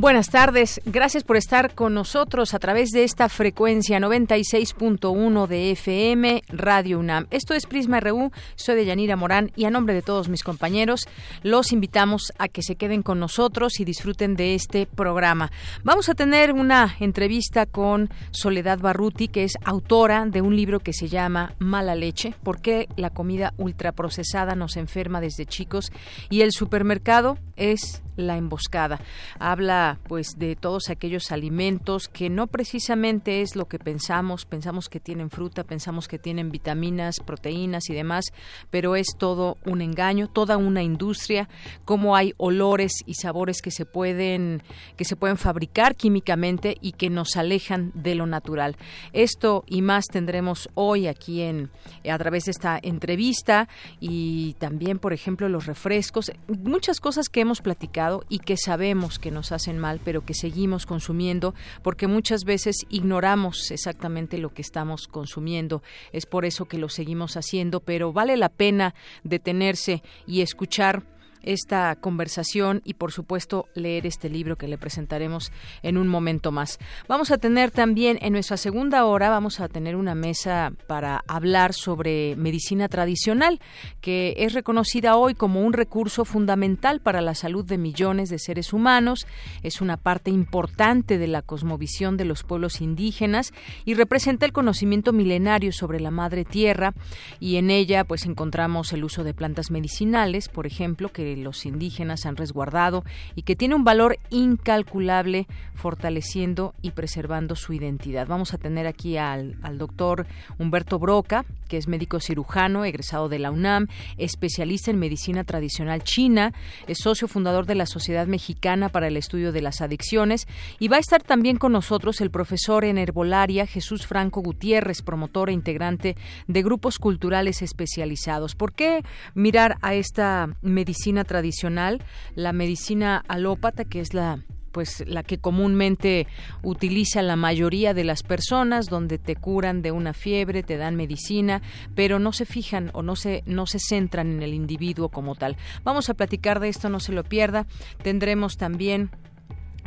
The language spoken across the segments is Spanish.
Buenas tardes, gracias por estar con nosotros a través de esta frecuencia 96.1 de FM Radio UNAM. Esto es Prisma RU, soy de Yanira Morán y a nombre de todos mis compañeros los invitamos a que se queden con nosotros y disfruten de este programa. Vamos a tener una entrevista con Soledad Barruti, que es autora de un libro que se llama Mala leche, por qué la comida ultraprocesada nos enferma desde chicos y el supermercado es la emboscada. Habla pues de todos aquellos alimentos que no precisamente es lo que pensamos, pensamos que tienen fruta, pensamos que tienen vitaminas, proteínas y demás, pero es todo un engaño, toda una industria, cómo hay olores y sabores que se pueden que se pueden fabricar químicamente y que nos alejan de lo natural. Esto y más tendremos hoy aquí en a través de esta entrevista y también, por ejemplo, los refrescos, muchas cosas que hemos platicado y que sabemos que nos hacen mal, pero que seguimos consumiendo porque muchas veces ignoramos exactamente lo que estamos consumiendo. Es por eso que lo seguimos haciendo, pero vale la pena detenerse y escuchar esta conversación y por supuesto leer este libro que le presentaremos en un momento más. Vamos a tener también en nuestra segunda hora vamos a tener una mesa para hablar sobre medicina tradicional que es reconocida hoy como un recurso fundamental para la salud de millones de seres humanos, es una parte importante de la cosmovisión de los pueblos indígenas y representa el conocimiento milenario sobre la madre tierra y en ella pues encontramos el uso de plantas medicinales, por ejemplo, que los indígenas han resguardado y que tiene un valor incalculable fortaleciendo y preservando su identidad. Vamos a tener aquí al, doctor Humberto Broca, que es médico cirujano, egresado de la UNAM, especialista en medicina tradicional china, es socio fundador de la Sociedad Mexicana para el Estudio de las Adicciones y va a estar también con nosotros el profesor en herbolaria Jesús Franco Gutiérrez, promotor e integrante de grupos culturales especializados. ¿Por qué mirar a esta medicina tradicional, la medicina alópata, que es la pues la que comúnmente utiliza la mayoría de las personas donde te curan de una fiebre, te dan medicina, pero no se fijan o no se no se centran en el individuo como tal. Vamos a platicar de esto, no se lo pierda. Tendremos también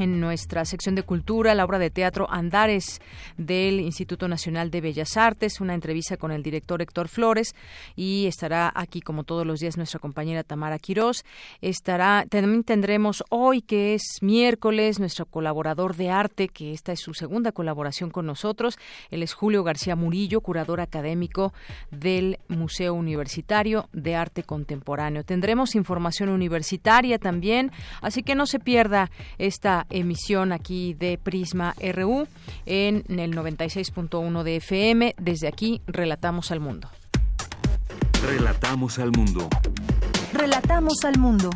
en nuestra sección de cultura, la obra de teatro Andares del Instituto Nacional de Bellas Artes, una entrevista con el director Héctor Flores y estará aquí como todos los días nuestra compañera Tamara Quirós. Estará también tendremos hoy que es miércoles nuestro colaborador de arte, que esta es su segunda colaboración con nosotros, él es Julio García Murillo, curador académico del Museo Universitario de Arte Contemporáneo. Tendremos información universitaria también, así que no se pierda esta emisión aquí de Prisma RU en el 96.1 de FM. Desde aquí, relatamos al mundo. Relatamos al mundo. Relatamos al mundo.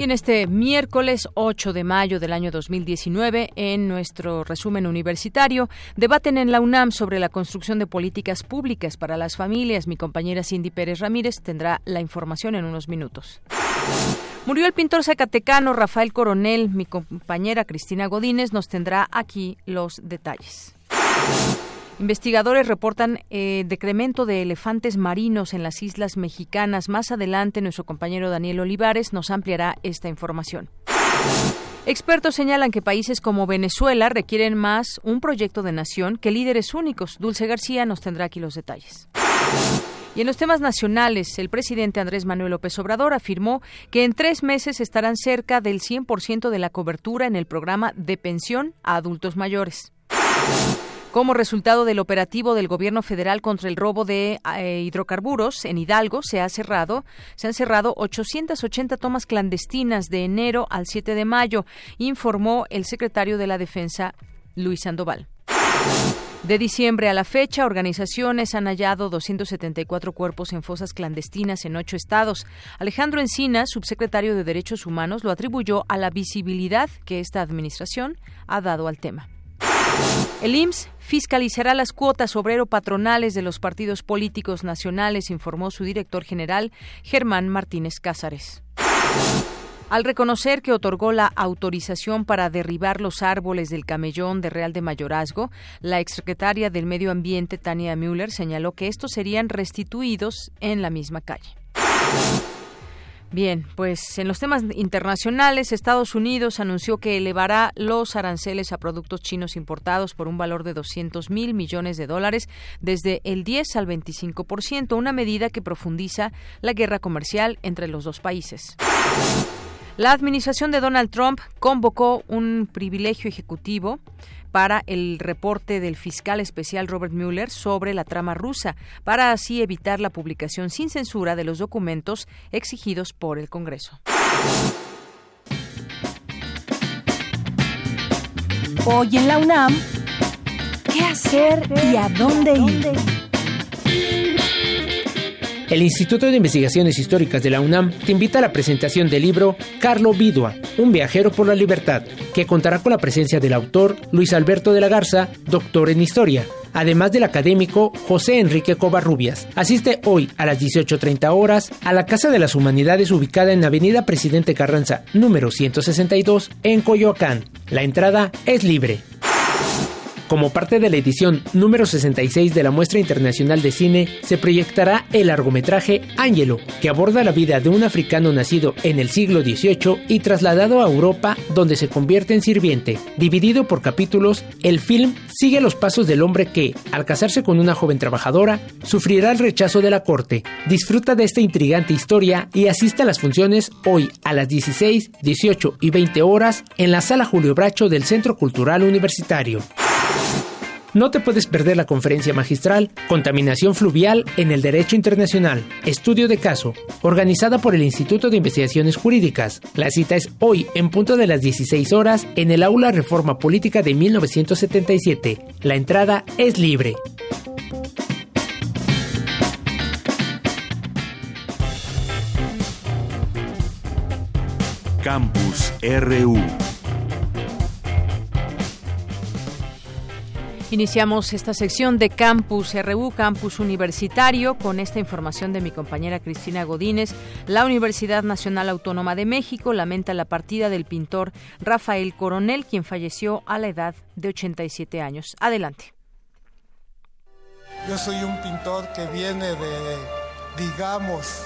Y en este miércoles 8 de mayo del año 2019, en nuestro resumen universitario, debaten en la UNAM sobre la construcción de políticas públicas para las familias. Mi compañera Cindy Pérez Ramírez tendrá la información en unos minutos. Murió el pintor zacatecano Rafael Coronel. Mi compañera Cristina Godínez nos tendrá aquí los detalles. Investigadores reportan eh, decremento de elefantes marinos en las islas mexicanas. Más adelante, nuestro compañero Daniel Olivares nos ampliará esta información. Expertos señalan que países como Venezuela requieren más un proyecto de nación que líderes únicos. Dulce García nos tendrá aquí los detalles. Y en los temas nacionales, el presidente Andrés Manuel López Obrador afirmó que en tres meses estarán cerca del 100% de la cobertura en el programa de pensión a adultos mayores. Como resultado del operativo del gobierno federal contra el robo de eh, hidrocarburos en Hidalgo, se ha cerrado, se han cerrado 880 tomas clandestinas de enero al 7 de mayo, informó el secretario de la Defensa Luis Sandoval. De diciembre a la fecha, organizaciones han hallado 274 cuerpos en fosas clandestinas en ocho estados. Alejandro Encina, subsecretario de Derechos Humanos, lo atribuyó a la visibilidad que esta administración ha dado al tema. El IMSS fiscalizará las cuotas obrero-patronales de los partidos políticos nacionales, informó su director general, Germán Martínez Cázares. Al reconocer que otorgó la autorización para derribar los árboles del camellón de Real de Mayorazgo, la exsecretaria del Medio Ambiente, Tania Müller, señaló que estos serían restituidos en la misma calle. Bien, pues en los temas internacionales, Estados Unidos anunció que elevará los aranceles a productos chinos importados por un valor de 200 mil millones de dólares desde el 10 al 25 por ciento, una medida que profundiza la guerra comercial entre los dos países. La administración de Donald Trump convocó un privilegio ejecutivo para el reporte del fiscal especial Robert Mueller sobre la trama rusa, para así evitar la publicación sin censura de los documentos exigidos por el Congreso. Hoy en la UNAM, ¿qué hacer y a dónde ir? El Instituto de Investigaciones Históricas de la UNAM te invita a la presentación del libro Carlo Vidua, un viajero por la libertad, que contará con la presencia del autor Luis Alberto de la Garza, doctor en historia, además del académico José Enrique Covarrubias. Asiste hoy a las 18.30 horas a la Casa de las Humanidades ubicada en Avenida Presidente Carranza, número 162, en Coyoacán. La entrada es libre. Como parte de la edición número 66 de la Muestra Internacional de Cine, se proyectará el largometraje Ángelo, que aborda la vida de un africano nacido en el siglo XVIII y trasladado a Europa, donde se convierte en sirviente. Dividido por capítulos, el film sigue los pasos del hombre que, al casarse con una joven trabajadora, sufrirá el rechazo de la corte. Disfruta de esta intrigante historia y asista a las funciones hoy a las 16, 18 y 20 horas en la Sala Julio Bracho del Centro Cultural Universitario. No te puedes perder la conferencia magistral Contaminación fluvial en el Derecho Internacional, Estudio de Caso, organizada por el Instituto de Investigaciones Jurídicas. La cita es hoy en punto de las 16 horas en el Aula Reforma Política de 1977. La entrada es libre. Campus RU Iniciamos esta sección de Campus RU, Campus Universitario, con esta información de mi compañera Cristina Godínez. La Universidad Nacional Autónoma de México lamenta la partida del pintor Rafael Coronel, quien falleció a la edad de 87 años. Adelante. Yo soy un pintor que viene de, digamos,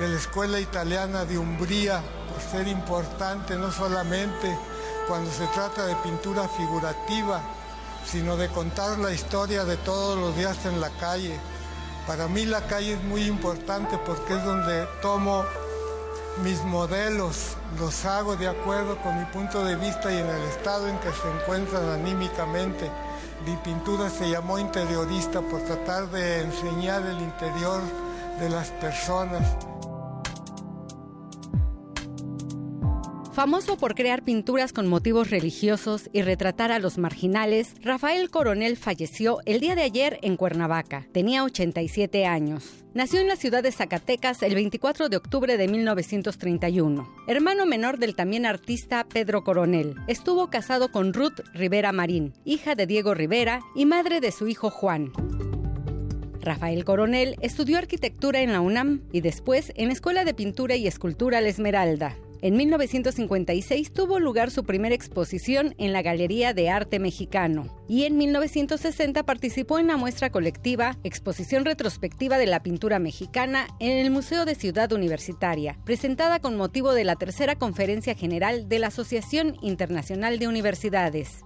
de la Escuela Italiana de Umbría, por ser importante no solamente cuando se trata de pintura figurativa, sino de contar la historia de todos los días en la calle. Para mí la calle es muy importante porque es donde tomo mis modelos, los hago de acuerdo con mi punto de vista y en el estado en que se encuentran anímicamente. Mi pintura se llamó interiorista por tratar de enseñar el interior de las personas. Famoso por crear pinturas con motivos religiosos y retratar a los marginales, Rafael Coronel falleció el día de ayer en Cuernavaca. Tenía 87 años. Nació en la ciudad de Zacatecas el 24 de octubre de 1931. Hermano menor del también artista Pedro Coronel. Estuvo casado con Ruth Rivera Marín, hija de Diego Rivera y madre de su hijo Juan. Rafael Coronel estudió arquitectura en la UNAM y después en Escuela de Pintura y Escultura La Esmeralda. En 1956 tuvo lugar su primera exposición en la Galería de Arte Mexicano y en 1960 participó en la muestra colectiva Exposición Retrospectiva de la Pintura Mexicana en el Museo de Ciudad Universitaria, presentada con motivo de la tercera conferencia general de la Asociación Internacional de Universidades.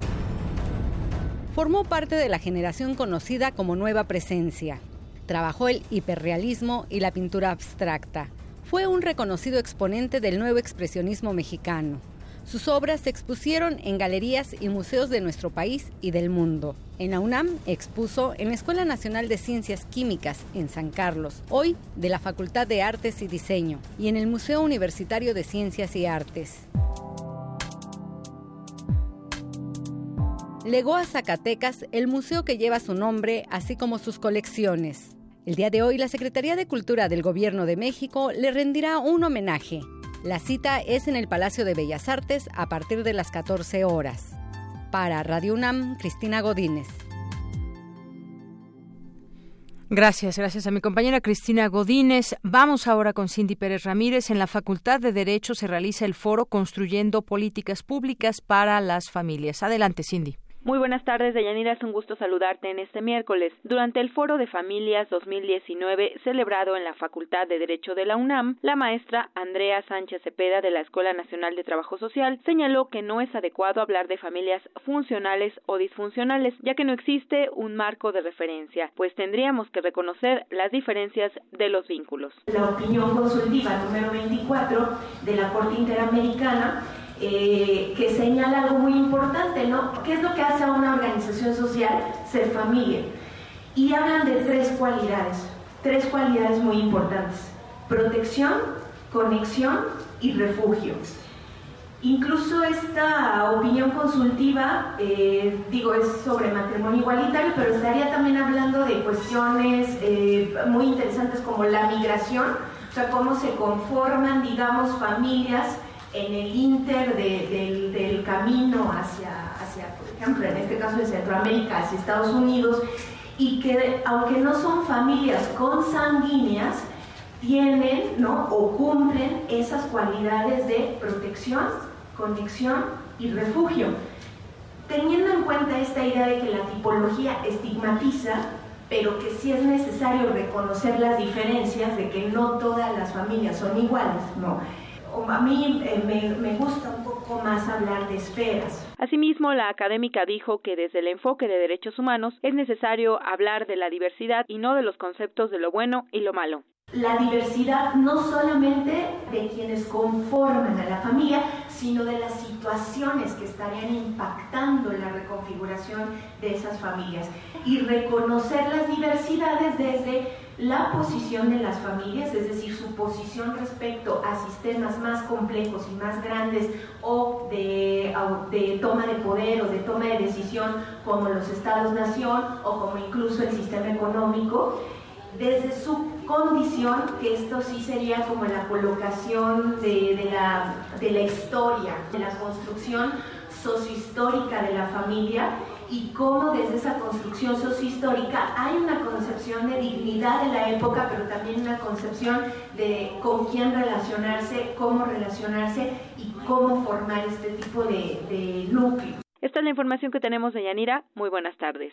Formó parte de la generación conocida como Nueva Presencia. Trabajó el hiperrealismo y la pintura abstracta fue un reconocido exponente del nuevo expresionismo mexicano. Sus obras se expusieron en galerías y museos de nuestro país y del mundo. En la UNAM expuso en la Escuela Nacional de Ciencias Químicas en San Carlos, hoy de la Facultad de Artes y Diseño, y en el Museo Universitario de Ciencias y Artes. Legó a Zacatecas el museo que lleva su nombre, así como sus colecciones. El día de hoy, la Secretaría de Cultura del Gobierno de México le rendirá un homenaje. La cita es en el Palacio de Bellas Artes a partir de las 14 horas. Para Radio UNAM, Cristina Godínez. Gracias, gracias a mi compañera Cristina Godínez. Vamos ahora con Cindy Pérez Ramírez. En la Facultad de Derecho se realiza el foro Construyendo Políticas Públicas para las Familias. Adelante, Cindy. Muy buenas tardes, Deyanira. Es un gusto saludarte en este miércoles. Durante el Foro de Familias 2019, celebrado en la Facultad de Derecho de la UNAM, la maestra Andrea Sánchez Cepeda de la Escuela Nacional de Trabajo Social señaló que no es adecuado hablar de familias funcionales o disfuncionales, ya que no existe un marco de referencia, pues tendríamos que reconocer las diferencias de los vínculos. La opinión consultiva número 24 de la Corte Interamericana eh, que señala algo muy importante, ¿no? ¿Qué es lo que hace a una organización social ser familia? Y hablan de tres cualidades, tres cualidades muy importantes, protección, conexión y refugio. Incluso esta opinión consultiva, eh, digo, es sobre matrimonio igualitario, pero estaría también hablando de cuestiones eh, muy interesantes como la migración, o sea, cómo se conforman, digamos, familias en el inter del, camino hacia, hacia, por ejemplo, en este caso de Centroamérica, hacia Estados Unidos, y que aunque no son familias consanguíneas, tienen ¿no? o cumplen esas cualidades de protección, conexión y refugio. Teniendo en cuenta esta idea de que la tipología estigmatiza, pero que sí es necesario reconocer las diferencias de que no todas las familias son iguales, ¿no? A mí eh, me, gusta un poco más hablar de esferas. Asimismo, la académica dijo que desde el enfoque de derechos humanos es necesario hablar de la diversidad y no de los conceptos de lo bueno y lo malo. La diversidad no solamente de quienes conforman a la familia, sino de las situaciones que estarían impactando la reconfiguración de esas familias. Y reconocer las diversidades desde la posición de las familias, es decir, su posición respecto a sistemas más complejos y más grandes o de, de toma de poder o de toma de decisión como los estados-nación o como incluso el sistema económico, desde su condición, que esto sí sería como la colocación de, la, de la historia, de la construcción sociohistórica de la familia y cómo desde esa construcción sociohistórica hay una concepción de dignidad de la época, pero también una concepción de con quién relacionarse, cómo relacionarse y cómo formar este tipo de, de núcleos. Esta es la información que tenemos de Yanira. Muy buenas tardes.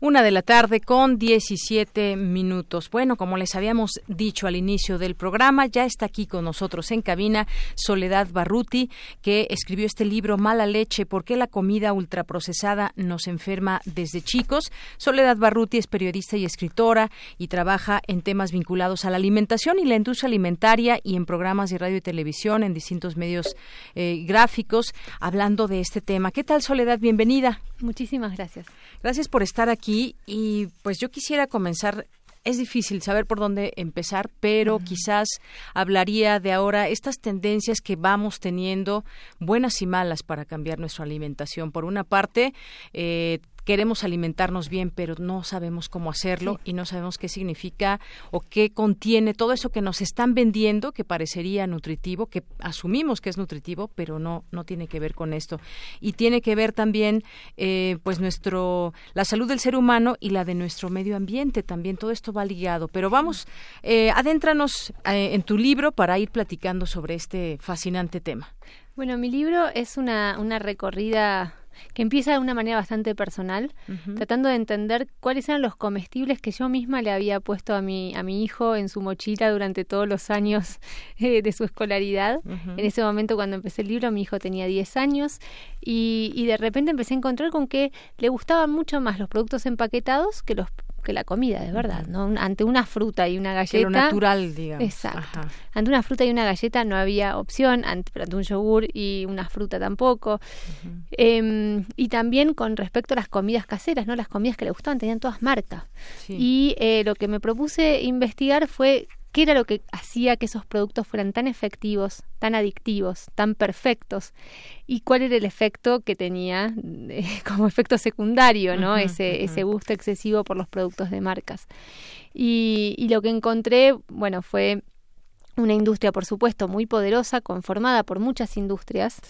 Una de la tarde con 17 minutos. Bueno, como les habíamos dicho al inicio del programa, ya está aquí con nosotros en cabina Soledad Barruti, que escribió este libro Mala leche, ¿por qué la comida ultraprocesada nos enferma desde chicos? Soledad Barruti es periodista y escritora y trabaja en temas vinculados a la alimentación y la industria alimentaria y en programas de radio y televisión en distintos medios eh, gráficos hablando de este tema. ¿Qué tal, Soledad? Bienvenida. Muchísimas gracias. Gracias por estar aquí y pues yo quisiera comenzar es difícil saber por dónde empezar, pero quizás hablaría de ahora estas tendencias que vamos teniendo, buenas y malas, para cambiar nuestra alimentación. Por una parte, eh, queremos alimentarnos bien, pero no sabemos cómo hacerlo y no sabemos qué significa o qué contiene todo eso que nos están vendiendo, que parecería nutritivo, que asumimos que es nutritivo, pero no no tiene que ver con esto y tiene que ver también, eh, pues nuestro la salud del ser humano y la de nuestro medio ambiente también. Todo esto va ligado, pero vamos, eh, adéntranos eh, en tu libro para ir platicando sobre este fascinante tema. Bueno, mi libro es una, una recorrida que empieza de una manera bastante personal, tratando de entender cuáles eran los comestibles que yo misma le había puesto a mi, a mi hijo en su mochila durante todos los años eh, de su escolaridad. En ese momento cuando empecé el libro mi hijo tenía 10 años y, y de repente empecé a encontrar con que le gustaban mucho más los productos empaquetados que los que la comida, de verdad, ¿no? Ante una fruta y una galleta... lo natural, digamos. Exacto. Ante una fruta y una galleta no había opción, ante, un yogur y una fruta tampoco. Em, y también con respecto a las comidas caseras, ¿no? Las comidas que le gustaban tenían todas marcas. Y eh, lo que me propuse investigar fue qué era lo que hacía que esos productos fueran tan efectivos, tan adictivos, tan perfectos y cuál era el efecto que tenía eh, como efecto secundario, ¿no? ese, ese gusto excesivo por los productos de marcas. Y, y lo que encontré, bueno, fue una industria, por supuesto, muy poderosa, conformada por muchas industrias.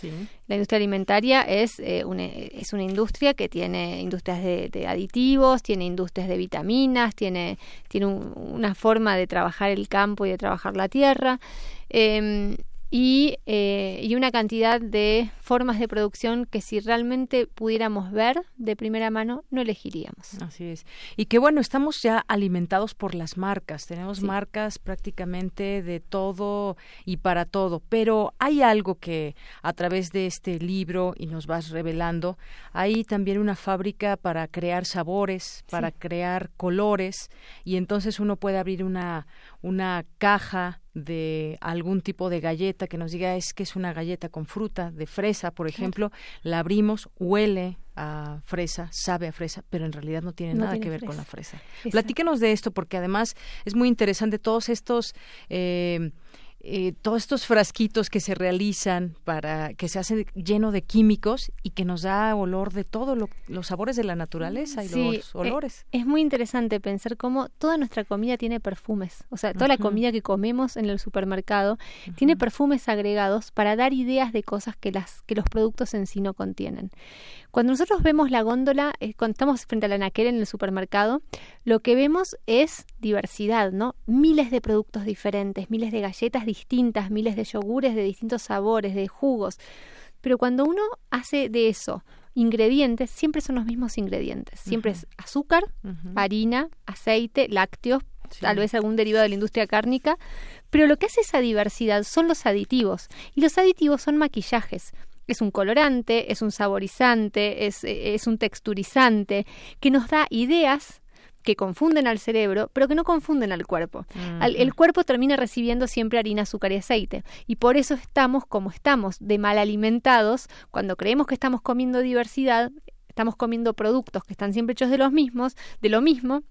La industria alimentaria es, eh, una, es una industria que tiene industrias de, aditivos, tiene industrias de vitaminas, tiene, tiene una forma de trabajar el campo y de trabajar la tierra. Em, y, eh, y, una cantidad de formas de producción que si realmente pudiéramos ver de primera mano no elegiríamos. Así es. Y que bueno, estamos ya alimentados por las marcas, tenemos marcas prácticamente de todo y para todo, pero hay algo que a través de este libro y nos vas revelando, hay también una fábrica para crear sabores, para crear colores y entonces uno puede abrir una una caja de algún tipo de galleta que nos diga es que es una galleta con fruta, de fresa, por ejemplo, la abrimos, huele a fresa, sabe a fresa, pero en realidad no tiene nada que ver con la fresa. Platíquenos de esto porque además es muy interesante todos estos eh, eh, todos estos frasquitos que se realizan para que se hacen lleno de químicos y que nos da olor de todos los sabores de la naturaleza y los eh, olores. es muy interesante pensar cómo toda nuestra comida tiene perfumes, o sea, toda la comida que comemos en el supermercado tiene perfumes agregados para dar ideas de cosas que las que los productos en sí no contienen. Cuando nosotros vemos la góndola, eh, cuando estamos frente a la naquel en el supermercado, lo que vemos es diversidad, ¿no? Miles de productos diferentes, miles de galletas distintas, miles de yogures de distintos sabores, de jugos. Pero cuando uno hace de eso ingredientes, siempre son los mismos ingredientes. Siempre es azúcar, harina, aceite, lácteos, tal vez algún derivado de la industria cárnica. Pero lo que hace esa diversidad son los aditivos. Y los aditivos son maquillajes es un colorante, es un saborizante, es, es un texturizante, que nos da ideas que confunden al cerebro, pero que no confunden al cuerpo. el cuerpo termina recibiendo siempre harina, azúcar y aceite. Y por eso estamos como estamos, de mal alimentados. Cuando creemos que estamos comiendo diversidad, estamos comiendo productos que están siempre hechos de los mismos, de lo mismo,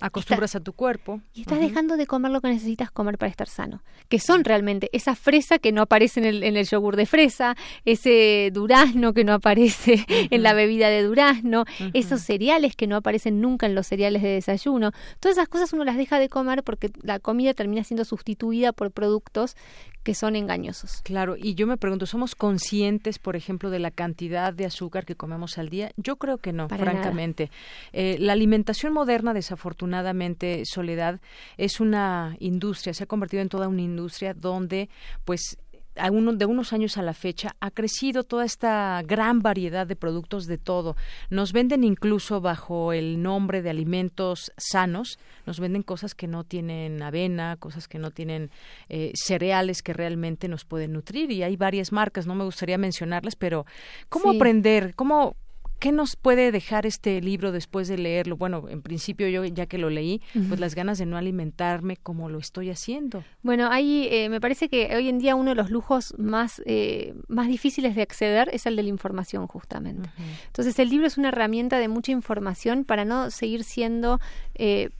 Acostumbras a tu cuerpo. Y estás dejando de comer lo que necesitas comer para estar sano. Que son realmente esa fresa que no aparece en el, en el yogur de fresa, ese durazno que no aparece en la bebida de durazno, esos cereales que no aparecen nunca en los cereales de desayuno. Todas esas cosas uno las deja de comer porque la comida termina siendo sustituida por productos que son engañosos. Claro, y yo me pregunto, ¿somos conscientes, por ejemplo, de la cantidad de azúcar que comemos al día? Yo creo que no, francamente. Eh, la alimentación moderna, desafortunadamente, Soledad, es una industria, se ha convertido en toda una industria donde, pues, de unos años a la fecha ha crecido toda esta gran variedad de productos de todo. Nos venden incluso bajo el nombre de alimentos sanos, nos venden cosas que no tienen avena, cosas que no tienen eh, cereales que realmente nos pueden nutrir y hay varias marcas, no me gustaría mencionarlas, pero ¿cómo aprender? ¿Cómo, ¿Qué nos puede dejar este libro después de leerlo? Bueno, en principio yo ya que lo leí, pues las ganas de no alimentarme como lo estoy haciendo. Bueno, ahí eh, me parece que hoy en día uno de los lujos más, eh, más difíciles de acceder es el de la información, justamente. Entonces el libro es una herramienta de mucha información para no seguir siendo... Eh,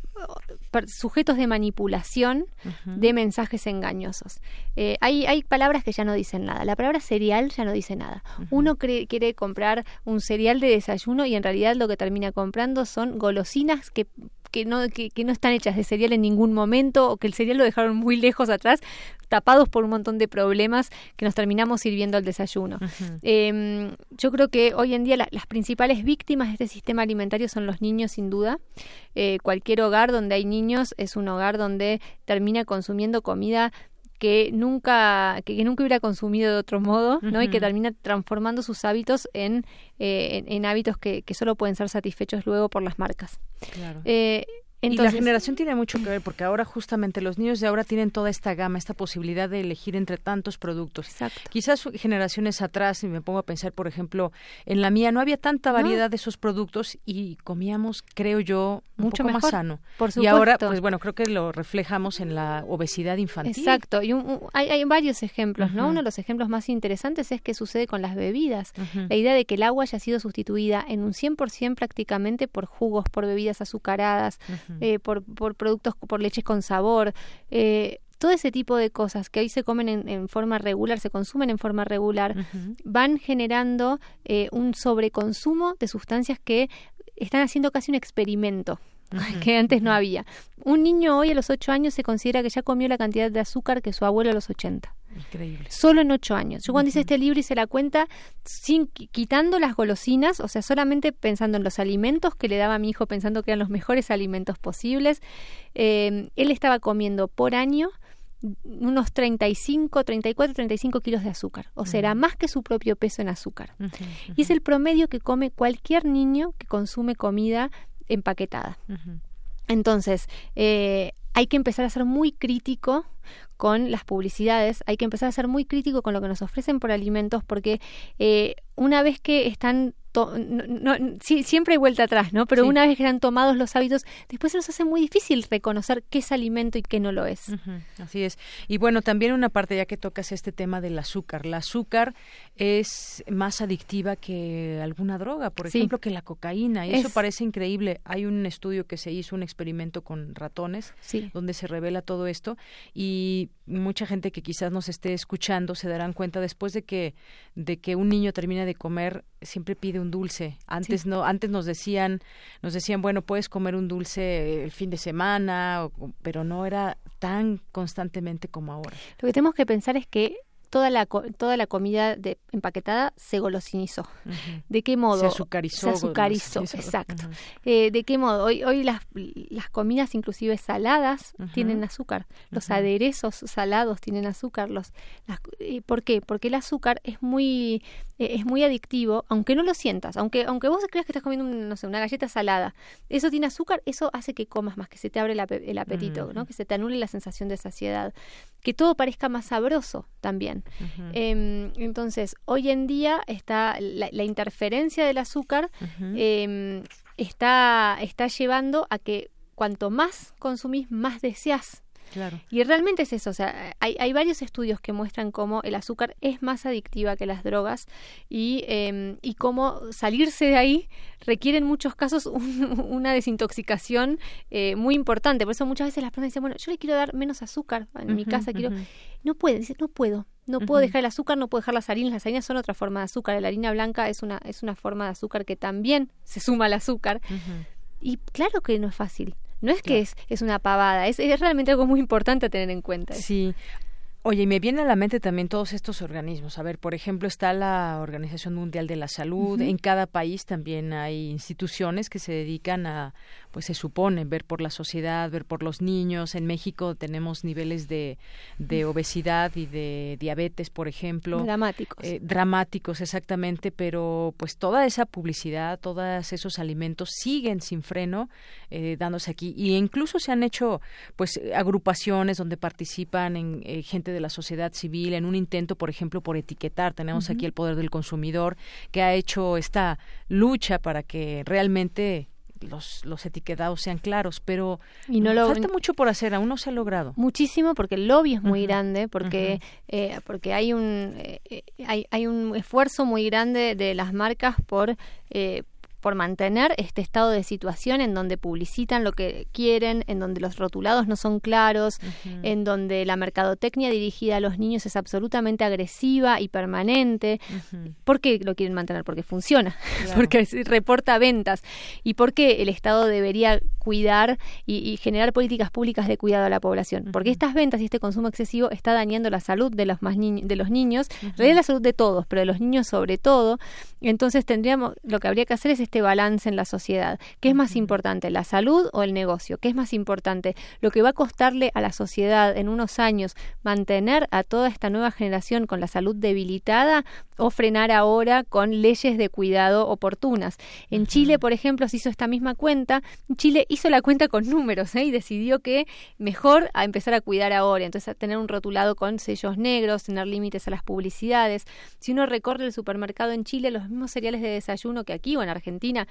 sujetos de manipulación de mensajes engañosos. Eh, hay, hay palabras que ya no dicen nada. La palabra cereal ya no dice nada. Uno quiere comprar un cereal de desayuno y en realidad lo que termina comprando son golosinas que que no, que, no están hechas de cereal en ningún momento o que el cereal lo dejaron muy lejos atrás, tapados por un montón de problemas que nos terminamos sirviendo al desayuno. Em, yo creo que hoy en día las principales víctimas de este sistema alimentario son los niños, sin duda. Eh, cualquier hogar donde hay niños es un hogar donde termina consumiendo comida que nunca que, nunca hubiera consumido de otro modo, ¿no? Y que termina transformando sus hábitos en, eh, en, hábitos que, que, solo pueden ser satisfechos luego por las marcas. Claro. Eh, y la generación tiene mucho que ver porque ahora justamente los niños de ahora tienen toda esta gama, esta posibilidad de elegir entre tantos productos. Exacto. Quizás generaciones atrás, y me pongo a pensar, por ejemplo, en la mía no había tanta variedad de esos productos y comíamos, creo yo, mucho más sano. Por Y ahora, pues bueno, creo que lo reflejamos en la obesidad infantil. Exacto. Y hay, hay, varios ejemplos, ¿no? Uno de los ejemplos más interesantes es que sucede con las bebidas. La idea de que el agua haya sido sustituida en un 100% prácticamente por jugos, por bebidas azucaradas, eh, por, por, productos, por leches con sabor. Eh, todo ese tipo de cosas que hoy se comen en, forma regular, se consumen en forma regular, van generando eh, un sobreconsumo de sustancias que están haciendo casi un experimento que antes no había. Un niño hoy a los 8 años se considera que ya comió la cantidad de azúcar que su abuelo a los 80. Increíble. Solo en ocho años. Yo cuando hice este libro hice la cuenta sin quitando las golosinas, o sea, solamente pensando en los alimentos que le daba a mi hijo, pensando que eran los mejores alimentos posibles. Eh, él estaba comiendo por año unos 35, 34, 35 kilos de azúcar. O sea, era más que su propio peso en azúcar. Y es el promedio que come cualquier niño que consume comida empaquetada. Entonces, eh, hay que empezar a ser muy crítico con las publicidades, hay que empezar a ser muy crítico con lo que nos ofrecen por alimentos, porque eh, una vez que están no, sí, siempre hay vuelta atrás, ¿no? Pero una vez que han tomados los hábitos, después se nos hace muy difícil reconocer qué es alimento y qué no lo es. Así es. Y bueno, también una parte ya que tocas este tema del azúcar. La azúcar es más adictiva que alguna droga, por ejemplo, que la cocaína. Y eso parece increíble. Hay un estudio que se hizo, un experimento con ratones, donde se revela todo esto. Y mucha gente que quizás nos esté escuchando se darán cuenta después de que, de que un niño termina de comer, siempre pide un dulce. Antes no, antes nos decían, nos decían, bueno, puedes comer un dulce el fin de semana, pero no era tan constantemente como ahora. Lo que tenemos que pensar es que toda la, toda la comida de, empaquetada se golosinizó. ¿De qué modo? Se azucarizó. Se azucarizó, exacto. Eh, ¿De qué modo? Hoy, hoy las, las comidas, inclusive saladas, tienen azúcar. Los aderezos salados tienen azúcar. Los, ¿Por qué? Porque el azúcar es muy eh, es muy adictivo, aunque no lo sientas, aunque, aunque vos creas que estás comiendo no sé, una galleta salada, eso tiene azúcar, eso hace que comas más, que se te abre el, apetito, ¿no? que se te anule la sensación de saciedad, que todo parezca más sabroso también. Em, entonces, hoy en día está la, interferencia del azúcar em, está, está llevando a que cuanto más consumís, más deseas y realmente es eso, o sea, hay, hay, varios estudios que muestran cómo el azúcar es más adictiva que las drogas y, eh, y cómo salirse de ahí requiere en muchos casos una desintoxicación eh, muy importante. Por eso muchas veces las personas dicen, bueno, yo le quiero dar menos azúcar en mi casa, quiero... No pueden, dicen, no puedo, no puedo dejar el azúcar, no puedo dejar las harinas. Las harinas son otra forma de azúcar. La harina blanca es una, es una forma de azúcar que también se suma al azúcar. Y claro que no es fácil. No es que es, es una pavada, es, es realmente algo muy importante a tener en cuenta. Sí, Oye, y me viene a la mente también todos estos organismos. A ver, por ejemplo, está la Organización Mundial de la Salud. En cada país también hay instituciones que se dedican a, pues se supone, ver por la sociedad, ver por los niños. En México tenemos niveles de, de obesidad y de diabetes, por ejemplo. Dramáticos. Eh, dramáticos, exactamente. Pero pues toda esa publicidad, todos esos alimentos siguen sin freno eh, dándose aquí. Y incluso se han hecho pues agrupaciones donde participan en eh, gente de la sociedad civil en un intento, por ejemplo, por etiquetar. Tenemos aquí el poder del consumidor que ha hecho esta lucha para que realmente los, los etiquetados sean claros, pero y no lo, falta mucho por hacer, aún no se ha logrado. Muchísimo, porque el lobby es muy grande, porque, eh, porque hay, un, eh, hay, hay un esfuerzo muy grande de las marcas por, eh, por mantener este estado de situación en donde publicitan lo que quieren, en donde los rotulados no son claros, en donde la mercadotecnia dirigida a los niños es absolutamente agresiva y permanente. ¿Por qué lo quieren mantener? Porque funciona, porque reporta ventas. ¿Y por qué el Estado debería cuidar y, generar políticas públicas de cuidado a la población? Porque estas ventas y este consumo excesivo está dañando la salud de los, más de los niños, la salud de todos, pero de los niños sobre todo. Entonces tendríamos, lo que habría que hacer es este balance en la sociedad. ¿Qué es más importante, la salud o el negocio? ¿Qué es más importante? Lo que va a costarle a la sociedad en unos años mantener a toda esta nueva generación con la salud debilitada o frenar ahora con leyes de cuidado oportunas. En Chile, por ejemplo, se hizo esta misma cuenta. Chile hizo la cuenta con números ¿eh? y decidió que mejor a empezar a cuidar ahora. Entonces, a tener un rotulado con sellos negros, tener límites a las publicidades. Si uno recorre el supermercado en Chile, los mismos cereales de desayuno que aquí o en Argentina Argentina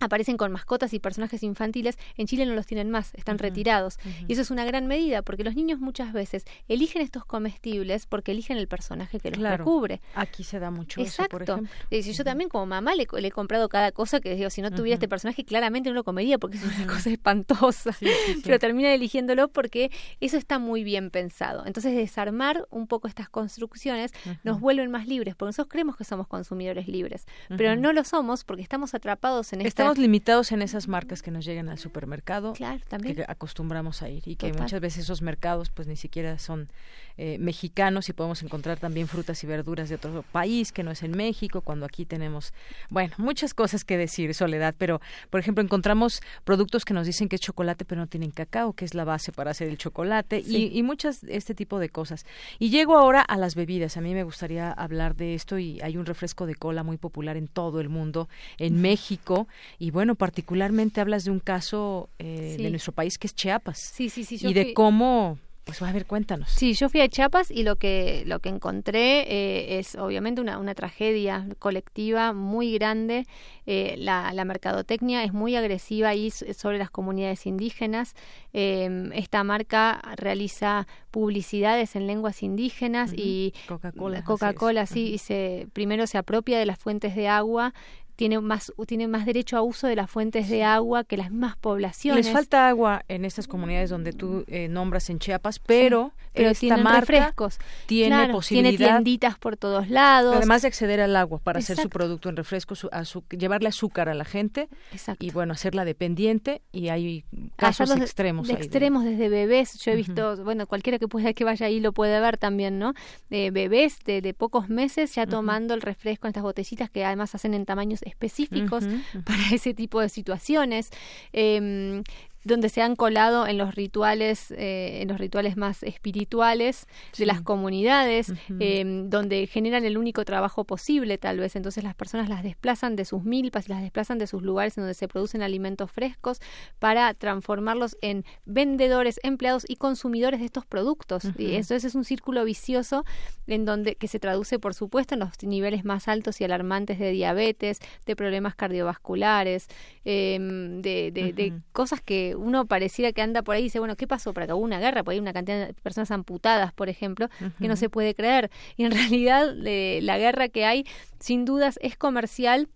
aparecen con mascotas y personajes infantiles, en Chile no los tienen más, están retirados. Y eso es una gran medida, porque los niños muchas veces eligen estos comestibles porque eligen el personaje que los recubre. Aquí se da mucho Exacto. eso, por eh, yo también como mamá le, he comprado cada cosa que digo, si no tuviera este personaje claramente no lo comería porque es una cosa espantosa, pero termina eligiéndolo porque eso está muy bien pensado. Entonces desarmar un poco estas construcciones nos vuelven más libres, porque nosotros creemos que somos consumidores libres, pero no lo somos porque estamos atrapados en esta limitados en esas marcas que nos llegan al supermercado, claro, también. que acostumbramos a ir y que muchas veces esos mercados pues ni siquiera son eh, mexicanos y podemos encontrar también frutas y verduras de otro país que no es en México, cuando aquí tenemos, bueno, muchas cosas que decir, Soledad, pero por ejemplo encontramos productos que nos dicen que es chocolate pero no tienen cacao, que es la base para hacer el chocolate y, y muchas este tipo de cosas. Y llego ahora a las bebidas, a mí me gustaría hablar de esto y hay un refresco de cola muy popular en todo el mundo, en México y bueno, particularmente hablas de un caso eh, de nuestro país que es Chiapas. Sí, sí, sí. y de cómo pues a ver, cuéntanos. Sí, yo fui a Chiapas y lo que lo que encontré eh, es obviamente una, una, tragedia colectiva muy grande. Eh, la, la, mercadotecnia es muy agresiva ahí sobre las comunidades indígenas. Em, esta marca realiza publicidades en lenguas indígenas y Coca-Cola. Coca-Cola, sí, y se, primero se apropia de las fuentes de agua tiene más, tiene más derecho a uso de las fuentes de agua que las mismas poblaciones. Les falta agua en estas comunidades donde tú eh, nombras en Chiapas, pero, pero esta marca refrescos. tiene posibilidad. Tiene tienditas por todos lados. Además de acceder al agua para hacer su producto en refresco, su, llevarle azúcar a la gente Exacto. y bueno, hacerla dependiente y hay casos extremos. De, extremos desde bebés. Yo he visto, bueno, cualquiera que pueda que vaya ahí lo puede ver también, ¿no? De bebés de, de pocos meses ya tomando el refresco en estas botellitas que además hacen en tamaños específicos para ese tipo de situaciones. Eh, donde se han colado en los rituales, eh, en los rituales más espirituales de las comunidades, eh, donde generan el único trabajo posible, tal vez. Entonces las personas las desplazan de sus milpas las desplazan de sus lugares en donde se producen alimentos frescos para transformarlos en vendedores, empleados y consumidores de estos productos. Y eso es un círculo vicioso en donde que se traduce, por supuesto, en los niveles más altos y alarmantes de diabetes, de problemas cardiovasculares, eh, de, de, de cosas que uno pareciera que anda por ahí y dice, bueno, ¿qué pasó? Para que hubo una guerra, porque hay una cantidad de personas amputadas, por ejemplo, que no se puede creer. Y en realidad eh, la guerra que hay, sin dudas, es comercial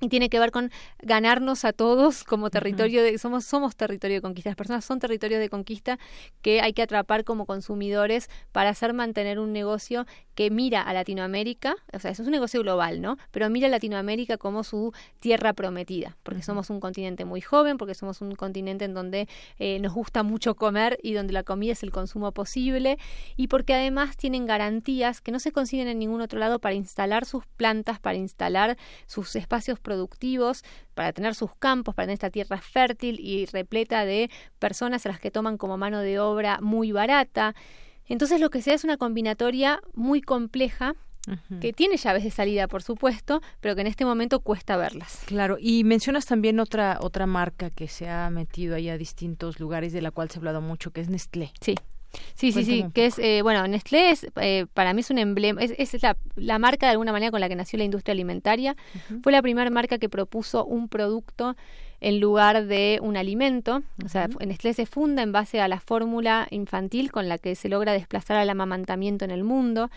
y tiene que ver con ganarnos a todos como territorio de somos somos territorio de conquista las personas son territorio de conquista que hay que atrapar como consumidores para hacer mantener un negocio que mira a Latinoamérica o sea eso es un negocio global no pero mira a Latinoamérica como su tierra prometida porque somos un continente muy joven porque somos un continente en donde eh, nos gusta mucho comer y donde la comida es el consumo posible y porque además tienen garantías que no se consiguen en ningún otro lado para instalar sus plantas para instalar sus espacios productivos, para tener sus campos, para tener esta tierra fértil y repleta de personas a las que toman como mano de obra muy barata. Entonces lo que se da es una combinatoria muy compleja que tiene llaves de salida, por supuesto, pero que en este momento cuesta verlas. Claro, y mencionas también otra otra marca que se ha metido ahí a distintos lugares de la cual se ha hablado mucho, que es Nestlé. Sí. Sí, sí, sí, que es, eh, bueno, Nestlé es, eh, para mí es un emblema, es, es la, la, marca de alguna manera con la que nació la industria alimentaria. Fue la primera marca que propuso un producto en lugar de un alimento. O sea, Nestlé se funda en base a la fórmula infantil con la que se logra desplazar al amamantamiento en el mundo.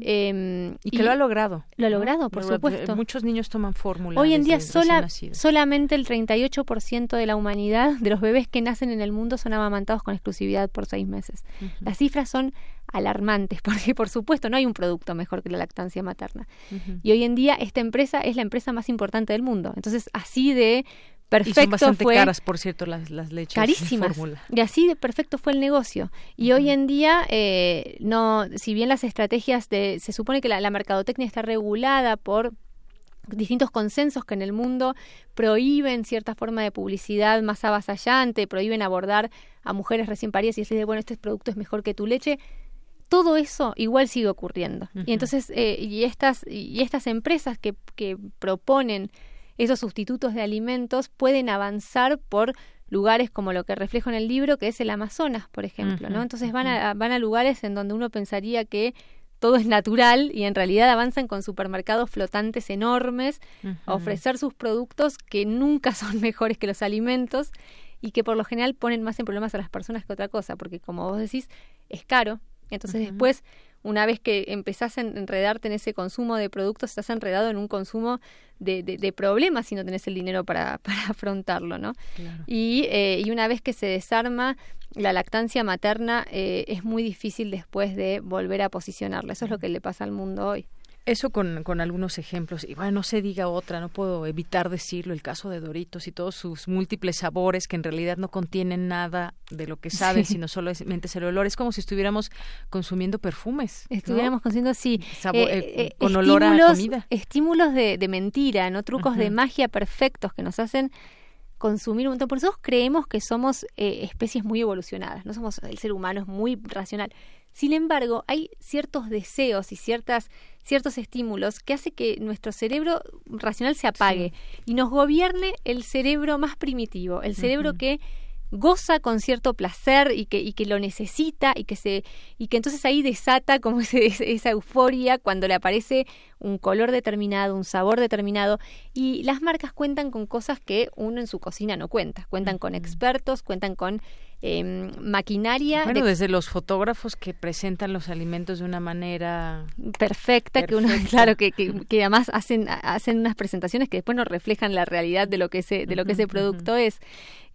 eh, y que lo ha logrado. Lo ha logrado, por supuesto. Muchos niños toman fórmula. Hoy en día sola, solamente el 38% de la humanidad, de los bebés que nacen en el mundo, son amamantados con exclusividad por seis meses. Las cifras son alarmantes, porque por supuesto no hay un producto mejor que la lactancia materna. Y hoy en día esta empresa es la empresa más importante del mundo. Entonces, así de perfecto y son bastante fue caras, por cierto, las, las leches. Carísimas. Y así de perfecto fue el negocio. Y hoy en día, eh, no, si bien las estrategias de, se supone que la, la mercadotecnia está regulada por distintos consensos que en el mundo prohíben cierta forma de publicidad más avasallante, prohíben abordar a mujeres recién paridas y decirle, bueno, este producto es mejor que tu leche, todo eso igual sigue ocurriendo. Y entonces, eh, y, estas, y estas empresas que, que proponen esos sustitutos de alimentos pueden avanzar por lugares como lo que reflejo en el libro, que es el Amazonas, por ejemplo, ¿no? Entonces van a, van a lugares en donde uno pensaría que todo es natural y en realidad avanzan con supermercados flotantes enormes a ofrecer sus productos que nunca son mejores que los alimentos y que por lo general ponen más en problemas a las personas que otra cosa, porque como vos decís, es caro. Entonces después una vez que empezás a enredarte en ese consumo de productos, estás enredado en un consumo de, de, problemas si no tenés el dinero para, para afrontarlo, ¿no? Y, eh, y una vez que se desarma la lactancia materna, eh, es muy difícil después de volver a posicionarla. Eso es lo que le pasa al mundo hoy. Eso con, con, algunos ejemplos. Y bueno, no se diga otra, no puedo evitar decirlo, el caso de Doritos y todos sus múltiples sabores que en realidad no contienen nada de lo que saben, sino solamente es el olor. Es como si estuviéramos consumiendo perfumes. Estuviéramos consumiendo, sí, eh, eh, eh, con olor a comida. Estímulos de, de mentira, ¿no? Trucos de magia perfectos que nos hacen consumir un montón. Por eso creemos que somos especies muy evolucionadas, no somos, el ser humano es muy racional. Sin embargo, hay ciertos deseos y ciertas ciertos estímulos que hace que nuestro cerebro racional se apague y nos gobierne el cerebro más primitivo, el cerebro que goza con cierto placer y que, y que lo necesita y que se y que entonces ahí desata como esa euforia cuando le aparece un color determinado, un sabor determinado y las marcas cuentan con cosas que uno en su cocina no cuenta, cuentan con expertos, cuentan con eh, maquinaria. Bueno, desde los fotógrafos que presentan los alimentos de una manera perfecta, que uno, claro, que, que, además hacen, hacen unas presentaciones que después no reflejan la realidad de lo que ese, de lo que ese producto es.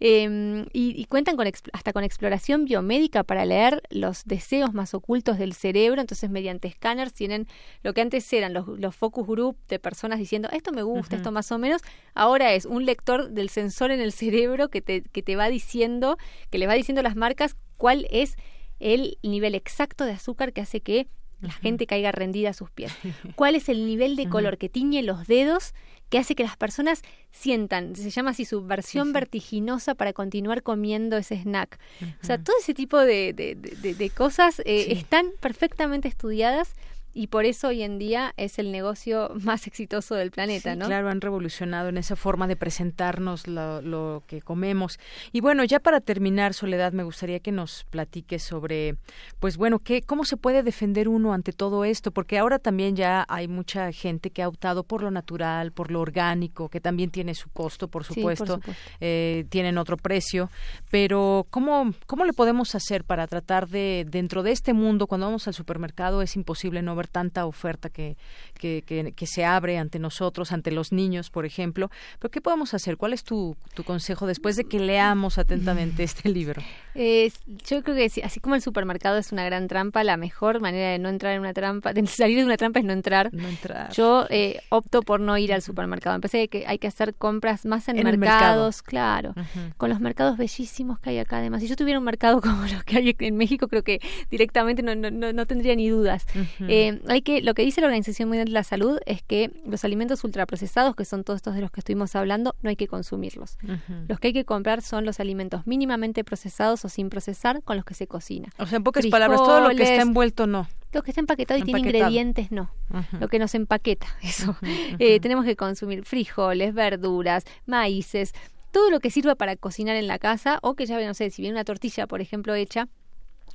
Eh, y, cuentan con hasta con exploración biomédica para leer los deseos más ocultos del cerebro. Entonces, mediante escáneres tienen lo que antes eran los, los focus group de personas diciendo esto me gusta, esto más o menos. Ahora es un lector del sensor en el cerebro que te, que te va diciendo, que le va diciendo las marcas cuál es el nivel exacto de azúcar que hace que la gente caiga rendida a sus pies. ¿Cuál es el nivel de color que tiñe los dedos que hace que las personas sientan, se llama así, subversión vertiginosa para continuar comiendo ese snack? O sea, todo ese tipo de, de, de, cosas eh, están perfectamente estudiadas y por eso hoy en día es el negocio más exitoso del planeta, ¿no? Claro, han revolucionado en esa forma de presentarnos lo, lo, que comemos. Y bueno, ya para terminar, Soledad, me gustaría que nos platiques sobre, pues bueno, qué, cómo se puede defender uno ante todo esto, porque ahora también ya hay mucha gente que ha optado por lo natural, por lo orgánico, que también tiene su costo, por supuesto, Eh, tienen otro precio, pero ¿cómo, ¿cómo le podemos hacer para tratar de, dentro de este mundo, cuando vamos al supermercado, es imposible no ver tanta oferta que, que, que, se abre ante nosotros, ante los niños, por ejemplo. Pero ¿qué podemos hacer? ¿Cuál es tu, tu consejo después de que leamos atentamente este libro? yo creo que así como el supermercado es una gran trampa, la mejor manera de no entrar en una trampa, de salir de una trampa es no entrar. No entrar. Yo eh, opto por no ir al supermercado. Empecé que hay que hacer compras más en, mercados, claro, con los mercados bellísimos que hay acá. Además, si yo tuviera un mercado como los que hay en México, creo que directamente no, no, no, tendría ni dudas. eh, hay que, lo que dice la Organización Mundial de la Salud es que los alimentos ultraprocesados, que son todos estos de los que estuvimos hablando, no hay que consumirlos. Los que hay que comprar son los alimentos mínimamente procesados o sin procesar con los que se cocina. O sea, en pocas palabras, todo lo que está envuelto no. Lo que está empaquetado y tiene ingredientes no. Lo que nos empaqueta, eso. Eh, tenemos que consumir frijoles, verduras, maíces, todo lo que sirva para cocinar en la casa o que ya, no sé, si viene una tortilla, por ejemplo, hecha,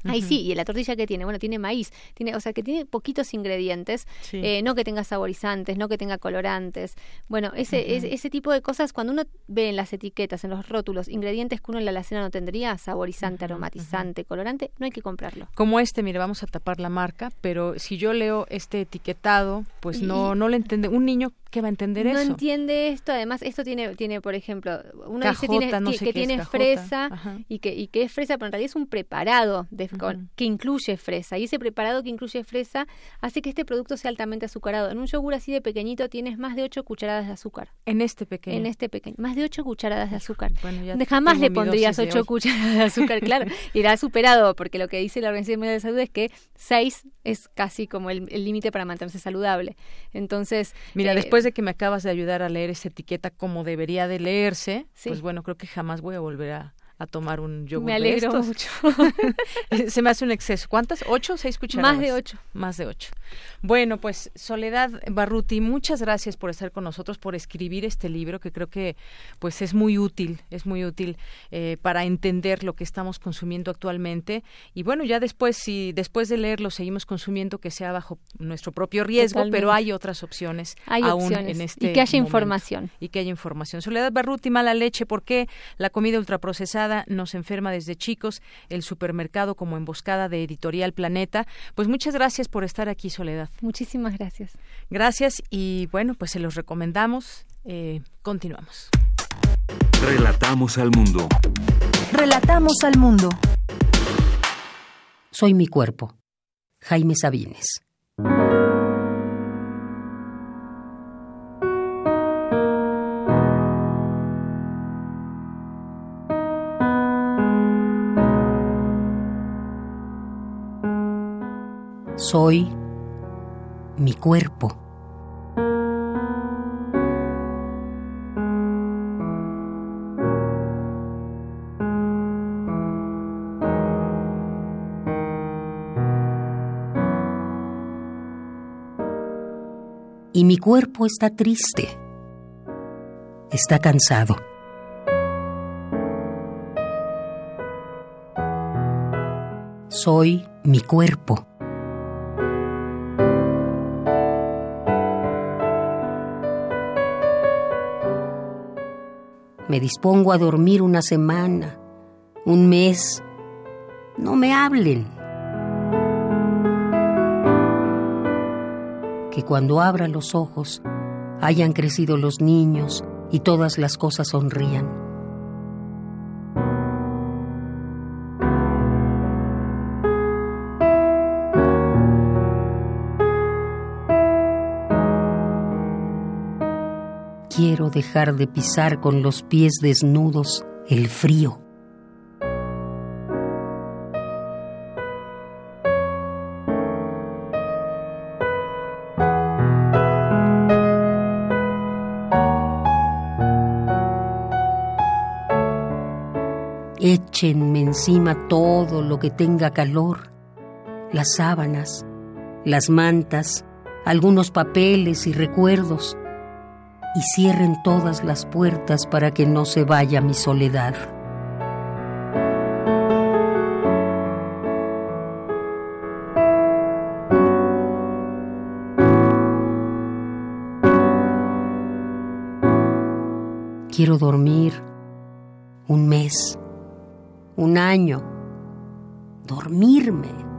Ahí sí, y la tortilla que tiene, bueno, tiene maíz, tiene, o sea, que tiene poquitos ingredientes, eh, no que tenga saborizantes, no que tenga colorantes. Bueno, ese, ese, tipo de cosas, cuando uno ve en las etiquetas, en los rótulos, ingredientes que uno en la alacena no tendría, saborizante, aromatizante, colorante, no hay que comprarlo. Como este, mire, vamos a tapar la marca, pero si yo leo este etiquetado, pues no, no le entiende. Un niño ¿Qué va a entender no eso? No entiende esto. Además, esto tiene, tiene por ejemplo, uno dice tiene, que tiene fresa y que, y que es fresa, pero en realidad es un preparado de, que incluye fresa. Y ese preparado que incluye fresa hace que este producto sea altamente azucarado. En un yogur así de pequeñito tienes más de 8 cucharadas de azúcar. En este pequeño. En este pequeño. Más de 8 cucharadas de azúcar. Jamás le pondrías 8 cucharadas de azúcar, claro. Irá superado, porque lo que dice la Organización Mundial de Salud es que 6 es casi como el límite para mantenerse saludable. Entonces. Mira, eh, después de que me acabas de ayudar a leer esa etiqueta como debería de leerse, pues bueno, creo que jamás voy a volver a, a tomar un yogur. Me alegro mucho. Se me hace un exceso. ¿Cuántas? ¿Ocho seis cucharadas? Más de ocho. Más de ocho. Bueno, pues Soledad Barruti, muchas gracias por estar con nosotros, por escribir este libro que creo que pues es muy útil, es muy útil eh, para entender lo que estamos consumiendo actualmente. Y bueno, ya después, si después de leerlo seguimos consumiendo, que sea bajo nuestro propio riesgo, pero hay otras opciones hay aún opciones. en este Y que haya información. Y que haya información. Soledad Barruti, mala leche, ¿por qué la comida ultraprocesada nos enferma desde chicos, el supermercado como emboscada de Editorial Planeta. Pues muchas gracias por estar aquí, Soledad. Muchísimas gracias. Gracias y bueno, pues se los recomendamos. Eh, continuamos. Relatamos al mundo. Relatamos al mundo. Soy mi cuerpo. Jaime Sabines. Soy mi cuerpo. Y mi cuerpo está triste. Está cansado. Soy mi cuerpo. Me dispongo a dormir una semana, un mes. No me hablen. Que cuando abra los ojos hayan crecido los niños y todas las cosas sonrían. Quiero dejar de pisar con los pies desnudos el frío. Échenme encima todo lo que tenga calor, las sábanas, las mantas, algunos papeles y recuerdos y cierren todas las puertas para que no se vaya mi soledad. Quiero dormir un mes, un año, dormirme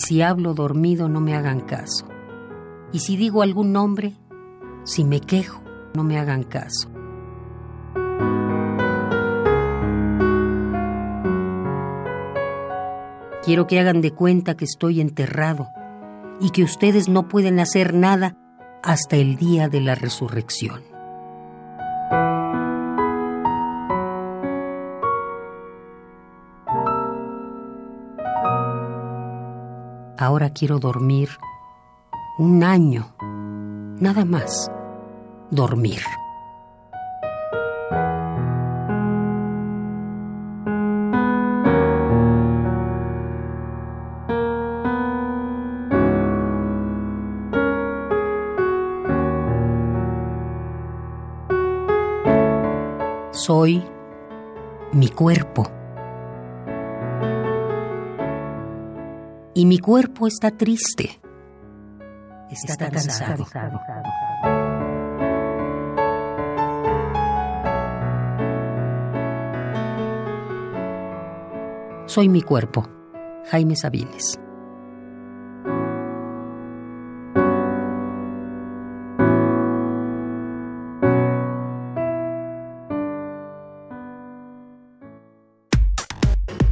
si hablo dormido no me hagan caso. Y si digo algún nombre, si me quejo, no me hagan caso. Quiero que hagan de cuenta que estoy enterrado y que ustedes no pueden hacer nada hasta el día de la resurrección. Ahora quiero dormir un año, nada más, dormir. Soy mi cuerpo. y mi cuerpo está triste. Está, cansado. cansado. Soy mi cuerpo. Jaime Sabines.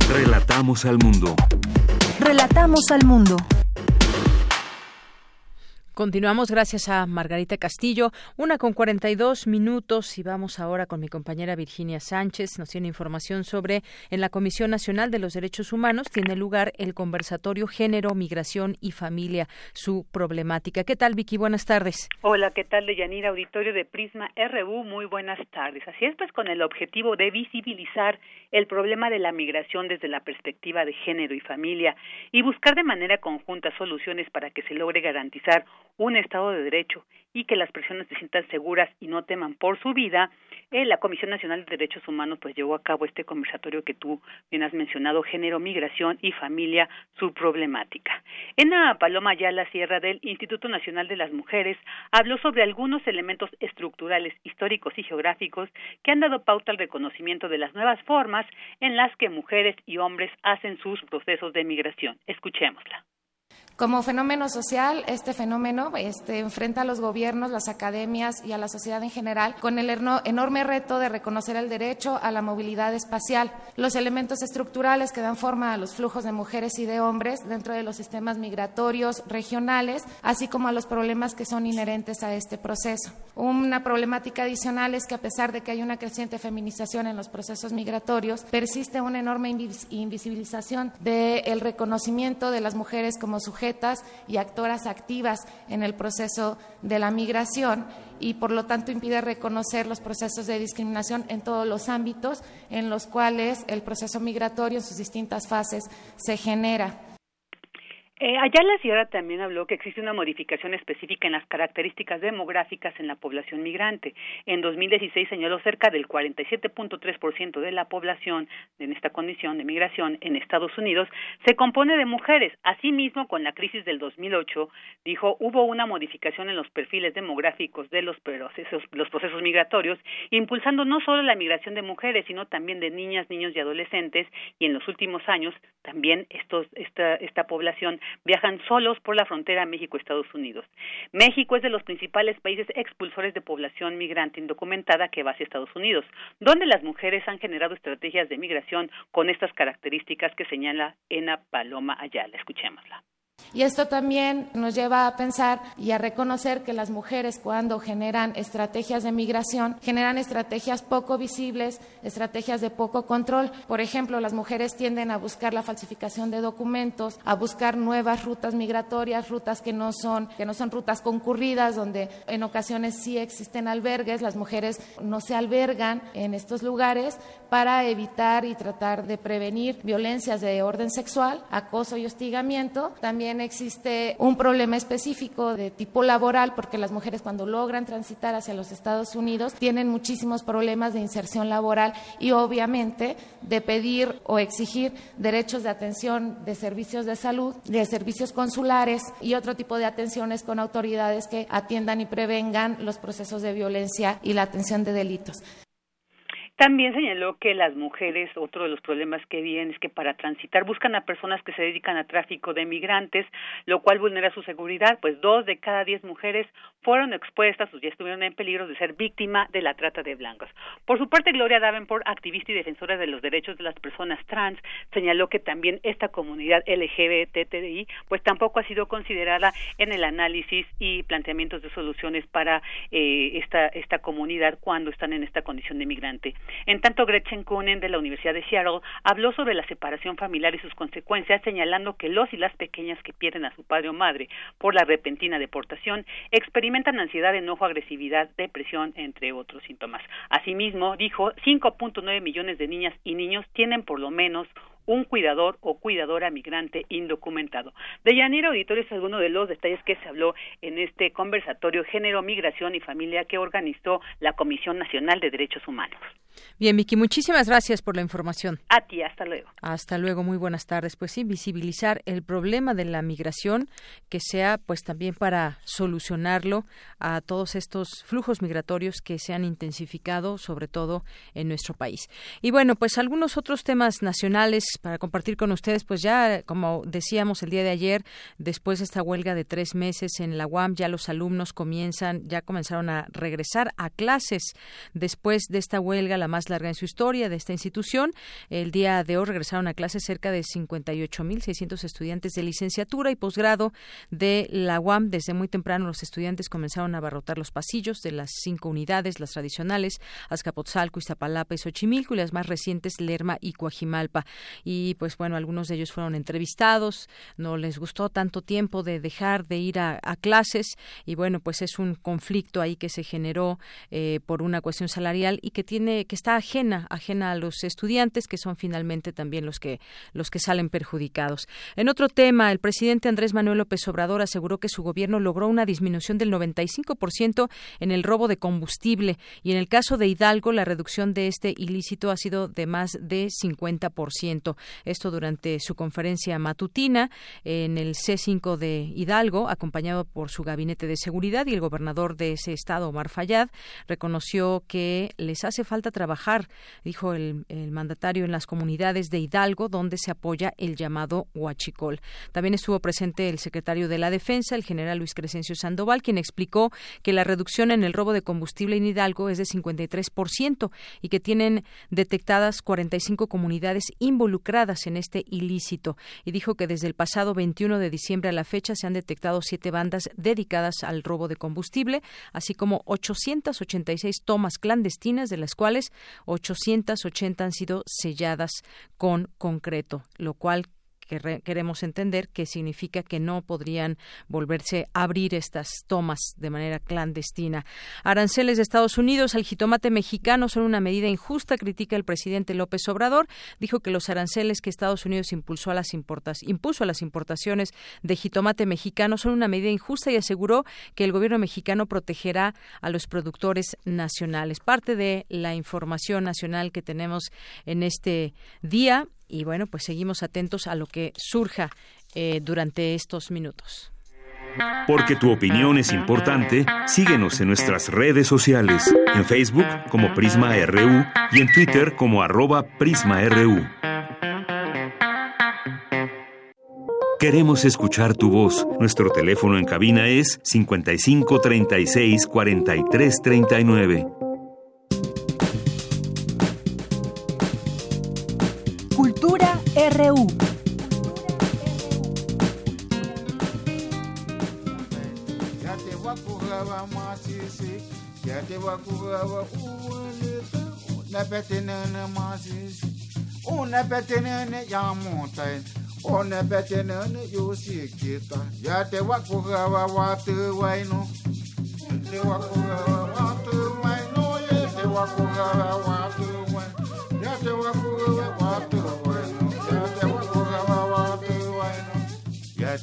Relatamos al mundo. Relatamos al mundo. Continuamos gracias a Margarita Castillo, una con 42 minutos y vamos ahora con mi compañera Virginia Sánchez. Nos tiene información sobre en la Comisión Nacional de los Derechos Humanos tiene lugar el conversatorio Género, Migración y Familia, su problemática. ¿Qué tal, Vicky? Buenas tardes. Hola, ¿qué tal, Deyanira? Auditorio de Prisma RU, muy buenas tardes. Así es, pues con el objetivo de visibilizar el problema de la migración desde la perspectiva de género y familia y buscar de manera conjunta soluciones para que se logre garantizar un Estado de Derecho y que las personas se sientan seguras y no teman por su vida, eh, la Comisión Nacional de Derechos Humanos pues llevó a cabo este conversatorio que tú bien has mencionado, género, migración y familia, su problemática. Ena Paloma Ayala Sierra del Instituto Nacional de las Mujeres habló sobre algunos elementos estructurales, históricos y geográficos que han dado pauta al reconocimiento de las nuevas formas en las que mujeres y hombres hacen sus procesos de migración. Escuchémosla. Como fenómeno social, este fenómeno este, enfrenta a los gobiernos, las academias y a la sociedad en general con el enorme reto de reconocer el derecho a la movilidad espacial, los elementos estructurales que dan forma a los flujos de mujeres y de hombres dentro de los sistemas migratorios regionales, así como a los problemas que son inherentes a este proceso. Una problemática adicional es que a pesar de que hay una creciente feminización en los procesos migratorios, persiste una enorme invisibilización del reconocimiento de las mujeres como sujetos y actoras activas en el proceso de la migración y por lo tanto impide reconocer los procesos de discriminación en todos los ámbitos en los cuales el proceso migratorio en sus distintas fases se genera. Eh, allá la Sierra también habló que existe una modificación específica en las características demográficas en la población migrante. En 2016 señaló cerca del 47.3% de la población en esta condición de migración en Estados Unidos se compone de mujeres. Asimismo, con la crisis del 2008, dijo hubo una modificación en los perfiles demográficos de los procesos, los procesos migratorios, impulsando no solo la migración de mujeres, sino también de niñas, niños y adolescentes. Y en los últimos años también estos, esta, esta población viajan solos por la frontera México-Estados Unidos. México es de los principales países expulsores de población migrante indocumentada que va hacia Estados Unidos, donde las mujeres han generado estrategias de migración con estas características que señala Ena Paloma Ayala. Escuchémosla. Y esto también nos lleva a pensar y a reconocer que las mujeres cuando generan estrategias de migración, generan estrategias poco visibles, estrategias de poco control. Por ejemplo, las mujeres tienden a buscar la falsificación de documentos, a buscar nuevas rutas migratorias, rutas que no son, que no son rutas concurridas, donde en ocasiones sí existen albergues, las mujeres no se albergan en estos lugares para evitar y tratar de prevenir violencias de orden sexual, acoso y hostigamiento. También existe un problema específico de tipo laboral, porque las mujeres cuando logran transitar hacia los Estados Unidos tienen muchísimos problemas de inserción laboral y obviamente de pedir o exigir derechos de atención de servicios de salud, de servicios consulares y otro tipo de atenciones con autoridades que atiendan y prevengan los procesos de violencia y la atención de delitos. También señaló que las mujeres, otro de los problemas que vienen es que para transitar buscan a personas que se dedican a tráfico de migrantes, lo cual vulnera su seguridad, pues dos de cada diez mujeres fueron expuestas o ya estuvieron en peligro de ser víctima de la trata de blancos. Por su parte, Gloria Davenport, activista y defensora de los derechos de las personas trans, señaló que también esta comunidad LGBTI pues tampoco ha sido considerada en el análisis y planteamientos de soluciones para eh, esta, esta comunidad cuando están en esta condición de migrante. En tanto, Gretchen Kuhnen de la Universidad de Seattle habló sobre la separación familiar y sus consecuencias, señalando que los y las pequeñas que pierden a su padre o madre por la repentina deportación experimentan ansiedad, enojo, agresividad, depresión, entre otros síntomas. Asimismo, dijo, 5.9 millones de niñas y niños tienen por lo menos un cuidador o cuidadora migrante indocumentado. De Yanira Auditorio es alguno de los detalles que se habló en este conversatorio Género, Migración y Familia que organizó la Comisión Nacional de Derechos Humanos. Bien, Vicky, muchísimas gracias por la información. A ti, hasta luego. Hasta luego, muy buenas tardes. Pues sí, visibilizar el problema de la migración, que sea pues también para solucionarlo a todos estos flujos migratorios que se han intensificado, sobre todo en nuestro país. Y bueno, pues algunos otros temas nacionales para compartir con ustedes, pues ya, como decíamos el día de ayer, después de esta huelga de tres meses en la UAM, ya los alumnos comienzan, ya comenzaron a regresar a clases después de esta huelga, la más larga en su historia de esta institución. El día de hoy regresaron a clases cerca de 58.600 estudiantes de licenciatura y posgrado de la UAM. Desde muy temprano los estudiantes comenzaron a abarrotar los pasillos de las cinco unidades, las tradicionales, Azcapotzalco, Iztapalapa y Xochimilco, y las más recientes, Lerma y Coajimalpa. Y pues bueno, algunos de ellos fueron entrevistados, no les gustó tanto tiempo de dejar de ir a, clases y bueno, pues es un conflicto ahí que se generó eh, por una cuestión salarial y que tiene que está ajena ajena a los estudiantes que son finalmente también los que los que salen perjudicados. En otro tema, el presidente Andrés Manuel López Obrador aseguró que su gobierno logró una disminución del 95% en el robo de combustible y en el caso de Hidalgo la reducción de este ilícito ha sido de más de 50%. Esto durante su conferencia matutina en el C5 de Hidalgo, acompañado por su gabinete de seguridad y el gobernador de ese estado, Omar Fayad, reconoció que les hace falta trabajar, dijo el, mandatario, en las comunidades de Hidalgo, donde se apoya el llamado Huachicol. También estuvo presente el secretario de la Defensa, el general Luis Crescencio Sandoval, quien explicó que la reducción en el robo de combustible en Hidalgo es de 53% y que tienen detectadas 45 comunidades involucradas en este ilícito y dijo que desde el pasado 21 de diciembre a la fecha se han detectado siete bandas dedicadas al robo de combustible, así como 886 tomas clandestinas, de las cuales 880 han sido selladas con concreto, lo cual que queremos entender que significa que no podrían volverse a abrir estas tomas de manera clandestina. Aranceles de Estados Unidos al jitomate mexicano son una medida injusta, critica el presidente López Obrador. Dijo que los aranceles que Estados Unidos impulsó a las importas, impuso a las importaciones de jitomate mexicano son una medida injusta y aseguró que el gobierno mexicano protegerá a los productores nacionales. Parte de la información nacional que tenemos en este día y bueno, pues seguimos atentos a lo que surja eh, durante estos minutos. Porque tu opinión es importante, síguenos en nuestras redes sociales, en Facebook como Prisma RU y en Twitter como arroba PrismaRU. Queremos escuchar tu voz. Nuestro teléfono en cabina es 55 36 RU. Una petinene ya montai, una petinene yusi kita, ya te wakugawa watu waino, te wakugawa watu waino, ya te wakugawa watu waino, ya te wakugawa watu waino.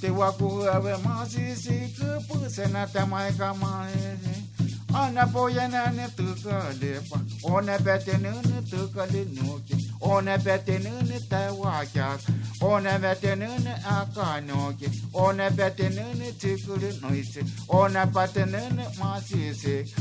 Sewa cu ave masi si pu se na te mai ca mai Ana na ne tucă de pa. O ne ne tucă de nuchi O ne pete nu ne te oachea O ne pete ne ne aca nuchi O ne pete nu ne ticul de noise O ne pete nu ne masi si.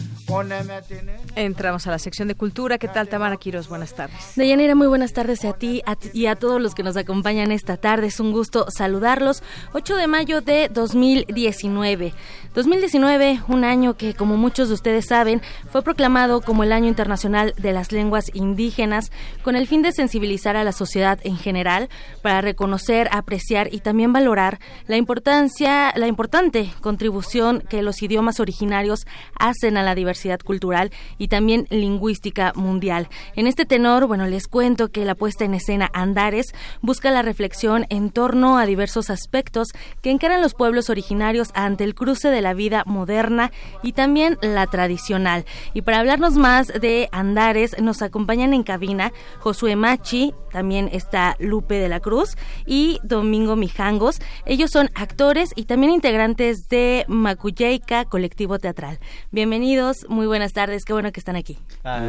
Entramos a la sección de cultura. ¿Qué tal, Tamara Quiros? Buenas tardes. Deyanira, muy buenas tardes a ti y a todos los que nos acompañan esta tarde. Es un gusto saludarlos. 8 de mayo de 2019. 2019, un año que, como muchos de ustedes saben, fue proclamado como el Año Internacional de las Lenguas Indígenas, con el fin de sensibilizar a la sociedad en general para reconocer, apreciar y también valorar la importancia, la importante contribución que los idiomas originarios hacen a la diversidad cultural y también lingüística mundial. En este tenor, bueno, les cuento que la puesta en escena Andares busca la reflexión en torno a diversos aspectos que encaran los pueblos originarios ante el cruce de la vida moderna y también la tradicional. Y para hablarnos más de Andares, nos acompañan en cabina Josué Machi, también está Lupe de la Cruz y Domingo Mijangos. Ellos son actores y también integrantes de Macuyeika Colectivo Teatral. Bienvenidos, muy buenas tardes, qué bueno que están aquí.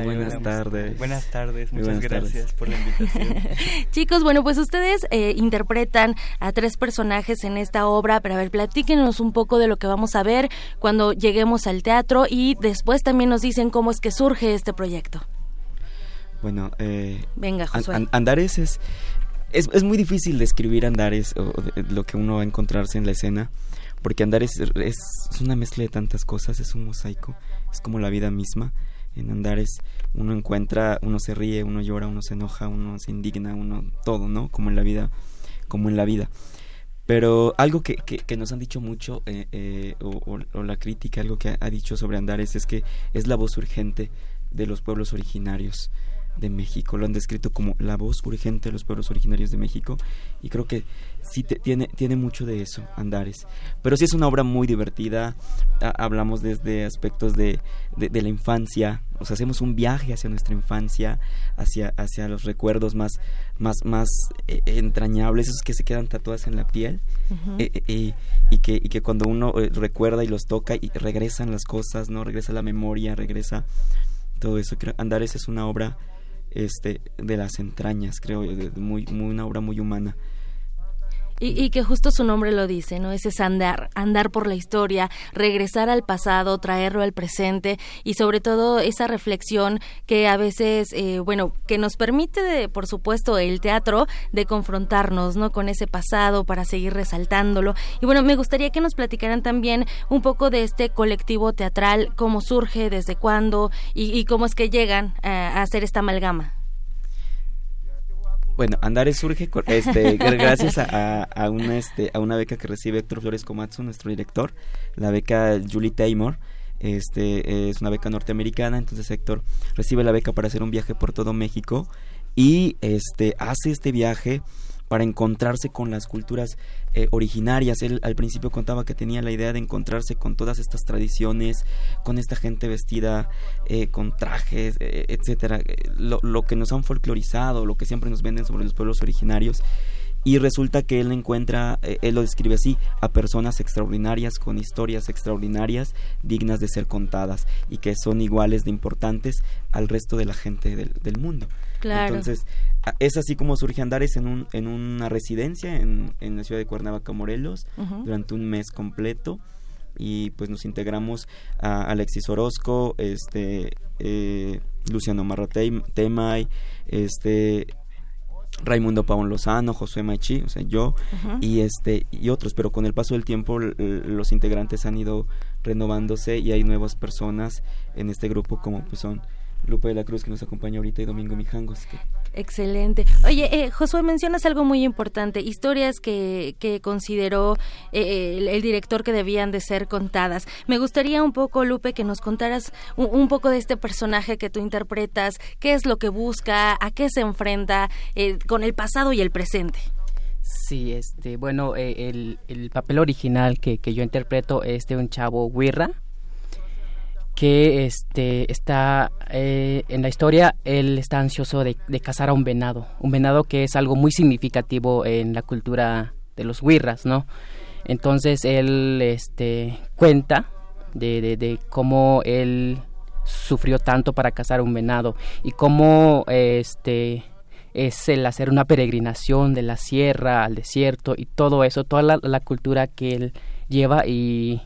muy buenas tardes. Buenas tardes, muchas gracias por la invitación. Chicos, bueno, pues ustedes eh, interpretan a tres personajes en esta obra, pero a ver, platíquenos un poco de lo que vamos a ver cuando lleguemos al teatro y después también nos dicen cómo es que surge este proyecto. Bueno, eh, Venga, Josué. Andares es, es, es, muy difícil describir Andares o lo que uno va a encontrarse en la escena, porque Andares es, es una mezcla de tantas cosas, es un mosaico, es como la vida misma. En Andares uno encuentra, uno se ríe, uno llora, uno se enoja, uno se indigna, uno todo, ¿no? Como en la vida, como en la vida. Pero algo que, que, nos han dicho mucho, eh, eh, o, o, la crítica, algo que ha, dicho sobre Andares, es que es la voz urgente de los pueblos originarios de México. Lo han descrito como la voz urgente de los pueblos originarios de México y creo que sí tiene, tiene mucho de eso, Andares. Pero sí es una obra muy divertida. hablamos desde aspectos de, de, la infancia, o sea, hacemos un viaje hacia nuestra infancia, hacia, hacia los recuerdos más, más, más eh, entrañables, esos que se quedan tatuados en la piel eh, eh, y, que, y que cuando uno recuerda y los toca y regresan las cosas, ¿no? Regresa la memoria, regresa todo eso. Andares es una obra este, de las entrañas, creo, muy, muy, una obra muy humana. Y, que justo su nombre lo dice, ¿no? Ese es andar, andar por la historia, regresar al pasado, traerlo al presente y sobre todo esa reflexión que a veces, eh, bueno, que nos permite, por supuesto, el teatro de confrontarnos, ¿no? Con ese pasado para seguir resaltándolo. Y bueno, me gustaría que nos platicaran también un poco de este colectivo teatral, cómo surge, desde cuándo y, cómo es que llegan a hacer esta amalgama. Bueno, Andares surge este, gracias a, una, este, a una beca que recibe Héctor Flores Comatsu, nuestro director, la beca Julie Taymor. Este, es una beca norteamericana, entonces Héctor recibe la beca para hacer un viaje por todo México y este, hace este viaje para encontrarse con las culturas eh, originarias. Él al principio contaba que tenía la idea de encontrarse con todas estas tradiciones, con esta gente vestida eh, con trajes, eh, etcétera, lo, lo, que nos han folclorizado, lo que siempre nos venden sobre los pueblos originarios y resulta que él encuentra, eh, él lo describe así, a personas extraordinarias con historias extraordinarias dignas de ser contadas y que son iguales de importantes al resto de la gente del, mundo. Claro. Entonces, es así como surge Andares en, un, en una residencia en, en la ciudad de Cuernavaca, Morelos, durante un mes completo. Y pues nos integramos a Alexis Orozco, este, eh, Luciano Marrotemay, este, Raimundo Pavón Lozano, Josué Machi, o sea, yo y este y otros, pero con el paso del tiempo los integrantes han ido renovándose y hay nuevas personas en este grupo como pues son Lupe de la Cruz que nos acompaña ahorita y Domingo Mijangos. Excelente. Oye, eh, Josué, mencionas algo muy importante, historias que, que consideró eh, el, director que debían de ser contadas. Me gustaría un poco, Lupe, que nos contaras un, poco de este personaje que tú interpretas, qué es lo que busca, a qué se enfrenta eh, con el pasado y el presente. Sí, este, bueno, eh, el, el, papel original que, que yo interpreto es de un chavo Wirra, que este está eh, en la historia él está ansioso de, cazar a un venado un venado que es algo muy significativo en la cultura de los huirras no entonces él este cuenta de, de, cómo él sufrió tanto para cazar un venado y cómo este es el hacer una peregrinación de la sierra al desierto y todo eso toda la cultura que él lleva y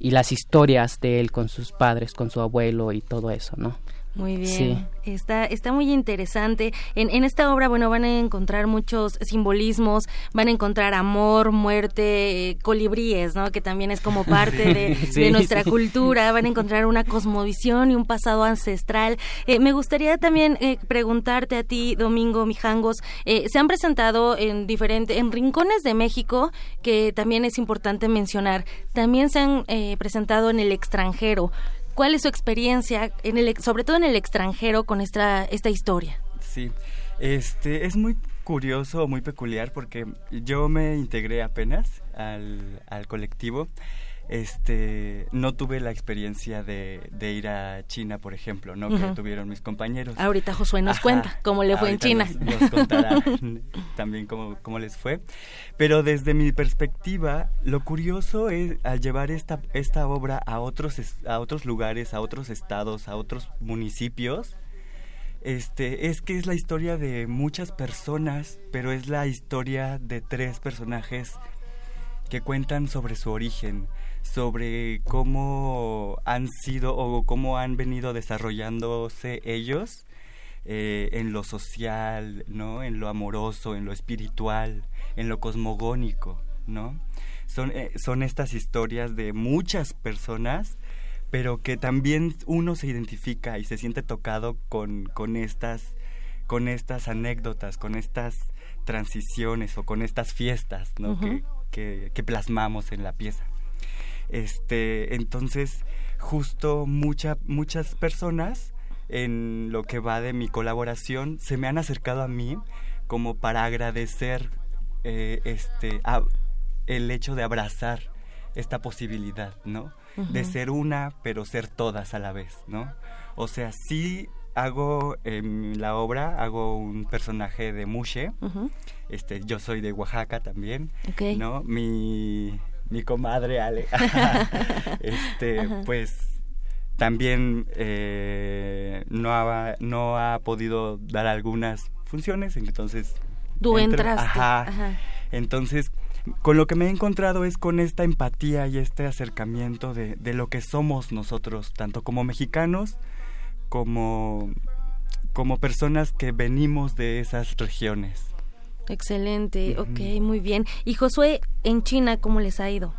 y las historias de él con sus padres, con su abuelo y todo eso, ¿no? Muy bien, está, está muy interesante. En, en esta obra, bueno, van a encontrar muchos simbolismos, van a encontrar amor, muerte, colibríes, ¿no? Que también es como parte de, nuestra cultura. Van a encontrar una cosmovisión y un pasado ancestral. Eh, me gustaría también eh, preguntarte a ti, Domingo Mijangos, eh, se han presentado en diferentes, en rincones de México, que también es importante mencionar. También se han presentado en el extranjero. ¿Cuál es su experiencia, en el, sobre todo en el extranjero, con esta, esta historia? Sí, este, es muy curioso, muy peculiar, porque yo me integré apenas al, al colectivo este no tuve la experiencia de, de, ir a China, por ejemplo, ¿no? Que tuvieron mis compañeros. Ahorita Josué nos cuenta cómo le fue en China. Nos, contará también cómo, cómo, les fue. Pero desde mi perspectiva, lo curioso es al llevar esta, esta obra a otros, a otros lugares, a otros estados, a otros municipios, este, es que es la historia de muchas personas, pero es la historia de tres personajes que cuentan sobre su origen, sobre cómo han sido o cómo han venido desarrollándose ellos eh, en lo social, ¿no? En lo amoroso, en lo espiritual, en lo cosmogónico, ¿no? Son, eh, son estas historias de muchas personas, pero que también uno se identifica y se siente tocado con, con estas con estas anécdotas, con estas transiciones o con estas fiestas ¿no? que, que, plasmamos en la pieza. Este, entonces, justo mucha, muchas personas en lo que va de mi colaboración se me han acercado a mí como para agradecer eh, este, el hecho de abrazar esta posibilidad, ¿no? De ser una, pero ser todas a la vez, ¿no? O sea, sí hago en la obra, hago un personaje de Mushe, este, yo soy de Oaxaca también, ¿no? Mi, mi comadre Ale, este, pues también eh, no, ha, no ha podido dar algunas funciones, entonces... Tú entras. Entonces, con lo que me he encontrado es con esta empatía y este acercamiento de, de lo que somos nosotros, tanto como mexicanos como, como personas que venimos de esas regiones. Excelente, ok, muy bien. Y Josué, en China, ¿cómo les ha ido?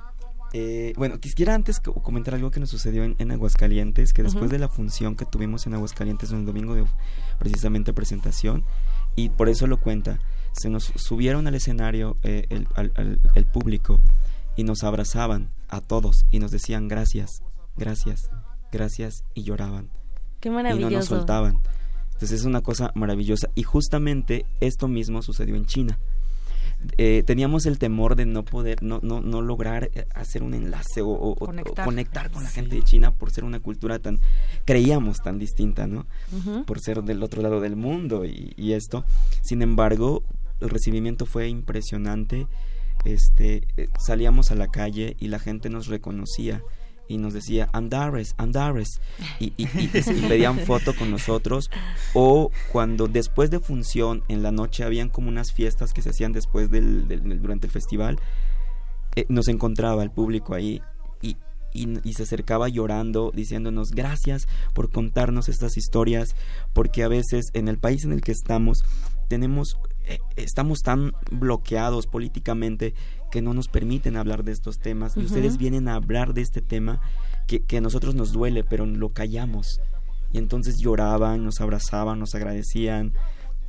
Eh, bueno, quisiera antes comentar algo que nos sucedió en, Aguascalientes, que después de la función que tuvimos en Aguascalientes en el domingo de precisamente presentación, y por eso lo cuenta, se nos subieron al escenario eh, el, el, público y nos abrazaban a todos y nos decían gracias, gracias, gracias y lloraban. Qué maravilloso. Y no nos soltaban. Entonces es una cosa maravillosa. Y justamente esto mismo sucedió en China. Eh, teníamos el temor de no poder, no, no, no lograr eh, hacer un enlace o, conectar. con la gente de China por ser una cultura tan, creíamos tan distinta, ¿no? Por ser del otro lado del mundo y, y, esto. Sin embargo, el recibimiento fue impresionante. Este, eh, salíamos a la calle y la gente nos reconocía y nos decía Andares, Andares y, y, y, pedían foto con nosotros. O cuando después de función en la noche habían como unas fiestas que se hacían después del, durante el festival eh, nos encontraba el público ahí y, y, se acercaba llorando, diciéndonos gracias por contarnos estas historias, porque a veces en el país en el que estamos tenemos, eh, estamos tan bloqueados políticamente que no nos permiten hablar de estos temas. Y ustedes vienen a hablar de este tema que, que a nosotros nos duele, pero lo callamos. Y entonces lloraban, nos abrazaban, nos agradecían.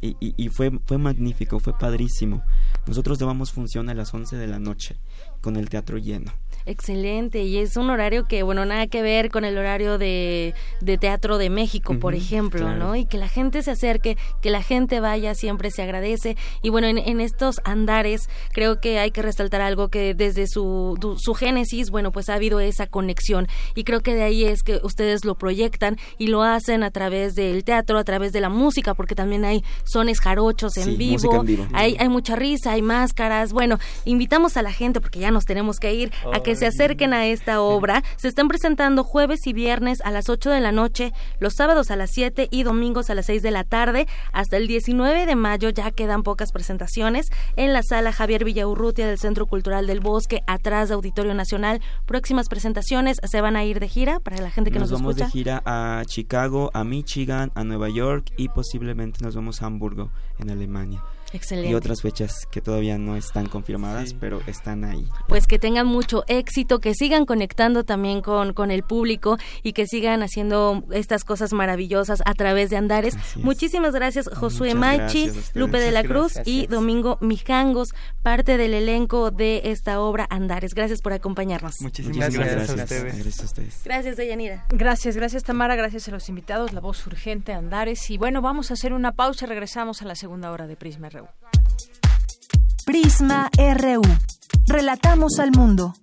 Y, y, y, fue, fue magnífico, fue padrísimo. Nosotros dábamos función a las 11 de la noche con el teatro lleno. Excelente, y es un horario que, bueno, nada que ver con el horario de, de Teatro de México, por ejemplo, ¿no? Y que la gente se acerque, que la gente vaya, siempre se agradece. Y bueno, en, en estos andares creo que hay que resaltar algo que desde su, su génesis, bueno, pues ha habido esa conexión. Y creo que de ahí es que ustedes lo proyectan y lo hacen a través del teatro, a través de la música, porque también hay sones jarochos en, vivo, en vivo. Hay, hay mucha risa, hay máscaras. Bueno, invitamos a la gente, porque ya nos tenemos que ir, a que se acerquen a esta obra. Se están presentando jueves y viernes a las 8 de la noche, los sábados a las 7 y domingos a las 6 de la tarde. Hasta el 19 de mayo ya quedan pocas presentaciones en la sala Javier Villaurrutia del Centro Cultural del Bosque, atrás de Auditorio Nacional. Próximas presentaciones se van a ir de gira para la gente que nos, nos vamos de gira a Chicago, a Michigan, a Nueva York y posiblemente nos vamos a Hamburgo, en Alemania. Y otras fechas que todavía no están confirmadas, pero están ahí. Pues que tengan mucho éxito, que sigan conectando también con, con el público y que sigan haciendo estas cosas maravillosas a través de Andares. Muchísimas gracias Josué Maichi, Lupe de la Cruz y Domingo Mijangos, parte del elenco de esta obra Andares. Gracias por acompañarnos. Muchísimas gracias, a ustedes. Gracias, Deyanira. Gracias, gracias Tamara, gracias a los invitados, la voz urgente Andares. Y bueno, vamos a hacer una pausa y regresamos a la segunda hora de Prisma Prisma RU. Relatamos al mundo.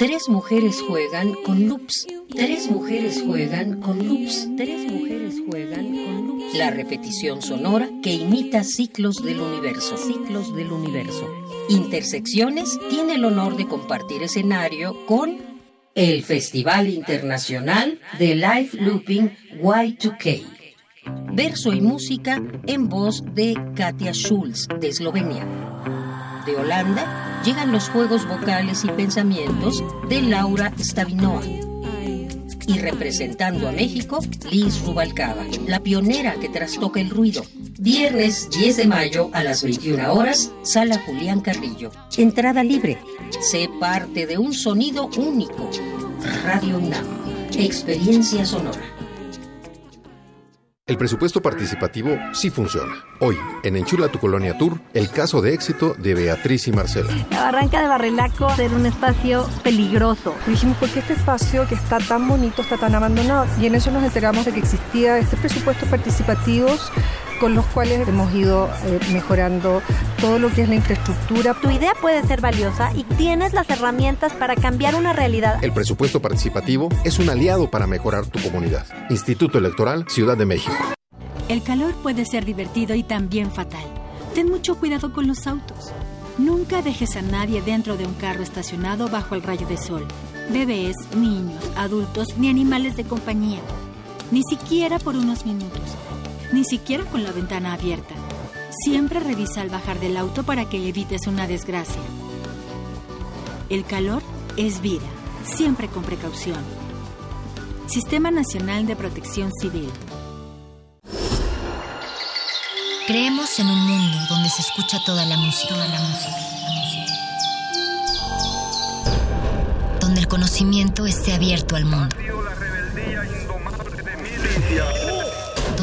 Tres mujeres juegan con loops. Tres mujeres juegan con loops. Tres mujeres juegan con loops. La repetición sonora que imita ciclos del universo. Ciclos del universo. Intersecciones tiene el honor de compartir escenario con el Festival Internacional de Live Looping Y2K. Verso y música en voz de Katia Schulz, de Eslovenia. De Holanda llegan los juegos vocales y pensamientos de Laura Stavinoa. Y representando a México, Liz Rubalcaba, la pionera que trastoca el ruido. Viernes 10 de mayo a las 21 horas, Sala Julián Carrillo. Entrada libre. Sé parte de un sonido único. Radio UNAM. Experiencia sonora. El presupuesto participativo sí funciona. Hoy, en Enchula tu Colonia Tour, el caso de éxito de Beatriz y Marcela. La barranca de Barrelaco era un espacio peligroso. dijimos, ¿por qué este espacio que está tan bonito está tan abandonado? Y en eso nos enteramos de que existía este presupuesto participativos con los cuales hemos ido eh, mejorando todo lo que es la infraestructura. Tu idea puede ser valiosa y tienes las herramientas para cambiar una realidad. El presupuesto participativo es un aliado para mejorar tu comunidad. Instituto Electoral Ciudad de México. El calor puede ser divertido y también fatal. Ten mucho cuidado con los autos. Nunca dejes a nadie dentro de un carro estacionado bajo el rayo de sol. Bebés, niños, adultos ni animales de compañía. Ni siquiera por unos minutos. Ni siquiera con la ventana abierta. Siempre revisa al bajar del auto para que evites una desgracia. El calor es vida. Siempre con precaución. Sistema Nacional de Protección Civil. Creemos en un mundo donde se escucha toda la música, toda la música, Donde el conocimiento esté abierto al mundo.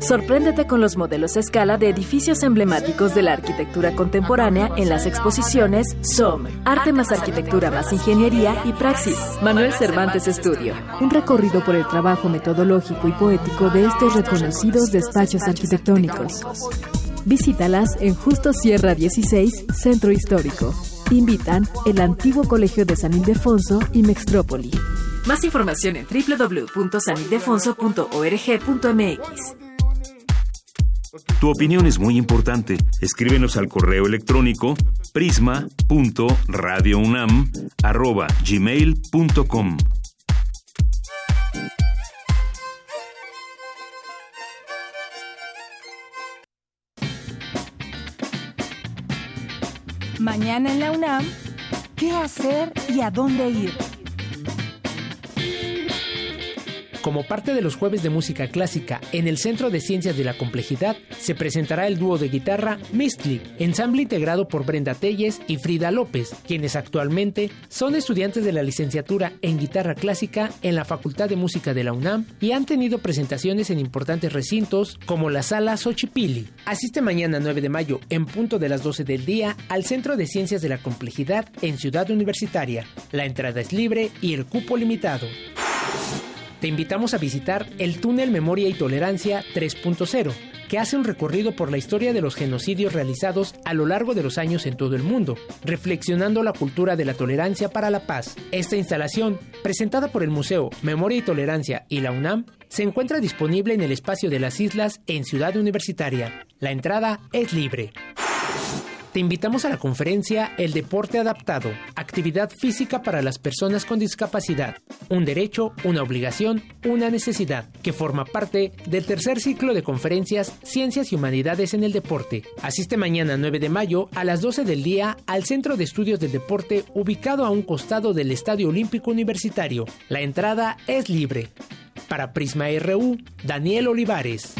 Sorpréndete con los modelos a escala de edificios emblemáticos de la arquitectura contemporánea en las exposiciones SOM, Arte más Arquitectura más Ingeniería y Praxis, Manuel Cervantes Estudio. Un recorrido por el trabajo metodológico y poético de estos reconocidos despachos arquitectónicos. Visítalas en Justo Sierra 16, Centro Histórico. Invitan el antiguo Colegio de San Ildefonso y Mextrópoli. Más información en www.sanildefonso.org.mx. Tu opinión es muy importante. Escríbenos al correo electrónico prisma.radiounam@gmail.com. Mañana en la UNAM, ¿qué hacer y a dónde ir? Como parte de los jueves de música clásica en el Centro de Ciencias de la Complejidad, se presentará el dúo de guitarra Mistly, ensamble integrado por Brenda Telles y Frida López, quienes actualmente son estudiantes de la licenciatura en guitarra clásica en la Facultad de Música de la UNAM y han tenido presentaciones en importantes recintos como la Sala Xochipilli. Asiste mañana 9 de mayo en punto de las 12 del día al Centro de Ciencias de la Complejidad en Ciudad Universitaria. La entrada es libre y el cupo limitado te invitamos a visitar el túnel Memoria y Tolerancia 3.0, que hace un recorrido por la historia de los genocidios realizados a lo largo de los años en todo el mundo, reflexionando la cultura de la tolerancia para la paz. Esta instalación, presentada por el Museo Memoria y Tolerancia y la UNAM, se encuentra disponible en el espacio de las islas en Ciudad Universitaria. La entrada es libre. Te invitamos a la conferencia El deporte adaptado, actividad física para las personas con discapacidad, un derecho, una obligación, una necesidad, que forma parte del tercer ciclo de conferencias Ciencias y Humanidades en el Deporte. Asiste mañana 9 de mayo a las 12 del día al Centro de Estudios del Deporte ubicado a un costado del Estadio Olímpico Universitario. La entrada es libre. Para Prisma RU, Daniel Olivares.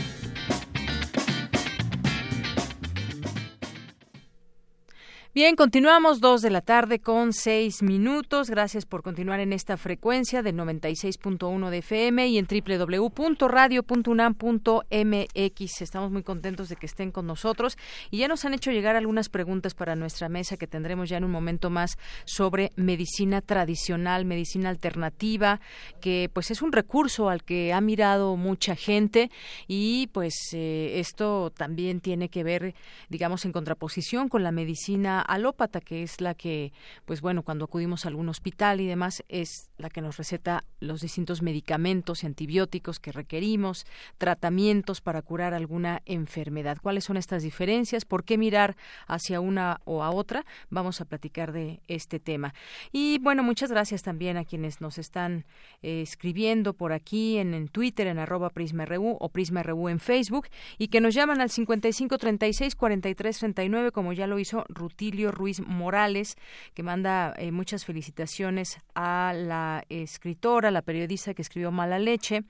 Bien, continuamos dos de la tarde con seis minutos. Gracias por continuar en esta frecuencia del 96.1 de FM y en www.radio.unam.mx. Estamos muy contentos de que estén con nosotros y ya nos han hecho llegar algunas preguntas para nuestra mesa que tendremos ya en un momento más sobre medicina tradicional, medicina alternativa, que pues es un recurso al que ha mirado mucha gente y pues eh, esto también tiene que ver, digamos, en contraposición con la medicina alópata, que es la que, pues bueno, cuando acudimos a algún hospital y demás, es la que nos receta los distintos medicamentos y antibióticos que requerimos, tratamientos para curar alguna enfermedad. ¿Cuáles son estas diferencias? ¿Por qué mirar hacia una o a otra? Vamos a platicar de este tema. Y bueno, muchas gracias también a quienes nos están eh, escribiendo por aquí en, en Twitter, en arroba PrismaRU o PrismaRU en Facebook y que nos llaman al 55 36 43 39, como ya lo hizo Rutilio Ruiz Morales, que manda eh, muchas felicitaciones a la escritora, la periodista que escribió Mala Leche,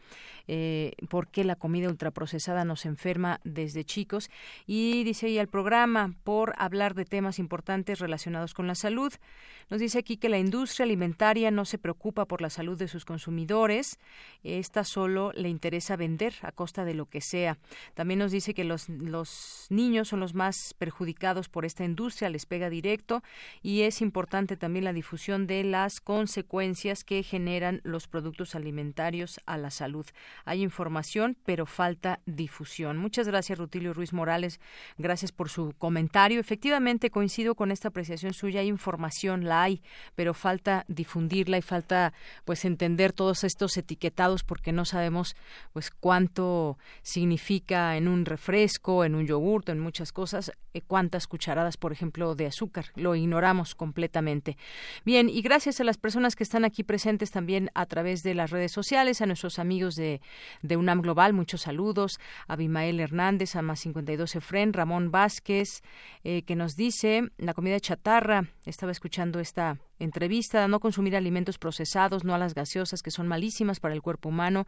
eh, porque la comida ultraprocesada nos enferma desde chicos. Y dice ahí el programa por hablar de temas importantes relacionados con la salud. Nos dice aquí que la industria alimentaria no se preocupa por la salud de sus consumidores, esta solo le interesa vender a costa de lo que sea. También nos dice que los, los niños son los más perjudicados por esta industria, les pega directo y es importante también la difusión de las consecuencias que generan los productos alimentarios a la salud. Hay información, pero falta difusión. Muchas gracias, Rutilio Ruiz Morales. Gracias por su comentario. Efectivamente, coincido con esta apreciación suya. Hay información, la hay, pero falta difundirla y falta pues entender todos estos etiquetados porque no sabemos pues cuánto significa en un refresco, en un yogurto, en muchas cosas, eh, cuántas cucharadas, por ejemplo, de azúcar. Lo ignoramos completamente. Bien, y gracias a las personas que están aquí presentes también a través de las redes sociales, a nuestros amigos de, de UNAM Global, muchos saludos, a Abimael Hernández, a Más 52 Efren, Ramón Vázquez, eh, que nos dice, la comida chatarra, estaba escuchando esta entrevista, no consumir alimentos procesados, no a las gaseosas que son malísimas para el cuerpo humano.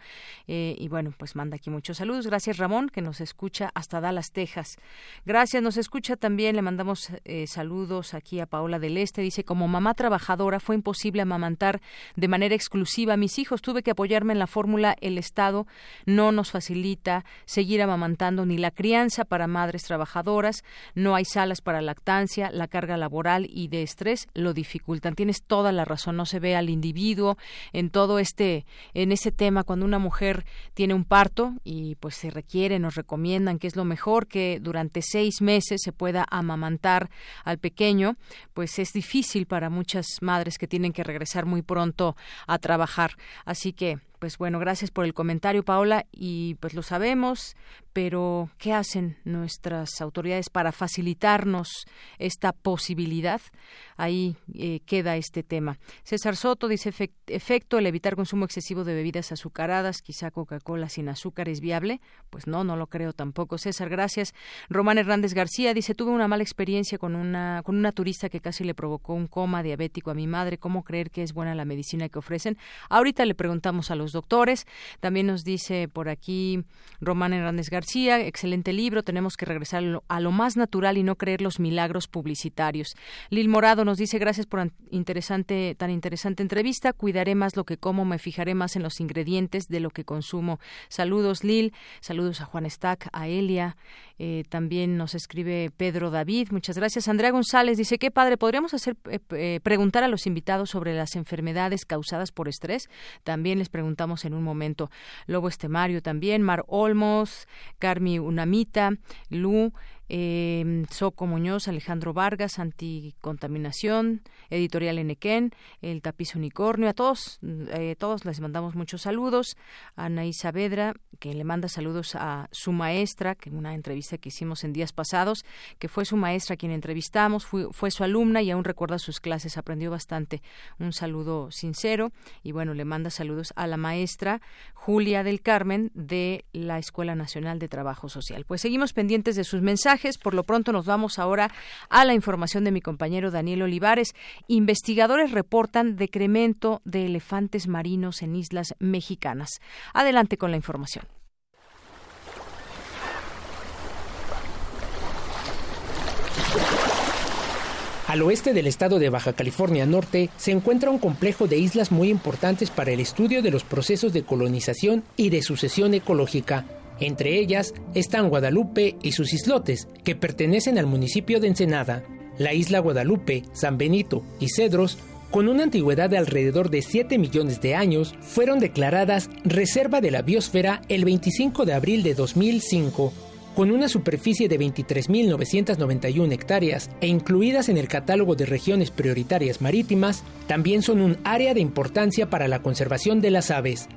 Eh, y bueno, pues manda aquí muchos saludos. Gracias Ramón, que nos escucha hasta Dallas, Texas. Gracias, nos escucha también, le mandamos eh, saludos aquí a Paola del Este. Dice, como mamá trabajadora fue imposible amamantar de manera exclusiva a mis hijos. Tuve que apoyarme en la fórmula El Estado no nos facilita seguir amamantando ni la crianza para madres trabajadoras. No hay salas para lactancia, la carga laboral y de estrés lo dificultan tienes toda la razón, no se ve al individuo en todo este, en ese tema, cuando una mujer tiene un parto y pues se requiere, nos recomiendan que es lo mejor que durante seis meses se pueda amamantar al pequeño, pues es difícil para muchas madres que tienen que regresar muy pronto a trabajar. Así que pues bueno, gracias por el comentario, Paola, y pues lo sabemos, pero ¿qué hacen nuestras autoridades para facilitarnos esta posibilidad? Ahí eh, queda este tema. César Soto dice, efecto, el evitar consumo excesivo de bebidas azucaradas, quizá Coca-Cola sin azúcar es viable. Pues no, no lo creo tampoco. César, gracias. Román Hernández García dice, tuve una mala experiencia con una, con una turista que casi le provocó un coma diabético a mi madre. ¿Cómo creer que es buena la medicina que ofrecen? Ahorita le preguntamos a los doctores. También nos dice por aquí Román Hernández García, excelente libro, tenemos que regresar a lo, más natural y no creer los milagros publicitarios. Lil Morado nos dice, gracias por interesante, tan interesante entrevista, cuidaré más lo que como, me fijaré más en los ingredientes de lo que consumo. Saludos Lil, saludos a Juan Stack, a Elia, eh, también nos escribe Pedro David, muchas gracias. Andrea González dice, qué padre, podríamos hacer eh, eh, preguntar a los invitados sobre las enfermedades causadas por estrés. También les preguntamos en un momento. Lobo Estemario también, Mar Olmos, Carmi Unamita, Lu, eh, Soco Muñoz, Alejandro Vargas, Anticontaminación, Editorial Enequén, El Tapiz Unicornio, a todos, eh, todos les mandamos muchos saludos, a Anaí Saavedra, que le manda saludos a su maestra, que en una entrevista que hicimos en días pasados, que fue su maestra quien entrevistamos, fue su alumna y aún recuerda sus clases, aprendió bastante. Un saludo sincero y bueno, le manda saludos a la maestra Julia del Carmen de la Escuela Nacional de Trabajo Social. Pues seguimos pendientes de sus mensajes por lo pronto nos vamos ahora a la información de mi compañero Daniel Olivares. Investigadores reportan decremento de elefantes marinos en islas mexicanas. Adelante con la información. Al oeste del estado de Baja California Norte se encuentra un complejo de islas muy importantes para el estudio de los procesos de colonización y de sucesión ecológica. Entre ellas están Guadalupe y sus islotes, que pertenecen al municipio de Ensenada. La isla Guadalupe, San Benito y Cedros, con una antigüedad de alrededor de 7 millones de años, fueron declaradas Reserva de la Biosfera el 25 de abril de 2005. con una superficie de 23.991 hectáreas e incluidas en el catálogo de regiones prioritarias marítimas, también son un área de importancia para la conservación de las aves.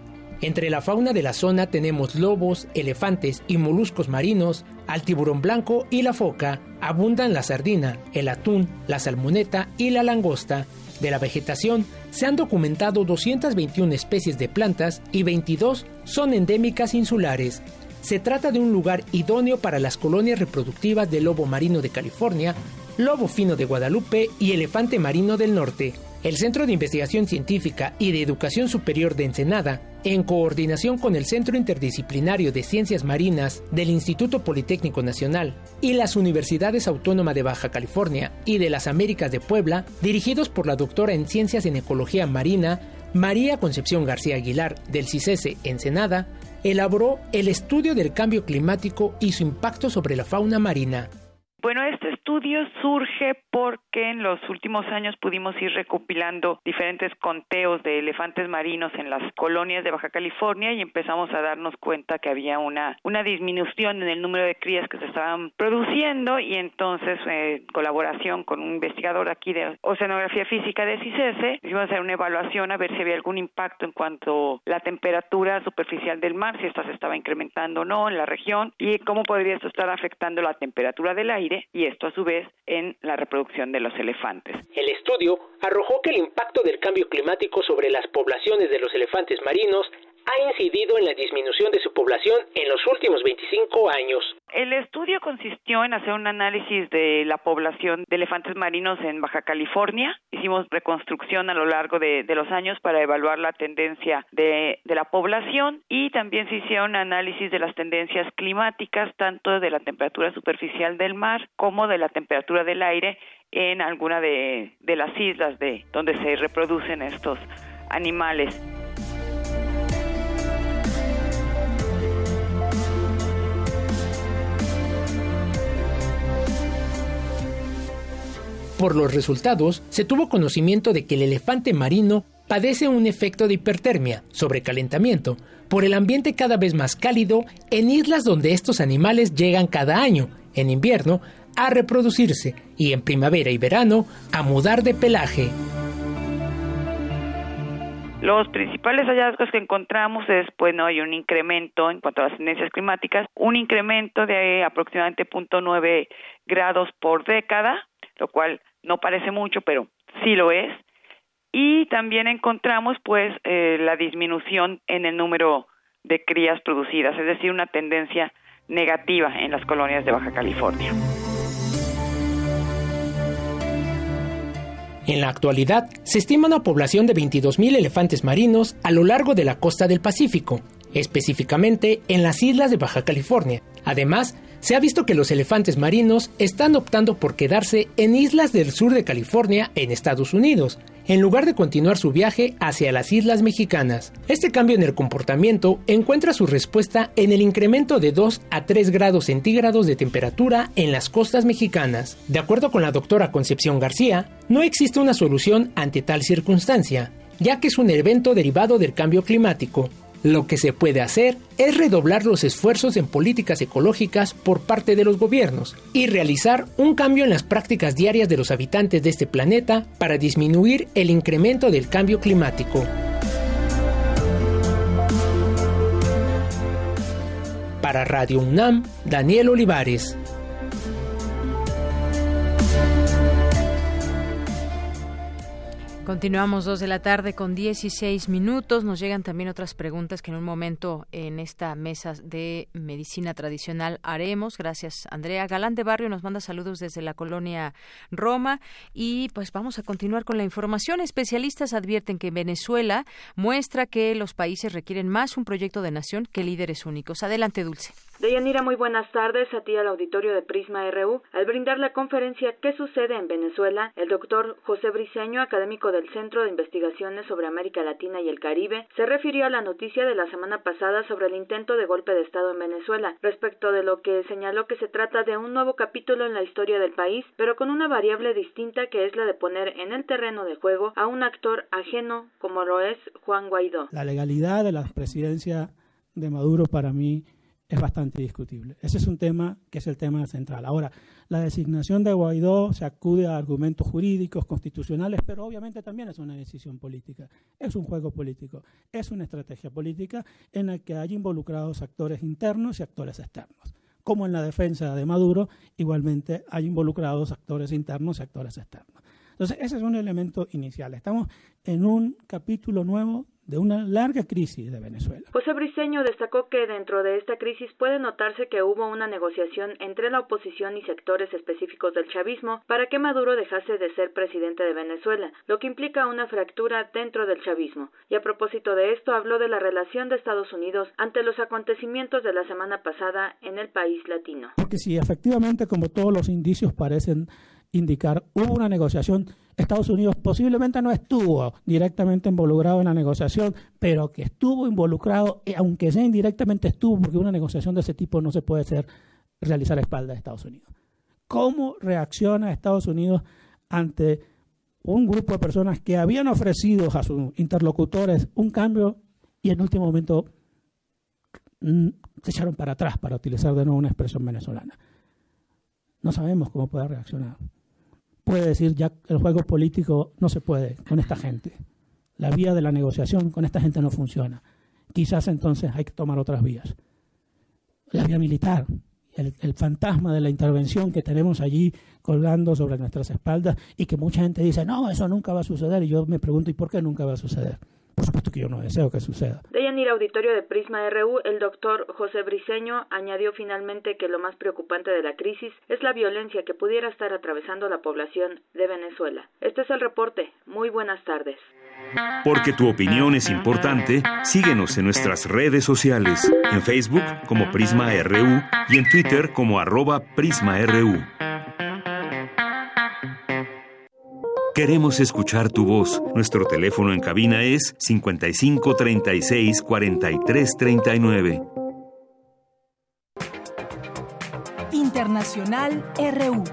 Entre la fauna de la zona tenemos lobos, elefantes y moluscos marinos, al tiburón blanco y la foca, abundan la sardina, el atún, la salmoneta y la langosta. De la vegetación se han documentado 221 especies de plantas y 22 son endémicas insulares. Se trata de un lugar idóneo para las colonias reproductivas del lobo marino de California, lobo fino de Guadalupe y elefante marino del norte. El Centro de Investigación Científica y de Educación Superior de Ensenada, en coordinación con el Centro Interdisciplinario de Ciencias Marinas del Instituto Politécnico Nacional y las Universidades Autónoma de Baja California y de las Américas de Puebla, dirigidos por la doctora en Ciencias en Ecología Marina, María Concepción García Aguilar, del CICESE Ensenada, elaboró el estudio del cambio climático y su impacto sobre la fauna marina. Estudio surge porque en los últimos años pudimos ir recopilando diferentes conteos de elefantes marinos en las colonias de Baja California y empezamos a darnos cuenta que había una, una disminución en el número de crías que se estaban produciendo y entonces eh, en colaboración con un investigador aquí de Oceanografía Física de CICESE hicimos hacer una evaluación a ver si había algún impacto en cuanto a la temperatura superficial del mar, si esta se estaba incrementando o no en la región y cómo podría esto estar afectando la temperatura del aire y esto a su vez en la reproducción de los elefantes. El estudio arrojó que el impacto del cambio climático sobre las poblaciones de los elefantes marinos ha incidido en la disminución de su población en los últimos 25 años. El estudio consistió en hacer un análisis de la población de elefantes marinos en Baja California. Hicimos reconstrucción a lo largo de, los años para evaluar la tendencia de, de, la población y también se hicieron análisis de las tendencias climáticas, tanto de la temperatura superficial del mar como de la temperatura del aire en alguna de, de las islas de donde se reproducen estos animales. Por los resultados, se tuvo conocimiento de que el elefante marino padece un efecto de hipertermia, sobrecalentamiento, por el ambiente cada vez más cálido en islas donde estos animales llegan cada año, en invierno, a reproducirse y en primavera y verano a mudar de pelaje. Los principales hallazgos que encontramos es, bueno, hay un incremento en cuanto a las tendencias climáticas, un incremento de aproximadamente 0.9 grados por década, lo cual no parece mucho, pero sí lo es. Y también encontramos pues eh, la disminución en el número de crías producidas, es decir, una tendencia negativa en las colonias de Baja California. En la actualidad, se estima una población de 22.000 elefantes marinos a lo largo de la costa del Pacífico, específicamente en las islas de Baja California. Además, se ha visto que los elefantes marinos están optando por quedarse en islas del sur de California, en Estados Unidos, en lugar de continuar su viaje hacia las islas mexicanas. Este cambio en el comportamiento encuentra su respuesta en el incremento de 2 a 3 grados centígrados de temperatura en las costas mexicanas. De acuerdo con la doctora Concepción García, no existe una solución ante tal circunstancia, ya que es un evento derivado del cambio climático, lo que se puede hacer es redoblar los esfuerzos en políticas ecológicas por parte de los gobiernos y realizar un cambio en las prácticas diarias de los habitantes de este planeta para disminuir el incremento del cambio climático. Para Radio UNAM, Daniel Olivares. Continuamos dos de la tarde con 16 minutos. Nos llegan también otras preguntas que en un momento en esta mesa de medicina tradicional haremos. Gracias, Andrea. Galán de Barrio nos manda saludos desde la colonia Roma. Y pues vamos a continuar con la información. Especialistas advierten que Venezuela muestra que los países requieren más un proyecto de nación que líderes únicos. Adelante, Dulce. Deyanira, muy buenas tardes a ti al auditorio de Prisma RU. Al brindar la conferencia ¿Qué sucede en Venezuela? El doctor José Briceño, académico del Centro de Investigaciones sobre América Latina y el Caribe, se refirió a la noticia de la semana pasada sobre el intento de golpe de Estado en Venezuela, respecto de lo que señaló que se trata de un nuevo capítulo en la historia del país, pero con una variable distinta que es la de poner en el terreno de juego a un actor ajeno como lo es Juan Guaidó. La legalidad de la presidencia de Maduro para mí es bastante discutible. Ese es un tema que es el tema central. Ahora, la designación de Guaidó se acude a argumentos jurídicos, constitucionales, pero obviamente también es una decisión política, es un juego político, es una estrategia política en la que hay involucrados actores internos y actores externos. Como en la defensa de Maduro, igualmente hay involucrados actores internos y actores externos. Entonces, ese es un elemento inicial. Estamos en un capítulo nuevo de una larga crisis de Venezuela. José Briceño destacó que dentro de esta crisis puede notarse que hubo una negociación entre la oposición y sectores específicos del chavismo para que Maduro dejase de ser presidente de Venezuela, lo que implica una fractura dentro del chavismo. Y a propósito de esto habló de la relación de Estados Unidos ante los acontecimientos de la semana pasada en el país latino. Porque si efectivamente, como todos los indicios parecen indicar, hubo una negociación Estados Unidos posiblemente no estuvo directamente involucrado en la negociación, pero que estuvo involucrado, eh, aunque sea indirectamente estuvo, porque una negociación de ese tipo no se puede hacer realizar a espalda de Estados Unidos. ¿Cómo reacciona Estados Unidos ante un grupo de personas que habían ofrecido a sus interlocutores un cambio y en último momento mm, se echaron para atrás, para utilizar de nuevo una expresión venezolana? No sabemos cómo puede reaccionar puede decir ya el juego político no se puede con esta gente. La vía de la negociación con esta gente no funciona. Quizás entonces hay que tomar otras vías. La vía militar, el, el, fantasma de la intervención que tenemos allí colgando sobre nuestras espaldas y que mucha gente dice, no, eso nunca va a suceder. Y yo me pregunto, ¿y por qué nunca va a suceder? Por supuesto que yo no deseo que suceda. De Yanir Auditorio de Prisma RU, el doctor José Briceño añadió finalmente que lo más preocupante de la crisis es la violencia que pudiera estar atravesando la población de Venezuela. Este es el reporte. Muy buenas tardes. Porque tu opinión es importante, síguenos en nuestras redes sociales, en Facebook como Prisma RU y en Twitter como arroba PrismaRU. Queremos escuchar tu voz. Nuestro teléfono en cabina es 55 36 43 39. Internacional RU.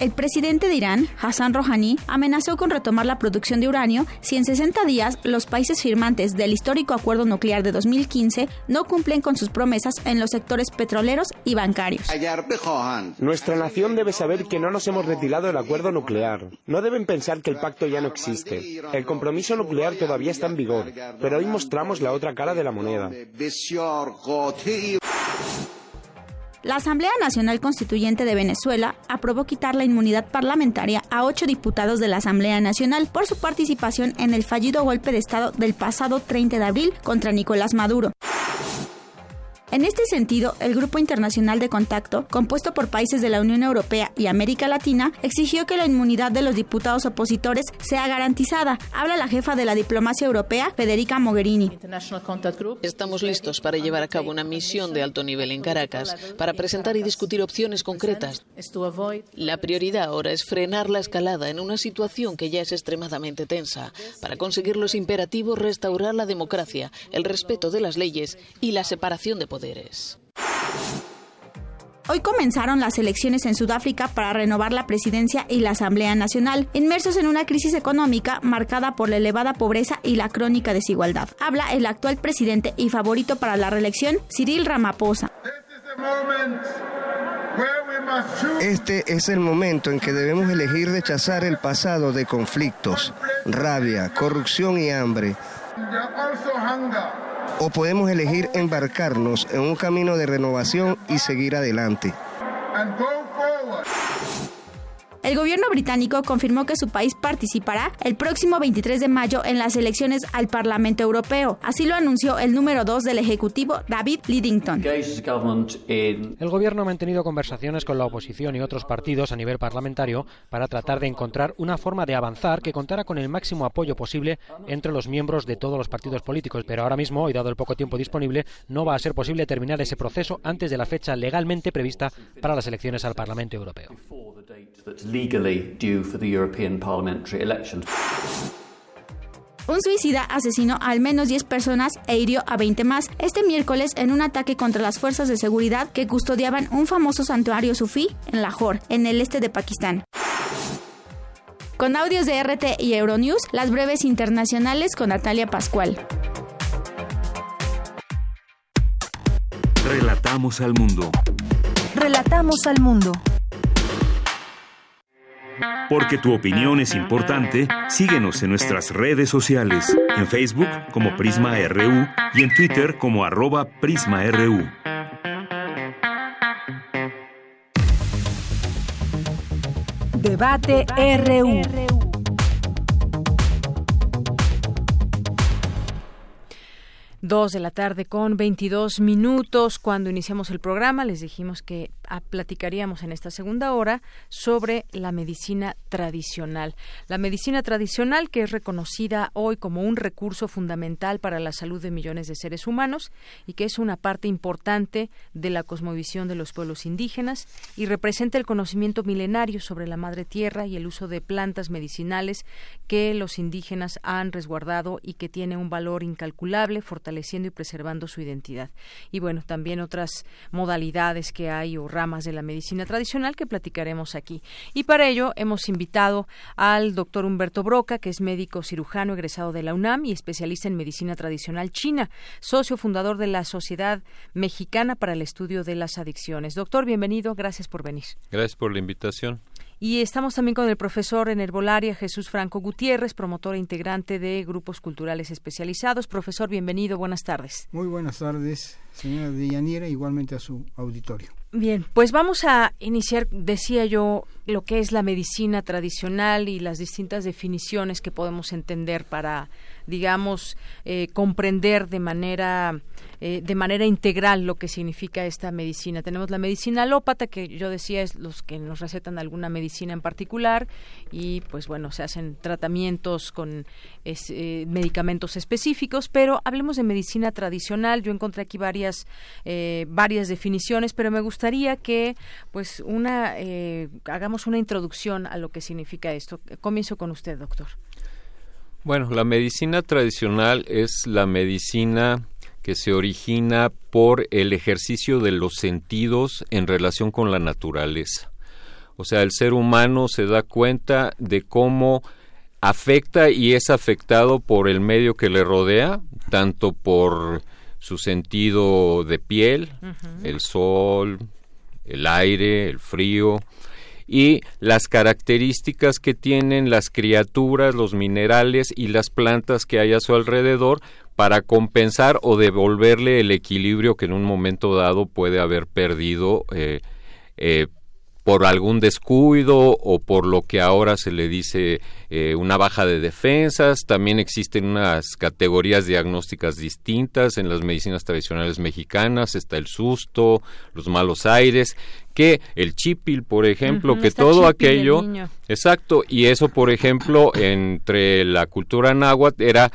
El presidente de Irán, Hassan Rouhani, amenazó con retomar la producción de uranio si en 60 días los países firmantes del histórico acuerdo nuclear de 2015 no cumplen con sus promesas en los sectores petroleros y bancarios. Nuestra nación debe saber que no nos hemos retirado del acuerdo nuclear. No deben pensar que el pacto ya no existe. El compromiso nuclear todavía está en vigor, pero hoy mostramos la otra cara de la moneda. La Asamblea Nacional Constituyente de Venezuela aprobó quitar la inmunidad parlamentaria a ocho diputados de la Asamblea Nacional por su participación en el fallido golpe de Estado del pasado 30 de abril contra Nicolás Maduro. En este sentido, el Grupo Internacional de Contacto, compuesto por países de la Unión Europea y América Latina, exigió que la inmunidad de los diputados opositores sea garantizada. Habla la jefa de la diplomacia europea, Federica Mogherini. Estamos listos para llevar a cabo una misión de alto nivel en Caracas para presentar y discutir opciones concretas. La prioridad ahora es frenar la escalada en una situación que ya es extremadamente tensa. Para conseguir los imperativos, restaurar la democracia, el respeto de las leyes y la separación de poderes. Hoy comenzaron las elecciones en Sudáfrica para renovar la presidencia y la Asamblea Nacional, inmersos en una crisis económica marcada por la elevada pobreza y la crónica desigualdad. Habla el actual presidente y favorito para la reelección, Cyril Ramaphosa. Este es el momento en que debemos elegir rechazar el pasado de conflictos, rabia, corrupción y hambre o podemos elegir embarcarnos en un camino de renovación y seguir adelante. El gobierno británico confirmó que su país participará el próximo 23 de mayo en las elecciones al Parlamento Europeo. Así lo anunció el número 2 del Ejecutivo, David Lidington. El gobierno ha mantenido conversaciones con la oposición y otros partidos a nivel parlamentario para tratar de encontrar una forma de avanzar que contara con el máximo apoyo posible entre los miembros de todos los partidos políticos. Pero ahora mismo, y dado el poco tiempo disponible, no va a ser posible terminar ese proceso antes de la fecha legalmente prevista para las elecciones al Parlamento Europeo. Un suicida asesinó a al menos 10 personas e hirió a 20 más este miércoles en un ataque contra las fuerzas de seguridad que custodiaban un famoso santuario sufí en Lahore, en el este de Pakistán. Con audios de RT y Euronews, las breves internacionales con Natalia Pascual. Relatamos al mundo. Relatamos al mundo. Porque tu opinión es importante, síguenos en nuestras redes sociales, en Facebook como Prisma RU y en Twitter como arroba PrismaRU. Debate RU. Dos de la tarde con 22 minutos. Cuando iniciamos el programa les dijimos que platicaríamos en esta segunda hora sobre la medicina tradicional. La medicina tradicional que es reconocida hoy como un recurso fundamental para la salud de millones de seres humanos y que es una parte importante de la cosmovisión de los pueblos indígenas y representa el conocimiento milenario sobre la madre tierra y el uso de plantas medicinales que los indígenas han resguardado y que tiene un valor incalculable, fortaleciendo y preservando su identidad. Y bueno, también otras modalidades que hay o ramas de la medicina tradicional que platicaremos aquí. Y para ello hemos invitado al doctor Humberto Broca, que es médico cirujano egresado de la UNAM y especialista en medicina tradicional china, socio fundador de la Sociedad Mexicana para el Estudio de las Adicciones. Doctor, bienvenido, gracias por venir. Gracias por la invitación. Y estamos también con el profesor en herbolaria Jesús Franco Gutiérrez, promotor e integrante de grupos culturales especializados. Profesor, bienvenido, buenas tardes. Muy buenas tardes, señora Deyanira, igualmente a su auditorio. Bien, pues vamos a iniciar, decía yo, lo que es la medicina tradicional y las distintas definiciones que podemos entender para, digamos, eh, comprender de manera eh, de manera integral lo que significa esta medicina. Tenemos la medicina alópata, que yo decía es los que nos recetan alguna medicina en particular y pues bueno, se hacen tratamientos con eh, medicamentos específicos, pero hablemos de medicina tradicional. Yo encontré aquí varias, eh, varias definiciones, pero me gustaría que pues una, hagamos una introducción a lo que significa esto. Comienzo con usted, doctor. Bueno, la medicina tradicional es la medicina que se origina por el ejercicio de los sentidos en relación con la naturaleza. O sea, el ser humano se da cuenta de cómo afecta y es afectado por el medio que le rodea, tanto por su sentido de piel, el sol, el aire, el frío, y las características que tienen las criaturas, los minerales y las plantas que hay a su alrededor para compensar o devolverle el equilibrio que en un momento dado puede haber perdido eh, eh, por algún descuido o por lo que ahora se le dice eh, una baja de defensas. También existen unas categorías diagnósticas distintas en las medicinas tradicionales mexicanas. Está el susto, los malos aires, que el chipil, por ejemplo, que todo aquello... Exacto, y eso, por ejemplo, entre la cultura náhuatl era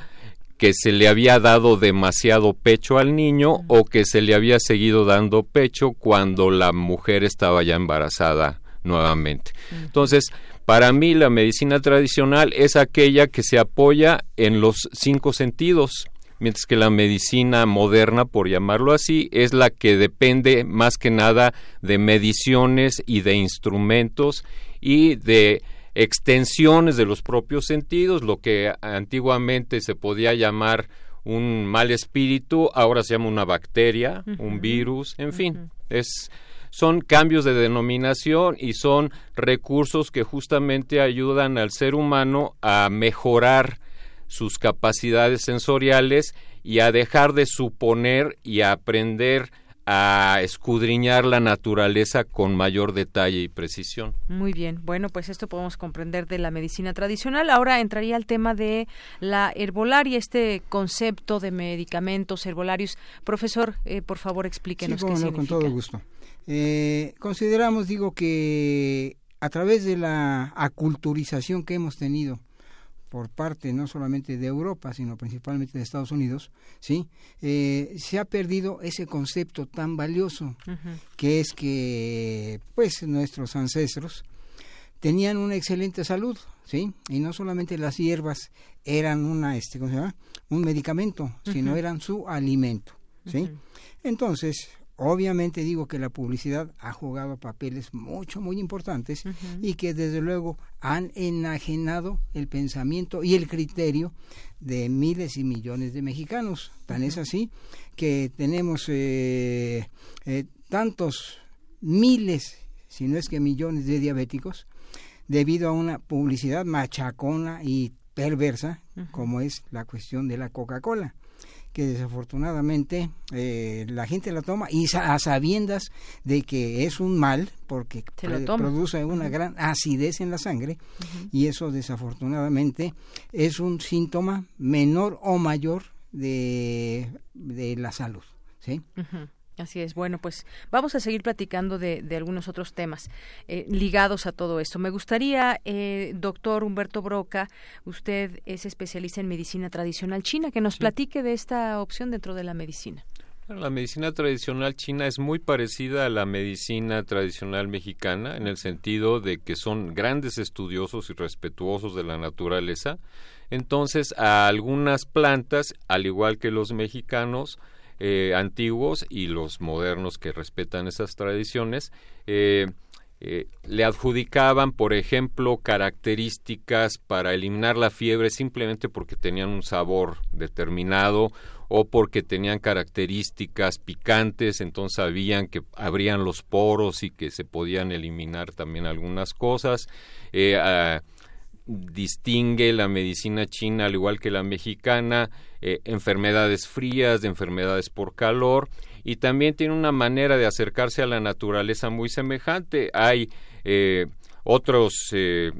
que se le había dado demasiado pecho al niño o que se le había seguido dando pecho cuando la mujer estaba ya embarazada nuevamente. Entonces, para mí la medicina tradicional es aquella que se apoya en los cinco sentidos, mientras que la medicina moderna, por llamarlo así, es la que depende más que nada de mediciones y de instrumentos y de extensiones de los propios sentidos, lo que antiguamente se podía llamar un mal espíritu, ahora se llama una bacteria, un virus, en fin, es son cambios de denominación y son recursos que justamente ayudan al ser humano a mejorar sus capacidades sensoriales y a dejar de suponer y a aprender a escudriñar la naturaleza con mayor detalle y precisión. Muy bien, bueno, pues esto podemos comprender de la medicina tradicional. Ahora entraría el tema de la herbolaria, este concepto de medicamentos herbolarios. Profesor, eh, por favor, explíquenos qué significa. Con todo gusto. Eh, consideramos, digo, que a través de la aculturización que hemos tenido por parte no solamente de Europa, sino principalmente de Estados Unidos, ¿sí? Eh, se ha perdido ese concepto tan valioso que es que pues nuestros ancestros tenían una excelente salud, ¿sí? Y no solamente las hierbas eran una este, ¿cómo se llama? un medicamento, sino eran su alimento, ¿sí? Entonces, Obviamente digo que la publicidad ha jugado papeles mucho, muy importantes y que desde luego han enajenado el pensamiento y el criterio de miles y millones de mexicanos. Tan es así que tenemos eh, eh, tantos miles, si no es que millones de diabéticos, debido a una publicidad machacona y perversa, como es la cuestión de la Coca-Cola que desafortunadamente eh, la gente la toma y a sabiendas de que es un mal porque produce una gran acidez en la sangre y eso desafortunadamente es un síntoma menor o mayor de, de la salud. ¿sí? Así es. Bueno, pues vamos a seguir platicando de, algunos otros temas eh, ligados a todo esto. Me gustaría, eh, doctor Humberto Broca, usted es especialista en medicina tradicional china, que nos platique de esta opción dentro de la medicina. La medicina tradicional china es muy parecida a la medicina tradicional mexicana en el sentido de que son grandes estudiosos y respetuosos de la naturaleza. Entonces, a algunas plantas, al igual que los mexicanos, eh, antiguos y los modernos que respetan esas tradiciones, eh, eh, le adjudicaban, por ejemplo, características para eliminar la fiebre simplemente porque tenían un sabor determinado o porque tenían características picantes, entonces sabían que abrían los poros y que se podían eliminar también algunas cosas. Ah, distingue la medicina china, al igual que la mexicana, eh, enfermedades frías, de enfermedades por calor, y también tiene una manera de acercarse a la naturaleza muy semejante. Hay eh, otros, eh,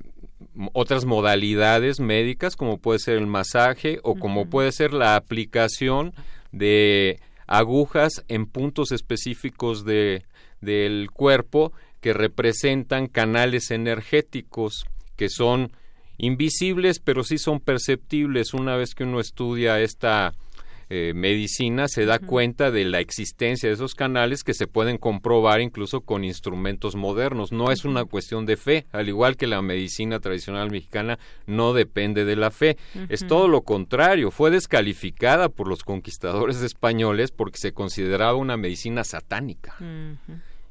otras modalidades médicas, como puede ser el masaje o como puede ser la aplicación de agujas en puntos específicos de, del cuerpo que representan canales energéticos que son invisibles, pero sí son perceptibles. Una vez que uno estudia esta eh, medicina, se da cuenta de la existencia de esos canales que se pueden comprobar incluso con instrumentos modernos. No es una cuestión de fe, al igual que la medicina tradicional mexicana no depende de la fe. Es todo lo contrario. Fue descalificada por los conquistadores españoles porque se consideraba una medicina satánica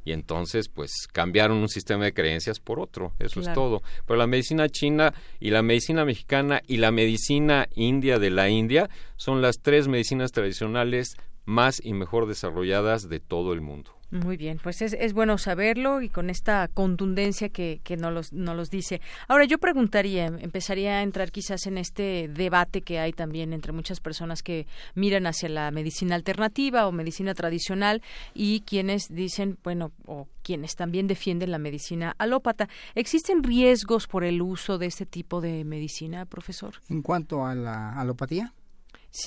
y entonces pues cambiaron un sistema de creencias por otro, eso es todo. Pero la medicina china y la medicina mexicana y la medicina india de la India son las tres medicinas tradicionales más y mejor desarrolladas de todo el mundo. Muy bien, pues es, es bueno saberlo y con esta contundencia que, que nos, los, nos los dice. Ahora yo preguntaría, empezaría a entrar quizás en este debate que hay también entre muchas personas que miran hacia la medicina alternativa o medicina tradicional y quienes dicen, bueno, o quienes también defienden la medicina alópata. ¿Existen riesgos por el uso de este tipo de medicina, profesor? En cuanto a la alopatía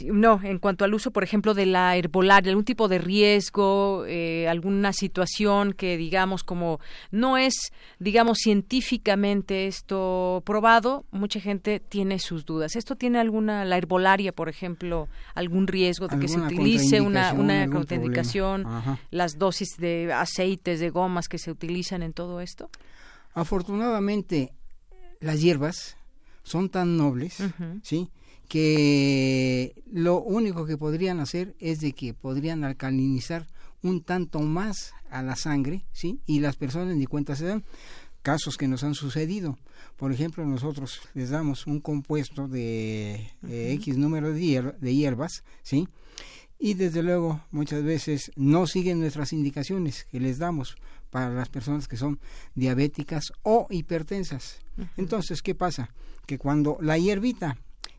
no, en cuanto al uso, por ejemplo, de la herbolaria, algún tipo de riesgo, eh, alguna situación que, digamos, como no es, digamos, científicamente esto probado, mucha gente tiene sus dudas. ¿Esto tiene alguna, la herbolaria, por ejemplo, algún riesgo de que se utilice una, una contraindicación, las dosis de aceites, de gomas que se utilizan en todo esto? Afortunadamente, las hierbas son tan nobles, ¿sí?, que lo único que podrían hacer es de que podrían alcalinizar un tanto más a la sangre, ¿sí? Y las personas ni cuenta se dan. Casos que nos han sucedido. Por ejemplo, nosotros les damos un compuesto de X número de, de hierbas, ¿sí? Y desde luego muchas veces no siguen nuestras indicaciones que les damos para las personas que son diabéticas o hipertensas. Entonces, ¿qué pasa? Que cuando la hierbita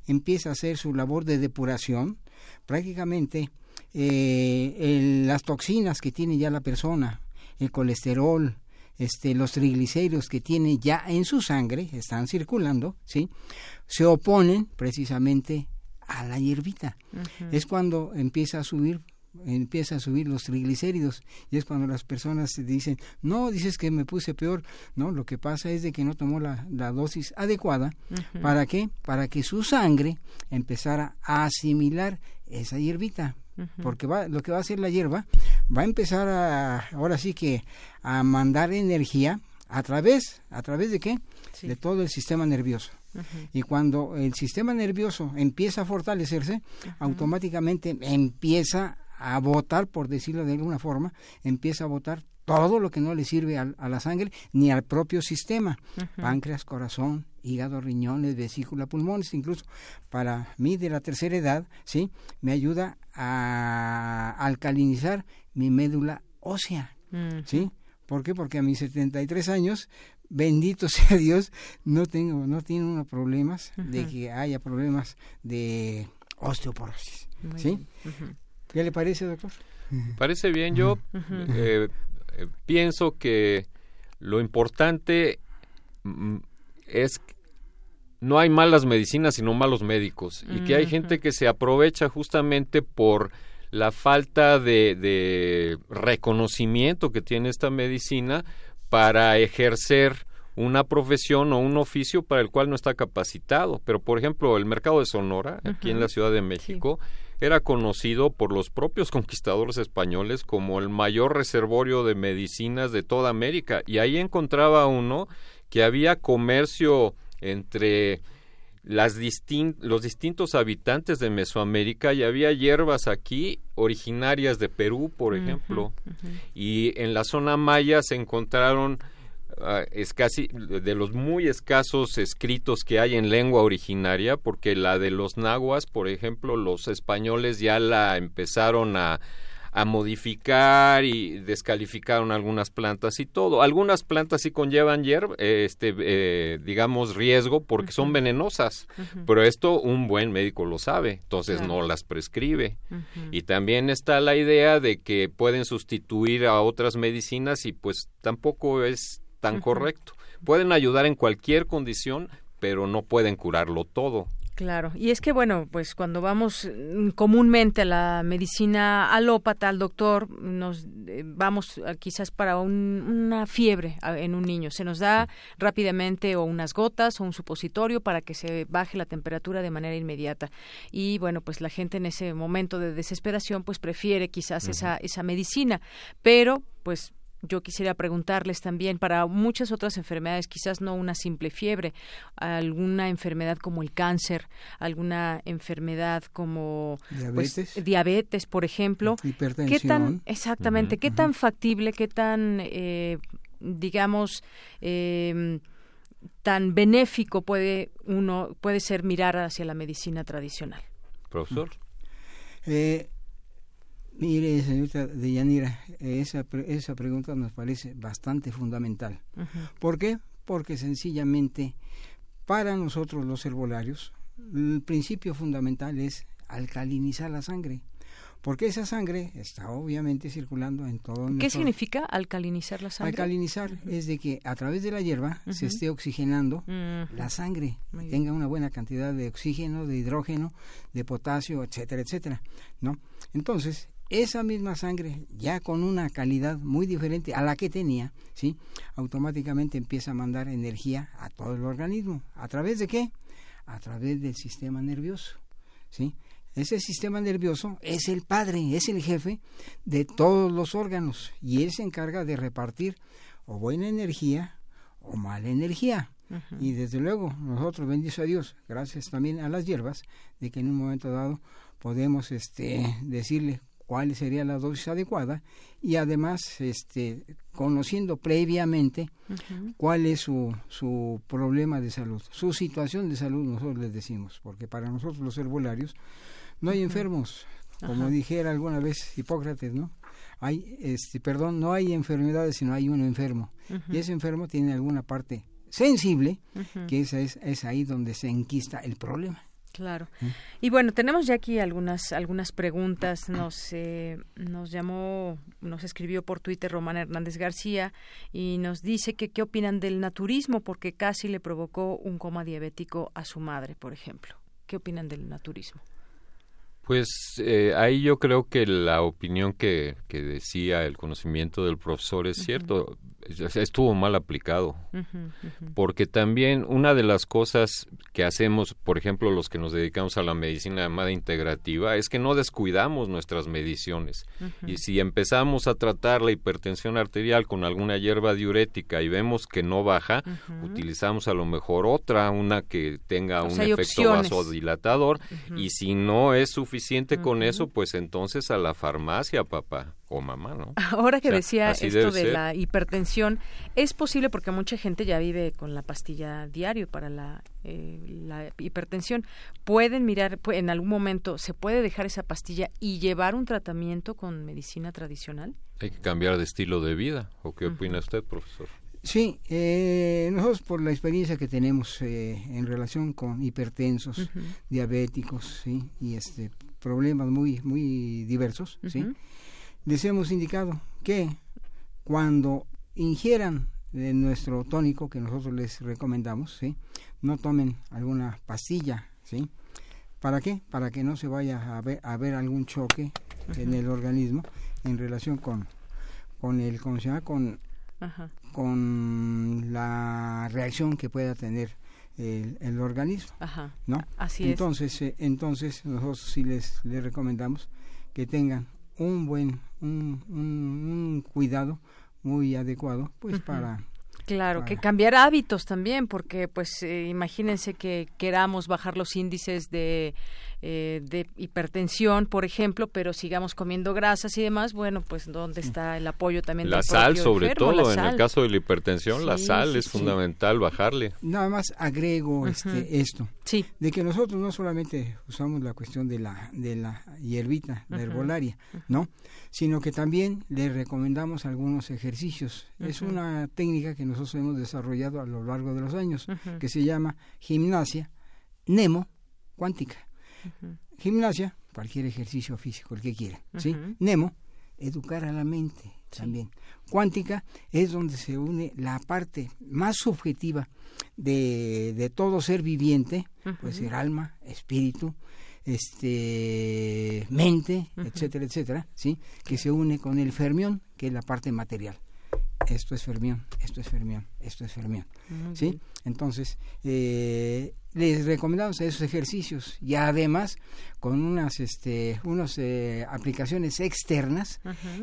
empieza a hacer su labor de depuración, prácticamente eh, las toxinas que tiene ya la persona, el colesterol, este, los triglicéridos que tiene ya en su sangre, están circulando, ¿sí? se oponen precisamente a la hierbita. Es cuando empieza a subir empieza a subir los triglicéridos. Y es cuando las personas dicen no dices que me puse peor no lo que pasa es de que no tomó la, dosis adecuada. Para qué para que su sangre empezara a asimilar esa hierbita. Porque va, lo que va a hacer la hierba va a empezar a ahora sí que a mandar energía a través a través de qué de todo el sistema nervioso. Y cuando el sistema nervioso empieza a fortalecerse automáticamente empieza a votar, por decirlo de alguna forma, empieza a votar todo lo que no le sirve a, la sangre ni al propio sistema, páncreas, corazón, hígado, riñones, vesícula, pulmones, incluso para mí de la tercera edad, ¿sí? Me ayuda a alcalinizar mi médula ósea, ¿sí? ¿Por qué? Porque a mis 73 años, bendito sea Dios, no tengo, no tengo unos problemas de que haya problemas de osteoporosis, ¿sí? ¿Qué le parece, doctor? Parece bien, yo eh, pienso que lo importante mm, es no hay malas medicinas sino malos médicos. Y que hay gente que se aprovecha justamente por la falta de, de, reconocimiento que tiene esta medicina para ejercer una profesión o un oficio para el cual no está capacitado. Pero, por ejemplo, el mercado de Sonora, aquí en la Ciudad de México, era conocido por los propios conquistadores españoles como el mayor reservorio de medicinas de toda América y ahí encontraba uno que había comercio entre las los distintos habitantes de Mesoamérica y había hierbas aquí originarias de Perú, por ejemplo, y en la zona maya se encontraron Ah, es casi de los muy escasos escritos que hay en lengua originaria, porque la de los nahuas, por ejemplo, los españoles ya la empezaron a, a modificar y descalificaron algunas plantas y todo. Algunas plantas sí conllevan hierba, este, eh, digamos, riesgo porque son venenosas, pero esto un buen médico lo sabe, entonces no las prescribe. Y también está la idea de que pueden sustituir a otras medicinas y pues tampoco es tan correcto. Pueden ayudar en cualquier condición, pero no pueden curarlo todo. Claro, y es que bueno, pues cuando vamos mm, comúnmente a la medicina alópata, al doctor, nos eh, vamos quizás para una fiebre en un niño, se nos da rápidamente o unas gotas o un supositorio para que se baje la temperatura de manera inmediata. Y bueno, pues la gente en ese momento de desesperación pues prefiere quizás esa esa medicina, pero pues yo quisiera preguntarles también para muchas otras enfermedades, quizás no una simple fiebre, alguna enfermedad como el cáncer, alguna enfermedad como pues, diabetes, diabetes por ejemplo, hipertensión. ¿Qué tan exactamente, qué tan factible, qué tan eh, digamos em, tan benéfico puede uno puede ser mirar hacia la medicina tradicional? Profesor. Eh, Mire, señorita Deyanira, esa, esa pregunta nos parece bastante fundamental. ¿Por qué? Porque sencillamente para nosotros los herbolarios el principio fundamental es alcalinizar la sangre. Porque esa sangre está obviamente circulando en todo el ¿Qué significa alcalinizar la sangre? Alcalinizar es de que a través de la hierba se esté oxigenando la sangre, tenga una buena cantidad de oxígeno, de hidrógeno, de potasio, etcétera, etcétera, ¿no? Entonces, esa misma sangre, ya con una calidad muy diferente a la que tenía, ¿sí? automáticamente empieza a mandar energía a todo el organismo. ¿A través de qué? A través del sistema nervioso. ¿sí? Ese sistema nervioso es el padre, es el jefe de todos los órganos y él se encarga de repartir o buena energía o mala energía. Y desde luego, nosotros, bendice a Dios, gracias también a las hierbas, de que en un momento dado podemos este, decirle cuál sería la dosis adecuada y además este, conociendo previamente cuál es su, su problema de salud, su situación de salud, nosotros les decimos, porque para nosotros los herbolarios no hay enfermos, como dijera alguna vez Hipócrates, ¿no? Hay, este, perdón, no hay enfermedades, sino hay uno enfermo. Y ese enfermo tiene alguna parte sensible, que esa es, es ahí donde se enquista el problema. Claro. ¿Mm? Y bueno, tenemos ya aquí algunas algunas preguntas. Nos eh, nos llamó, nos escribió por Twitter Román Hernández García y nos dice que qué opinan del naturismo porque casi le provocó un coma diabético a su madre, por ejemplo. ¿Qué opinan del naturismo? Pues eh, ahí yo creo que la opinión que, que, decía el conocimiento del profesor es cierto. Estuvo mal aplicado. Porque también una de las cosas que hacemos, por ejemplo, los que nos dedicamos a la medicina llamada integrativa, es que no descuidamos nuestras mediciones. Y si empezamos a tratar la hipertensión arterial con alguna hierba diurética y vemos que no baja, utilizamos a lo mejor otra, una que tenga un efecto vasodilatador. Y si no es suficiente con eso, pues entonces a la farmacia, papá o mamá, ¿no? Ahora que decía esto de la hipertensión, es posible porque mucha gente ya vive con la pastilla diario para la, eh, la hipertensión. Pueden mirar, en algún momento, ¿se puede dejar esa pastilla y llevar un tratamiento con medicina tradicional? Hay que cambiar de estilo de vida. ¿O qué opina usted, profesor? Sí, eh, nosotros por la experiencia que tenemos eh, en relación con hipertensos, diabéticos, ¿sí? y este problemas muy muy diversos, ¿sí? Les hemos indicado que cuando ingieran de nuestro tónico que nosotros les recomendamos, ¿sí? no tomen alguna pastilla, ¿sí? ¿Para qué? Para que no se vaya a ver, a ver algún choque en el organismo en relación con, con el, ¿cómo se llama? Con, con la reacción que pueda tener el, el organismo, ¿no? Así entonces, eh, entonces nosotros sí les, les recomendamos que tengan un buen un, un, cuidado muy adecuado pues para Claro, que cambiar hábitos también, porque pues eh, imagínense que queramos bajar los índices de eh, de hipertensión, por ejemplo, pero sigamos comiendo grasas y demás, bueno, pues ¿dónde está el apoyo también? La sal, sobre todo, en el caso de la hipertensión, la sal es fundamental bajarle. Nada más agrego este, esto, sí. de que nosotros no solamente usamos la cuestión de la, de la hierbita, la herbolaria, ¿no? Sino que también le recomendamos algunos ejercicios. Es una técnica que nosotros hemos desarrollado a lo largo de los años, que se llama gimnasia nemo cuántica. Gimnasia, cualquier ejercicio físico, el que quiera. ¿sí? Nemo, educar a la mente también. Cuántica es donde se une la parte más subjetiva de, de todo ser viviente, puede ser alma, espíritu, este mente, etcétera, etcétera, ¿sí? que se une con el fermión, que es la parte material. Esto es fermión, esto es fermión, esto es fermión. ¿sí? Entonces, eh, les recomendamos esos ejercicios y además con unas este unas eh, aplicaciones externas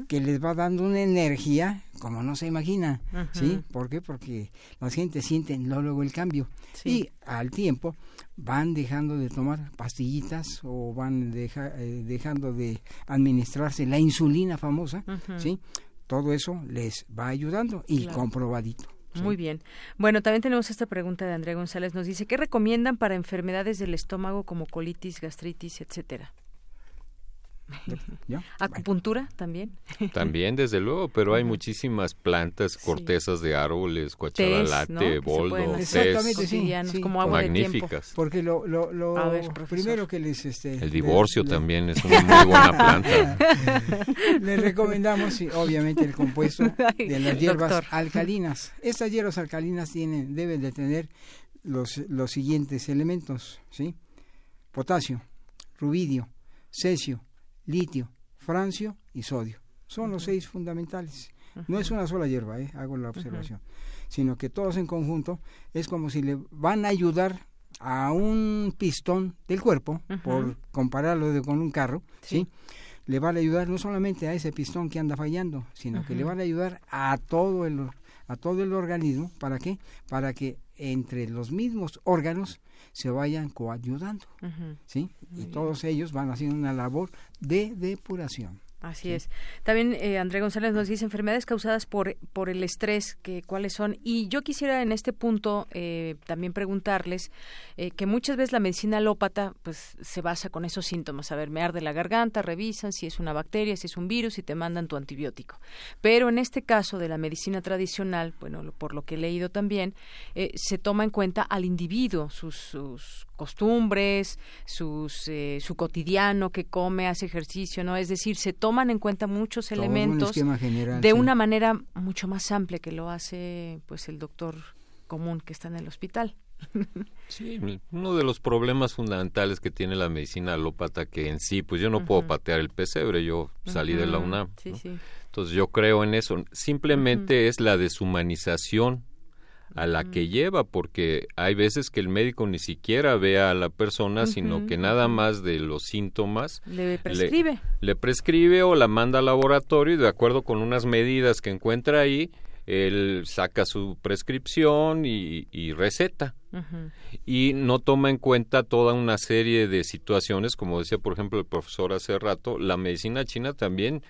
que les va dando una energía como no se imagina sí ¿por qué? porque la gente siente luego el cambio. Y al tiempo van dejando de tomar pastillitas o van eh, dejando de administrarse la insulina famosa sí todo eso les va ayudando y comprobadito muy bien. Bueno, también tenemos esta pregunta de Andrea González. Nos dice, ¿qué recomiendan para enfermedades del estómago como colitis, gastritis, etcétera? ¿Acupuntura también? También, desde luego, pero hay muchísimas plantas, cortezas de árboles, cuacharalate, boldo, Exactamente, sí, como agua magníficas. Porque lo, lo, lo primero que les... Este, El divorcio también es una muy buena planta. les recomendamos, obviamente, el compuesto de las hierbas alcalinas. Estas hierbas alcalinas tienen, deben de tener los, los siguientes elementos, ¿sí? Potasio, rubidio, cesio, litio, francio y sodio. Son los seis fundamentales. No es una sola hierba, ¿eh? hago la observación, sino que todos en conjunto es como si le van a ayudar a un pistón del cuerpo, por compararlo con un carro, sí. Le van a ayudar no solamente a ese pistón que anda fallando, sino que le van a ayudar a todo el a todo el organismo, ¿para qué? Para que entre los mismos órganos se vayan coayudando, ¿sí? y todos ellos van haciendo una labor de depuración. Así es. También eh, André González nos dice enfermedades causadas por, por el estrés, que cuáles son. Y yo quisiera en este punto eh, también preguntarles eh, que muchas veces la medicina alópata pues se basa con esos síntomas. A ver, me arde la garganta, revisan si es una bacteria, si es un virus y te mandan tu antibiótico. Pero en este caso de la medicina tradicional, bueno, por lo que he leído también, eh, se toma en cuenta al individuo, sus, sus costumbres, sus, eh, su cotidiano que come, hace ejercicio, ¿no? Es decir, se toman en cuenta muchos elementos de una manera mucho más amplia que lo hace pues el doctor común que está en el hospital. Sí, uno de los problemas fundamentales que tiene la medicina alópata que en sí, pues yo no puedo patear el pesebre, yo salí de la UNAM. Entonces yo creo en eso. Simplemente es la deshumanización a la que lleva, porque hay veces que el médico ni siquiera ve a la persona, sino que nada más de los síntomas le prescribe. Le, prescribe o la manda al laboratorio y de acuerdo con unas medidas que encuentra ahí, él saca su prescripción y, receta. Y no toma en cuenta toda una serie de situaciones, como decía por ejemplo el profesor hace rato, la medicina china también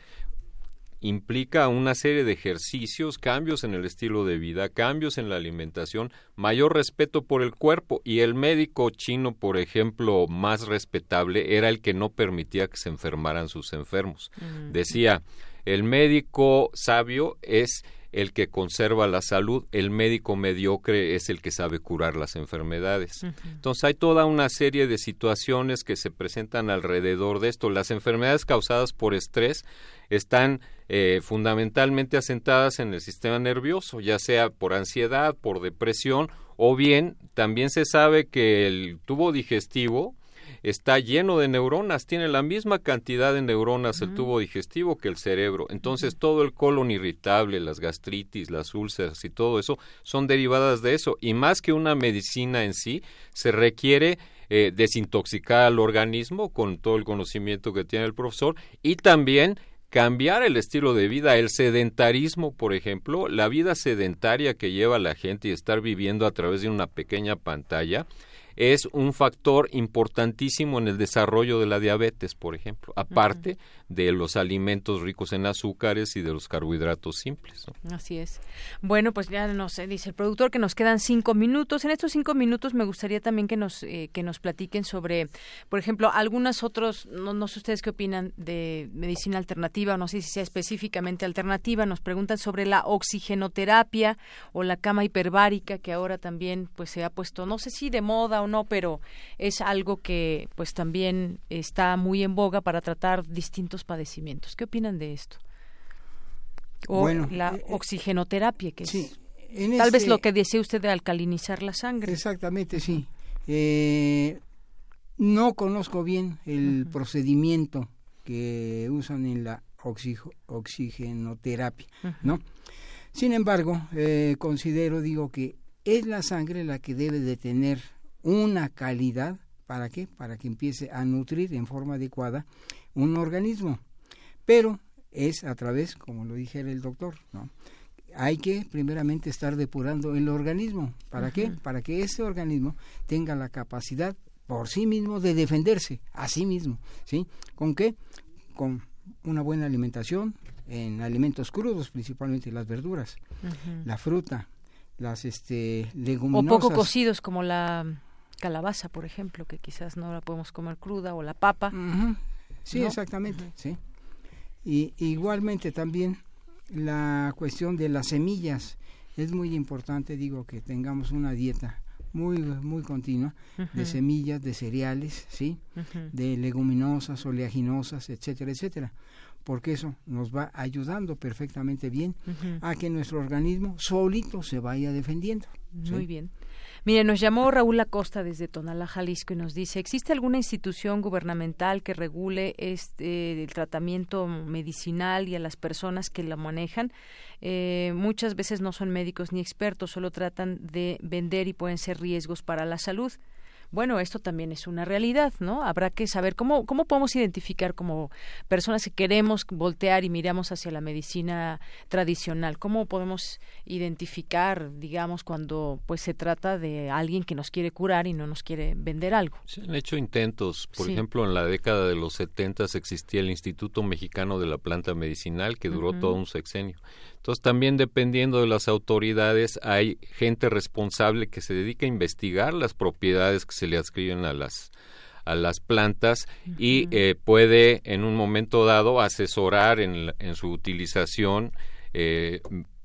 implica una serie de ejercicios, cambios en el estilo de vida, cambios en la alimentación, mayor respeto por el cuerpo y el médico chino, por ejemplo, más respetable era el que no permitía que se enfermaran sus enfermos. Mm. Decía, el médico sabio es el que conserva la salud, el médico mediocre es el que sabe curar las enfermedades. Entonces hay toda una serie de situaciones que se presentan alrededor de esto. Las enfermedades causadas por estrés están eh, fundamentalmente asentadas en el sistema nervioso, ya sea por ansiedad, por depresión, o bien también se sabe que el tubo digestivo está lleno de neuronas, tiene la misma cantidad de neuronas el tubo digestivo que el cerebro. Entonces todo el colon irritable, las gastritis, las úlceras y todo eso son derivadas de eso. Y más que una medicina en sí, se requiere eh, desintoxicar al organismo con todo el conocimiento que tiene el profesor y también cambiar el estilo de vida, el sedentarismo, por ejemplo, la vida sedentaria que lleva la gente y estar viviendo a través de una pequeña pantalla, es un factor importantísimo en el desarrollo de la diabetes, por ejemplo, aparte de los alimentos ricos en azúcares y de los carbohidratos simples. Así es. Bueno, pues ya no sé, dice el productor que nos quedan cinco minutos. En estos cinco minutos me gustaría también que nos eh, que nos platiquen sobre, por ejemplo, algunas otros, no, no sé ustedes qué opinan de medicina alternativa, no sé si sea específicamente alternativa. Nos preguntan sobre la oxigenoterapia o la cama hiperbárica que ahora también pues se ha puesto, no sé si de moda o no, pero es algo que pues también está muy en boga para tratar distintos padecimientos. ¿Qué opinan de esto? O la eh, eh, oxigenoterapia, que es tal vez lo que decía usted de alcalinizar la sangre. Exactamente, sí. Eh, no conozco bien el procedimiento que usan en la oxigenoterapia, ¿no? Sin embargo, considero, digo, que es la sangre la que debe de tener una calidad, ¿para qué? Para que empiece a nutrir en forma adecuada un organismo. Pero es a través, como lo dijera el doctor, ¿no? Hay que primeramente estar depurando el organismo. ¿Para qué? Para que ese organismo tenga la capacidad por sí mismo de defenderse a sí mismo, ¿sí? ¿Con qué? Con una buena alimentación en alimentos crudos, principalmente las verduras, la fruta, las este leguminosas. O poco cocidos como la calabaza, por ejemplo, que quizás no la podemos comer cruda, o la papa. Sí, exactamente, sí. Y igualmente también la cuestión de las semillas. Es muy importante, digo, que tengamos una dieta muy muy continua de semillas, de cereales, ¿sí? De leguminosas, oleaginosas, etcétera, etcétera. Porque eso nos va ayudando perfectamente bien a que nuestro organismo solito se vaya defendiendo. Muy bien. Mire, nos llamó Raúl Acosta desde Tonalá, Jalisco, y nos dice, ¿existe alguna institución gubernamental que regule este, el tratamiento medicinal y a las personas que lo manejan? Eh, muchas veces no son médicos ni expertos, solo tratan de vender y pueden ser riesgos para la salud bueno, esto también es una realidad, ¿no? Habrá que saber cómo, cómo podemos identificar como personas que queremos voltear y miramos hacia la medicina tradicional, cómo podemos identificar, digamos, cuando pues se trata de alguien que nos quiere curar y no nos quiere vender algo. Se han hecho intentos, por ejemplo, en la década de los 70 existía el Instituto Mexicano de la Planta Medicinal que duró todo un sexenio. Entonces también dependiendo de las autoridades hay gente responsable que se dedica a investigar las propiedades que se le adscriben a las a las plantas y eh, puede en un momento dado asesorar en, en su utilización eh,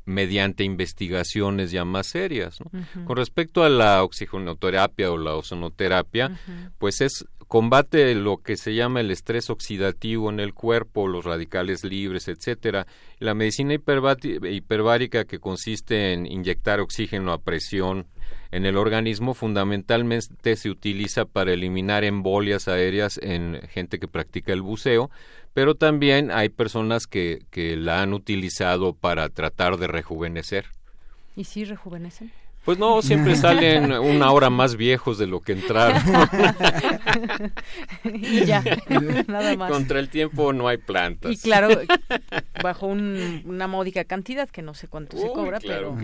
mediante investigaciones ya más serias. Con respecto a la oxigenoterapia o la ozonoterapia, pues es combate lo que se llama el estrés oxidativo en el cuerpo, los radicales libres, etcétera. La medicina hiperbárica que consiste en inyectar oxígeno a presión en el organismo fundamentalmente se utiliza para eliminar embolias aéreas en gente que practica el buceo, pero también hay personas que, que la han utilizado para tratar de rejuvenecer. ¿Y sí rejuvenecen? Pues no, siempre salen una hora más viejos de lo que entraron. y ya, nada más. Contra el tiempo no hay plantas. Y claro, bajo una módica cantidad, que no sé cuánto se cobra, pero,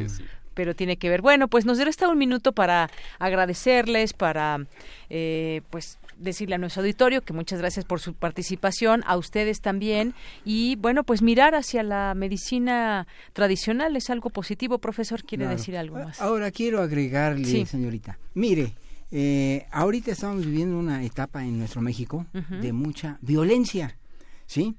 pero tiene que ver. Bueno, pues nos resta un minuto para agradecerles, para eh, pues decirle a nuestro auditorio que muchas gracias por su participación, a ustedes también, y bueno, pues mirar hacia la medicina tradicional es algo positivo. Profesor, ¿quiere decir algo más? Ahora quiero agregarle, señorita. Mire, eh, ahorita estamos viviendo una etapa en nuestro México de mucha violencia, ¿sí?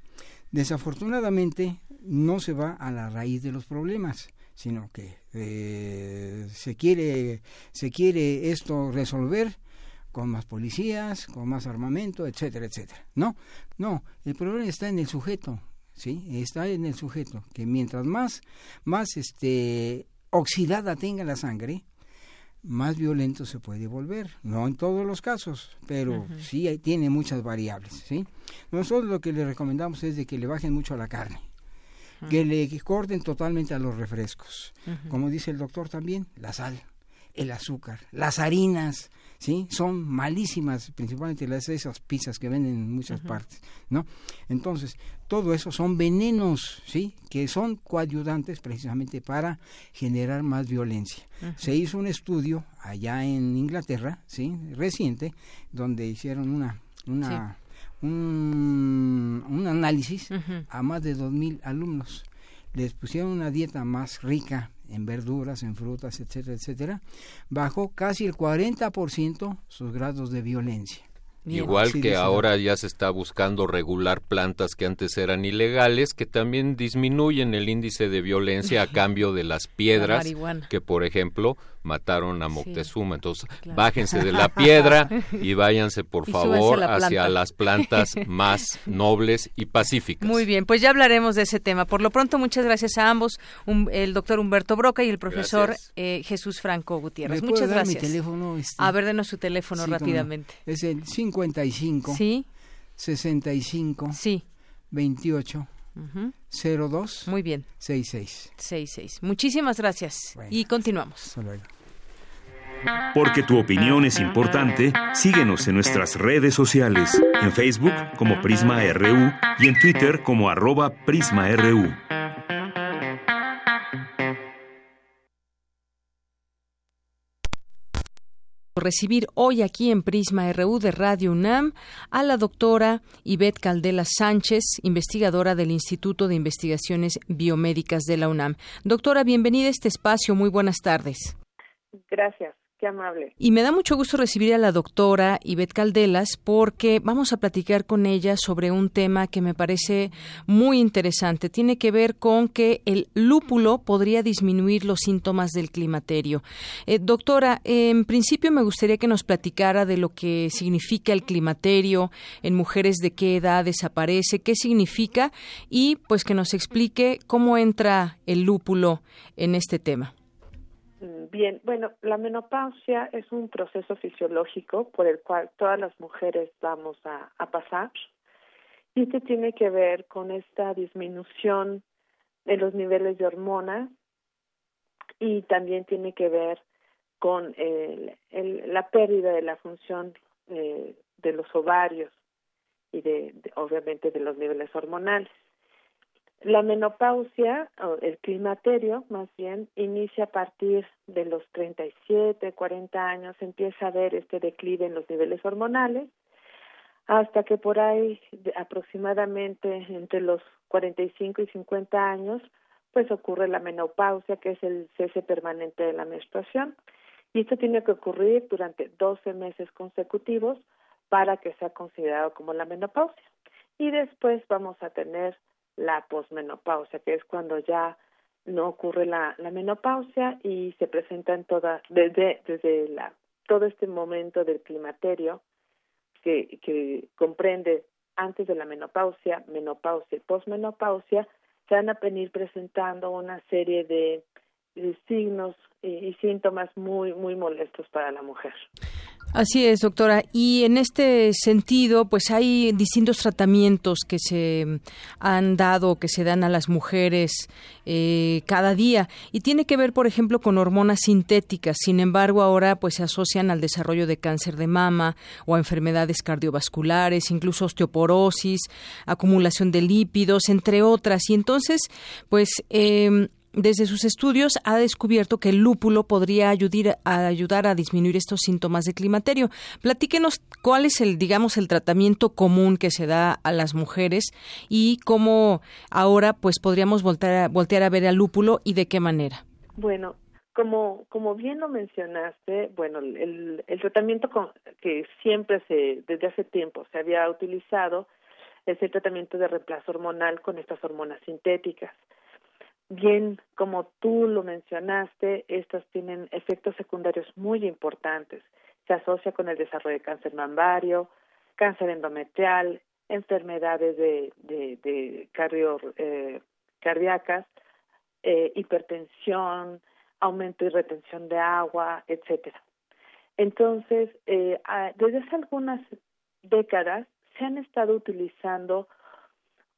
Desafortunadamente no se va a la raíz de los problemas sino que eh, se quiere se quiere esto resolver con más policías, con más armamento, etcétera, etcétera. No, no, el problema está en el sujeto, ¿sí? Está en el sujeto, que mientras más, más este, oxidada tenga la sangre, más violento se puede volver. No en todos los casos, pero sí tiene muchas variables, ¿sí? Nosotros lo que le recomendamos es de que le bajen mucho a la carne, que le corten totalmente a los refrescos. Como dice el doctor también, la sal, el azúcar, las harinas, ¿sí? Son malísimas, principalmente las esas pizzas que venden en muchas partes, ¿no? Entonces, todo eso son venenos, ¿sí? Que son coayudantes precisamente para generar más violencia. Se hizo un estudio allá en Inglaterra, ¿sí? Reciente, donde hicieron una una un, un, análisis a más de 2.000 alumnos. Les pusieron una dieta más rica en verduras, en frutas, etcétera, etcétera, bajó casi el 40% sus grados de violencia. Igual que ahora ya se está buscando regular plantas que antes eran ilegales, que también disminuyen el índice de violencia a cambio de las piedras, que por ejemplo mataron a Moctezuma. Entonces, bájense de la piedra y váyanse, por favor, hacia las plantas más nobles y pacíficas. Muy bien, pues ya hablaremos de ese tema. Por lo pronto, muchas gracias a ambos, el doctor Humberto Broca y el profesor eh, Jesús Franco Gutiérrez. Muchas gracias. teléfono? Este? A ver, denos su teléfono rápidamente. Es el 55 ¿Sí? 65 sí. 28 02 Muy bien. 66. 66. Muchísimas gracias. y continuamos. Porque tu opinión es importante, síguenos en nuestras redes sociales, en Facebook como Prisma RU y en Twitter como arroba PrismaRU. recibir hoy aquí en Prisma RU de Radio UNAM a la doctora Ivette Caldela Sánchez, investigadora del Instituto de Investigaciones Biomédicas de la UNAM. Doctora, bienvenida a este espacio. Muy buenas tardes. Gracias. Qué amable. Y me da mucho gusto recibir a la doctora Ivette Caldelas porque vamos a platicar con ella sobre un tema que me parece muy interesante. Tiene que ver con que el lúpulo podría disminuir los síntomas del climaterio. Eh, doctora, en principio me gustaría que nos platicara de lo que significa el climaterio, en mujeres de qué edad desaparece, qué significa y pues que nos explique cómo entra el lúpulo en este tema. Bien, bueno, la menopausia es un proceso fisiológico por el cual todas las mujeres vamos a, pasar y este tiene que ver con esta disminución de los niveles de hormonas y también tiene que ver con la pérdida de la función eh, de los ovarios y de, obviamente de los niveles hormonales. La menopausia, o el climaterio más bien, inicia a partir de los 37, 40 años, empieza a ver este declive en los niveles hormonales, hasta que por ahí aproximadamente entre los 45 y 50 años, pues ocurre la menopausia, que es el cese permanente de la menstruación. Y esto tiene que ocurrir durante 12 meses consecutivos para que sea considerado como la menopausia. Y después vamos a tener la posmenopausia, que es cuando ya no ocurre la, la menopausia y se presenta en toda, desde, desde la, todo este momento del climaterio que, que comprende antes de la menopausia, menopausia y posmenopausia, se van a venir presentando una serie de, signos y síntomas muy muy molestos para la mujer. Así es, doctora. Y en este sentido, pues hay distintos tratamientos que se han dado, que se dan a las mujeres eh, cada día. Y tiene que ver, por ejemplo, con hormonas sintéticas. Sin embargo, ahora pues se asocian al desarrollo de cáncer de mama o a enfermedades cardiovasculares, incluso osteoporosis, acumulación de lípidos, entre otras. Y entonces, pues eh, desde sus estudios ha descubierto que el lúpulo podría ayudar a, ayudar a disminuir estos síntomas de climaterio. Platíquenos cuál es el, digamos, el tratamiento común que se da a las mujeres y cómo ahora pues podríamos voltear a, voltear a ver al lúpulo y de qué manera. Bueno, como, como bien lo mencionaste, bueno, el, el tratamiento que siempre se, desde hace tiempo se había utilizado es el tratamiento de reemplazo hormonal con estas hormonas sintéticas bien como tú lo mencionaste, estas tienen efectos secundarios muy importantes. Se asocia con el desarrollo de cáncer mamario, cáncer endometrial, enfermedades de, de, cardio, eh, cardíacas, eh, hipertensión, aumento y retención de agua, etcétera. Entonces, eh, desde hace algunas décadas se han estado utilizando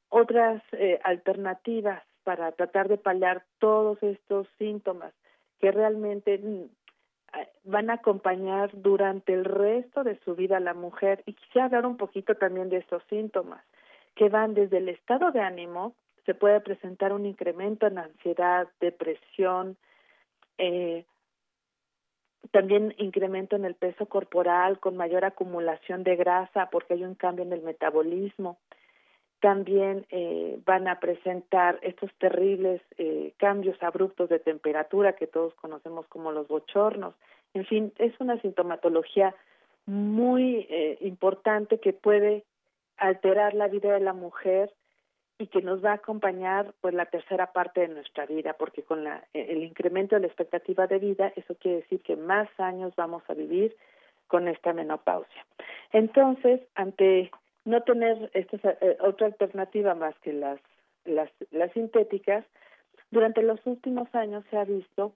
otras eh, alternativas para tratar de paliar todos estos síntomas que realmente mm, van a acompañar durante el resto de su vida a la mujer. Y quisiera hablar un poquito también de estos síntomas, que van desde el estado de ánimo, se puede presentar un incremento en ansiedad, depresión, eh, también incremento en el peso corporal con mayor acumulación de grasa porque hay un cambio en el metabolismo, también eh, van a presentar estos terribles eh, cambios abruptos de temperatura que todos conocemos como los bochornos. En fin, es una sintomatología muy eh, importante que puede alterar la vida de la mujer y que nos va a acompañar pues la tercera parte de nuestra vida, porque con la, el incremento de la expectativa de vida, eso quiere decir que más años vamos a vivir con esta menopausia. Entonces, ante no tener esta, eh, otra alternativa más que las, las, las sintéticas, durante los últimos años se ha visto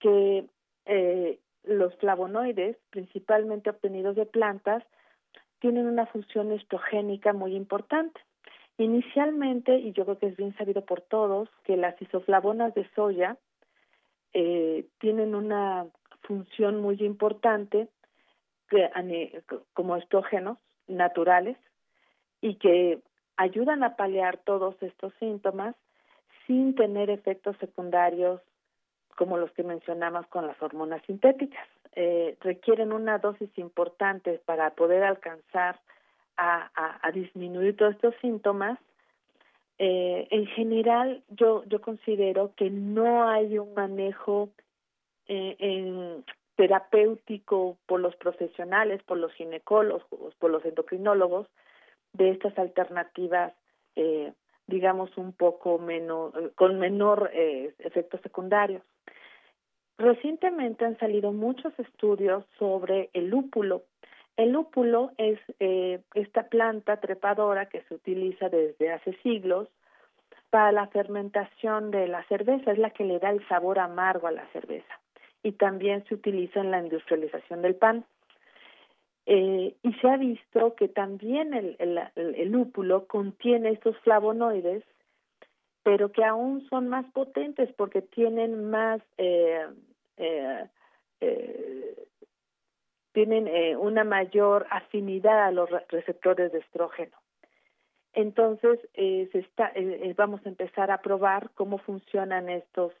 que eh, los flavonoides, principalmente obtenidos de plantas, tienen una función estrogénica muy importante. Inicialmente, y yo creo que es bien sabido por todos, que las isoflavonas de soya eh, tienen una función muy importante que, como estrógenos naturales y que ayudan a paliar todos estos síntomas sin tener efectos secundarios como los que mencionamos con las hormonas sintéticas. Eh, requieren una dosis importante para poder alcanzar a, disminuir todos estos síntomas. Eh, en general, yo, yo considero que no hay un manejo eh, en terapéutico por los profesionales, por los ginecólogos, por los endocrinólogos, de estas alternativas, eh, digamos, un poco menos, con menor eh, efectos secundarios. Recientemente han salido muchos estudios sobre el lúpulo. El lúpulo es eh, esta planta trepadora que se utiliza desde hace siglos para la fermentación de la cerveza, es la que le da el sabor amargo a la cerveza. Y también se utiliza en la industrialización del pan. Eh, y se ha visto que también el, el, el, lúpulo contiene estos flavonoides, pero que aún son más potentes porque tienen más, eh, eh, eh tienen eh, una mayor afinidad a los receptores de estrógeno. Entonces, eh, se está, vamos a empezar a probar cómo funcionan estos,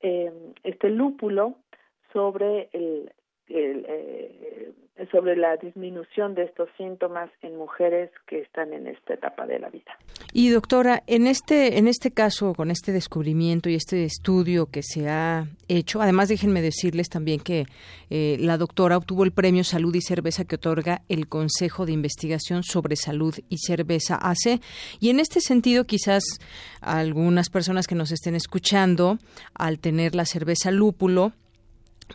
este lúpulo sobre el, el, eh, sobre la disminución de estos síntomas en mujeres que están en esta etapa de la vida. Y doctora, en este en este caso con este descubrimiento y este estudio que se ha hecho, además déjenme decirles también que eh, la doctora obtuvo el premio Salud y Cerveza que otorga el Consejo de Investigación sobre Salud y Cerveza AC y en este sentido quizás algunas personas que nos estén escuchando al tener la cerveza lúpulo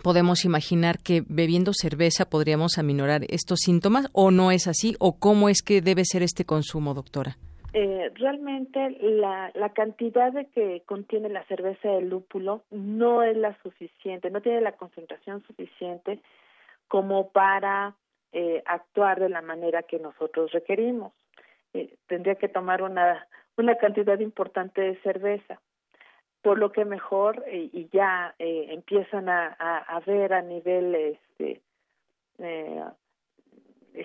podemos imaginar que bebiendo cerveza podríamos aminorar estos síntomas o no es así o cómo es que debe ser este consumo, doctora? Eh, realmente la, la cantidad de que contiene la cerveza de lúpulo no es la suficiente, no tiene la concentración suficiente como para eh, actuar de la manera que nosotros requerimos. Eh, tendría que tomar una, una cantidad importante de cerveza, por lo que mejor eh, y ya eh, empiezan a, ver a nivel este, eh,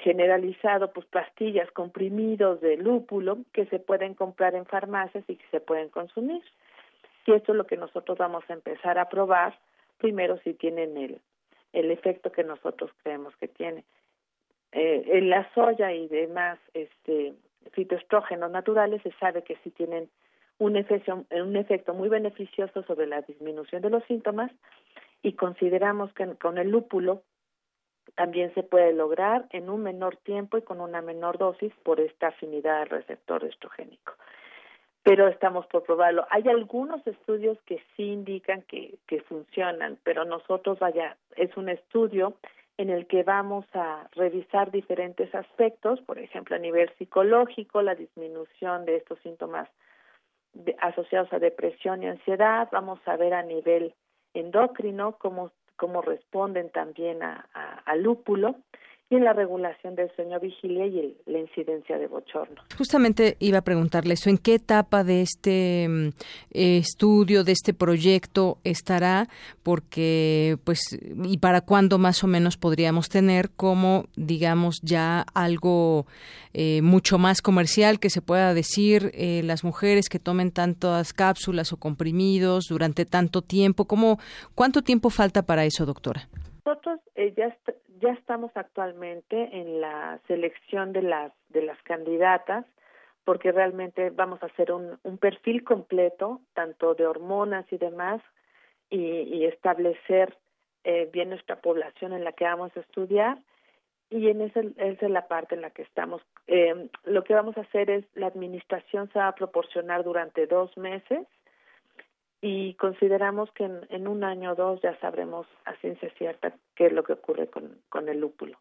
generalizado pues pastillas comprimidos de lúpulo que se pueden comprar en farmacias y que se pueden consumir. Y esto es lo que nosotros vamos a empezar a probar primero si tienen el el efecto que nosotros creemos que tiene. Eh, en la soya y demás este fitoestrógenos naturales se sabe que sí tienen un efecto, un efecto muy beneficioso sobre la disminución de los síntomas y consideramos que con el lúpulo también se puede lograr en un menor tiempo y con una menor dosis por esta afinidad al receptor estrogénico. Pero estamos por probarlo. Hay algunos estudios que sí indican que, que funcionan, pero nosotros, vaya, es un estudio en el que vamos a revisar diferentes aspectos, por ejemplo, a nivel psicológico, la disminución de estos síntomas asociados a depresión y ansiedad, vamos a ver a nivel endocrino cómo cómo responden también a, a, a lúpulo y en la regulación del sueño vigilia y el, la incidencia de bochorno. Justamente iba a preguntarle eso, ¿en qué etapa de este eh, estudio, de este proyecto estará? Porque, pues, ¿y para cuándo más o menos podríamos tener como, digamos, ya algo eh, mucho más comercial que se pueda decir eh, las mujeres que tomen tantas cápsulas o comprimidos durante tanto tiempo? ¿Cómo, ¿Cuánto tiempo falta para eso, doctora? Nosotros eh, ya, est ya estamos actualmente en la selección de las de las candidatas porque realmente vamos a hacer un, un perfil completo tanto de hormonas y demás y, establecer eh, bien nuestra población en la que vamos a estudiar y en esa, esa es la parte en la que estamos. Eh, lo que vamos a hacer es la administración se va a proporcionar durante dos meses y consideramos que en, un año o dos ya sabremos a ciencia cierta qué es lo que ocurre con, con el lúpulo.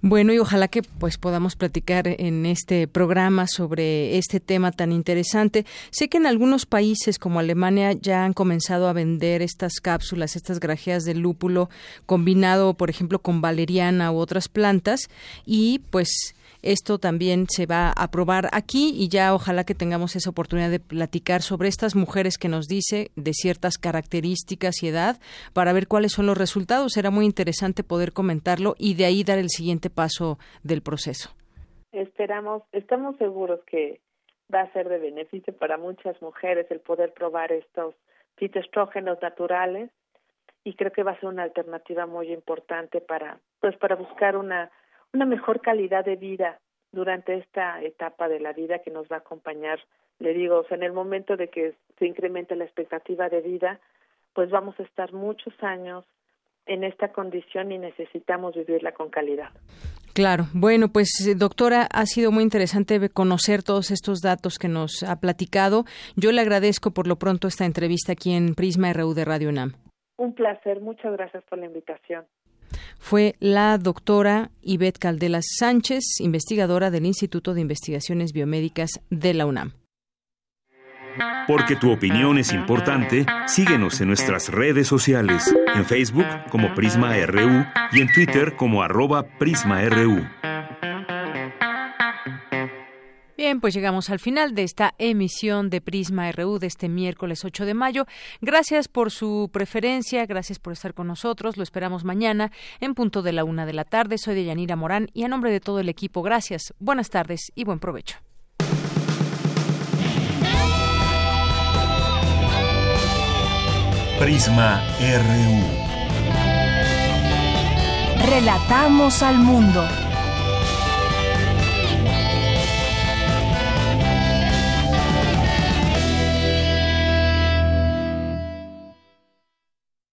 Bueno, y ojalá que pues podamos platicar en este programa sobre este tema tan interesante. Sé que en algunos países como Alemania ya han comenzado a vender estas cápsulas, estas grajeas de lúpulo combinado, por ejemplo, con valeriana u otras plantas y pues esto también se va a probar aquí y ya ojalá que tengamos esa oportunidad de platicar sobre estas mujeres que nos dice de ciertas características y edad para ver cuáles son los resultados. Será muy interesante poder comentarlo y de ahí dar el siguiente paso del proceso. Esperamos, estamos seguros que va a ser de beneficio para muchas mujeres el poder probar estos fitoestrógenos naturales y creo que va a ser una alternativa muy importante para pues para buscar una una mejor calidad de vida durante esta etapa de la vida que nos va a acompañar, le digo, o sea, en el momento de que se incremente la expectativa de vida, pues vamos a estar muchos años en esta condición y necesitamos vivirla con calidad. Claro. Bueno, pues doctora, ha sido muy interesante conocer todos estos datos que nos ha platicado. Yo le agradezco por lo pronto esta entrevista aquí en Prisma RU de Radio UNAM. Un placer, muchas gracias por la invitación fue la doctora Ivette Caldelas Sánchez, investigadora del Instituto de Investigaciones Biomédicas de la UNAM. Porque tu opinión es importante, síguenos en nuestras redes sociales, en Facebook como Prisma RU y en Twitter como arroba PrismaRU. Bien, pues llegamos al final de esta emisión de Prisma RU de este miércoles 8 de mayo. Gracias por su preferencia, gracias por estar con nosotros. Lo esperamos mañana en punto de la una de la tarde. Soy de Yanira Morán y a nombre de todo el equipo, gracias, buenas tardes y buen provecho. Prisma RU. Relatamos al mundo.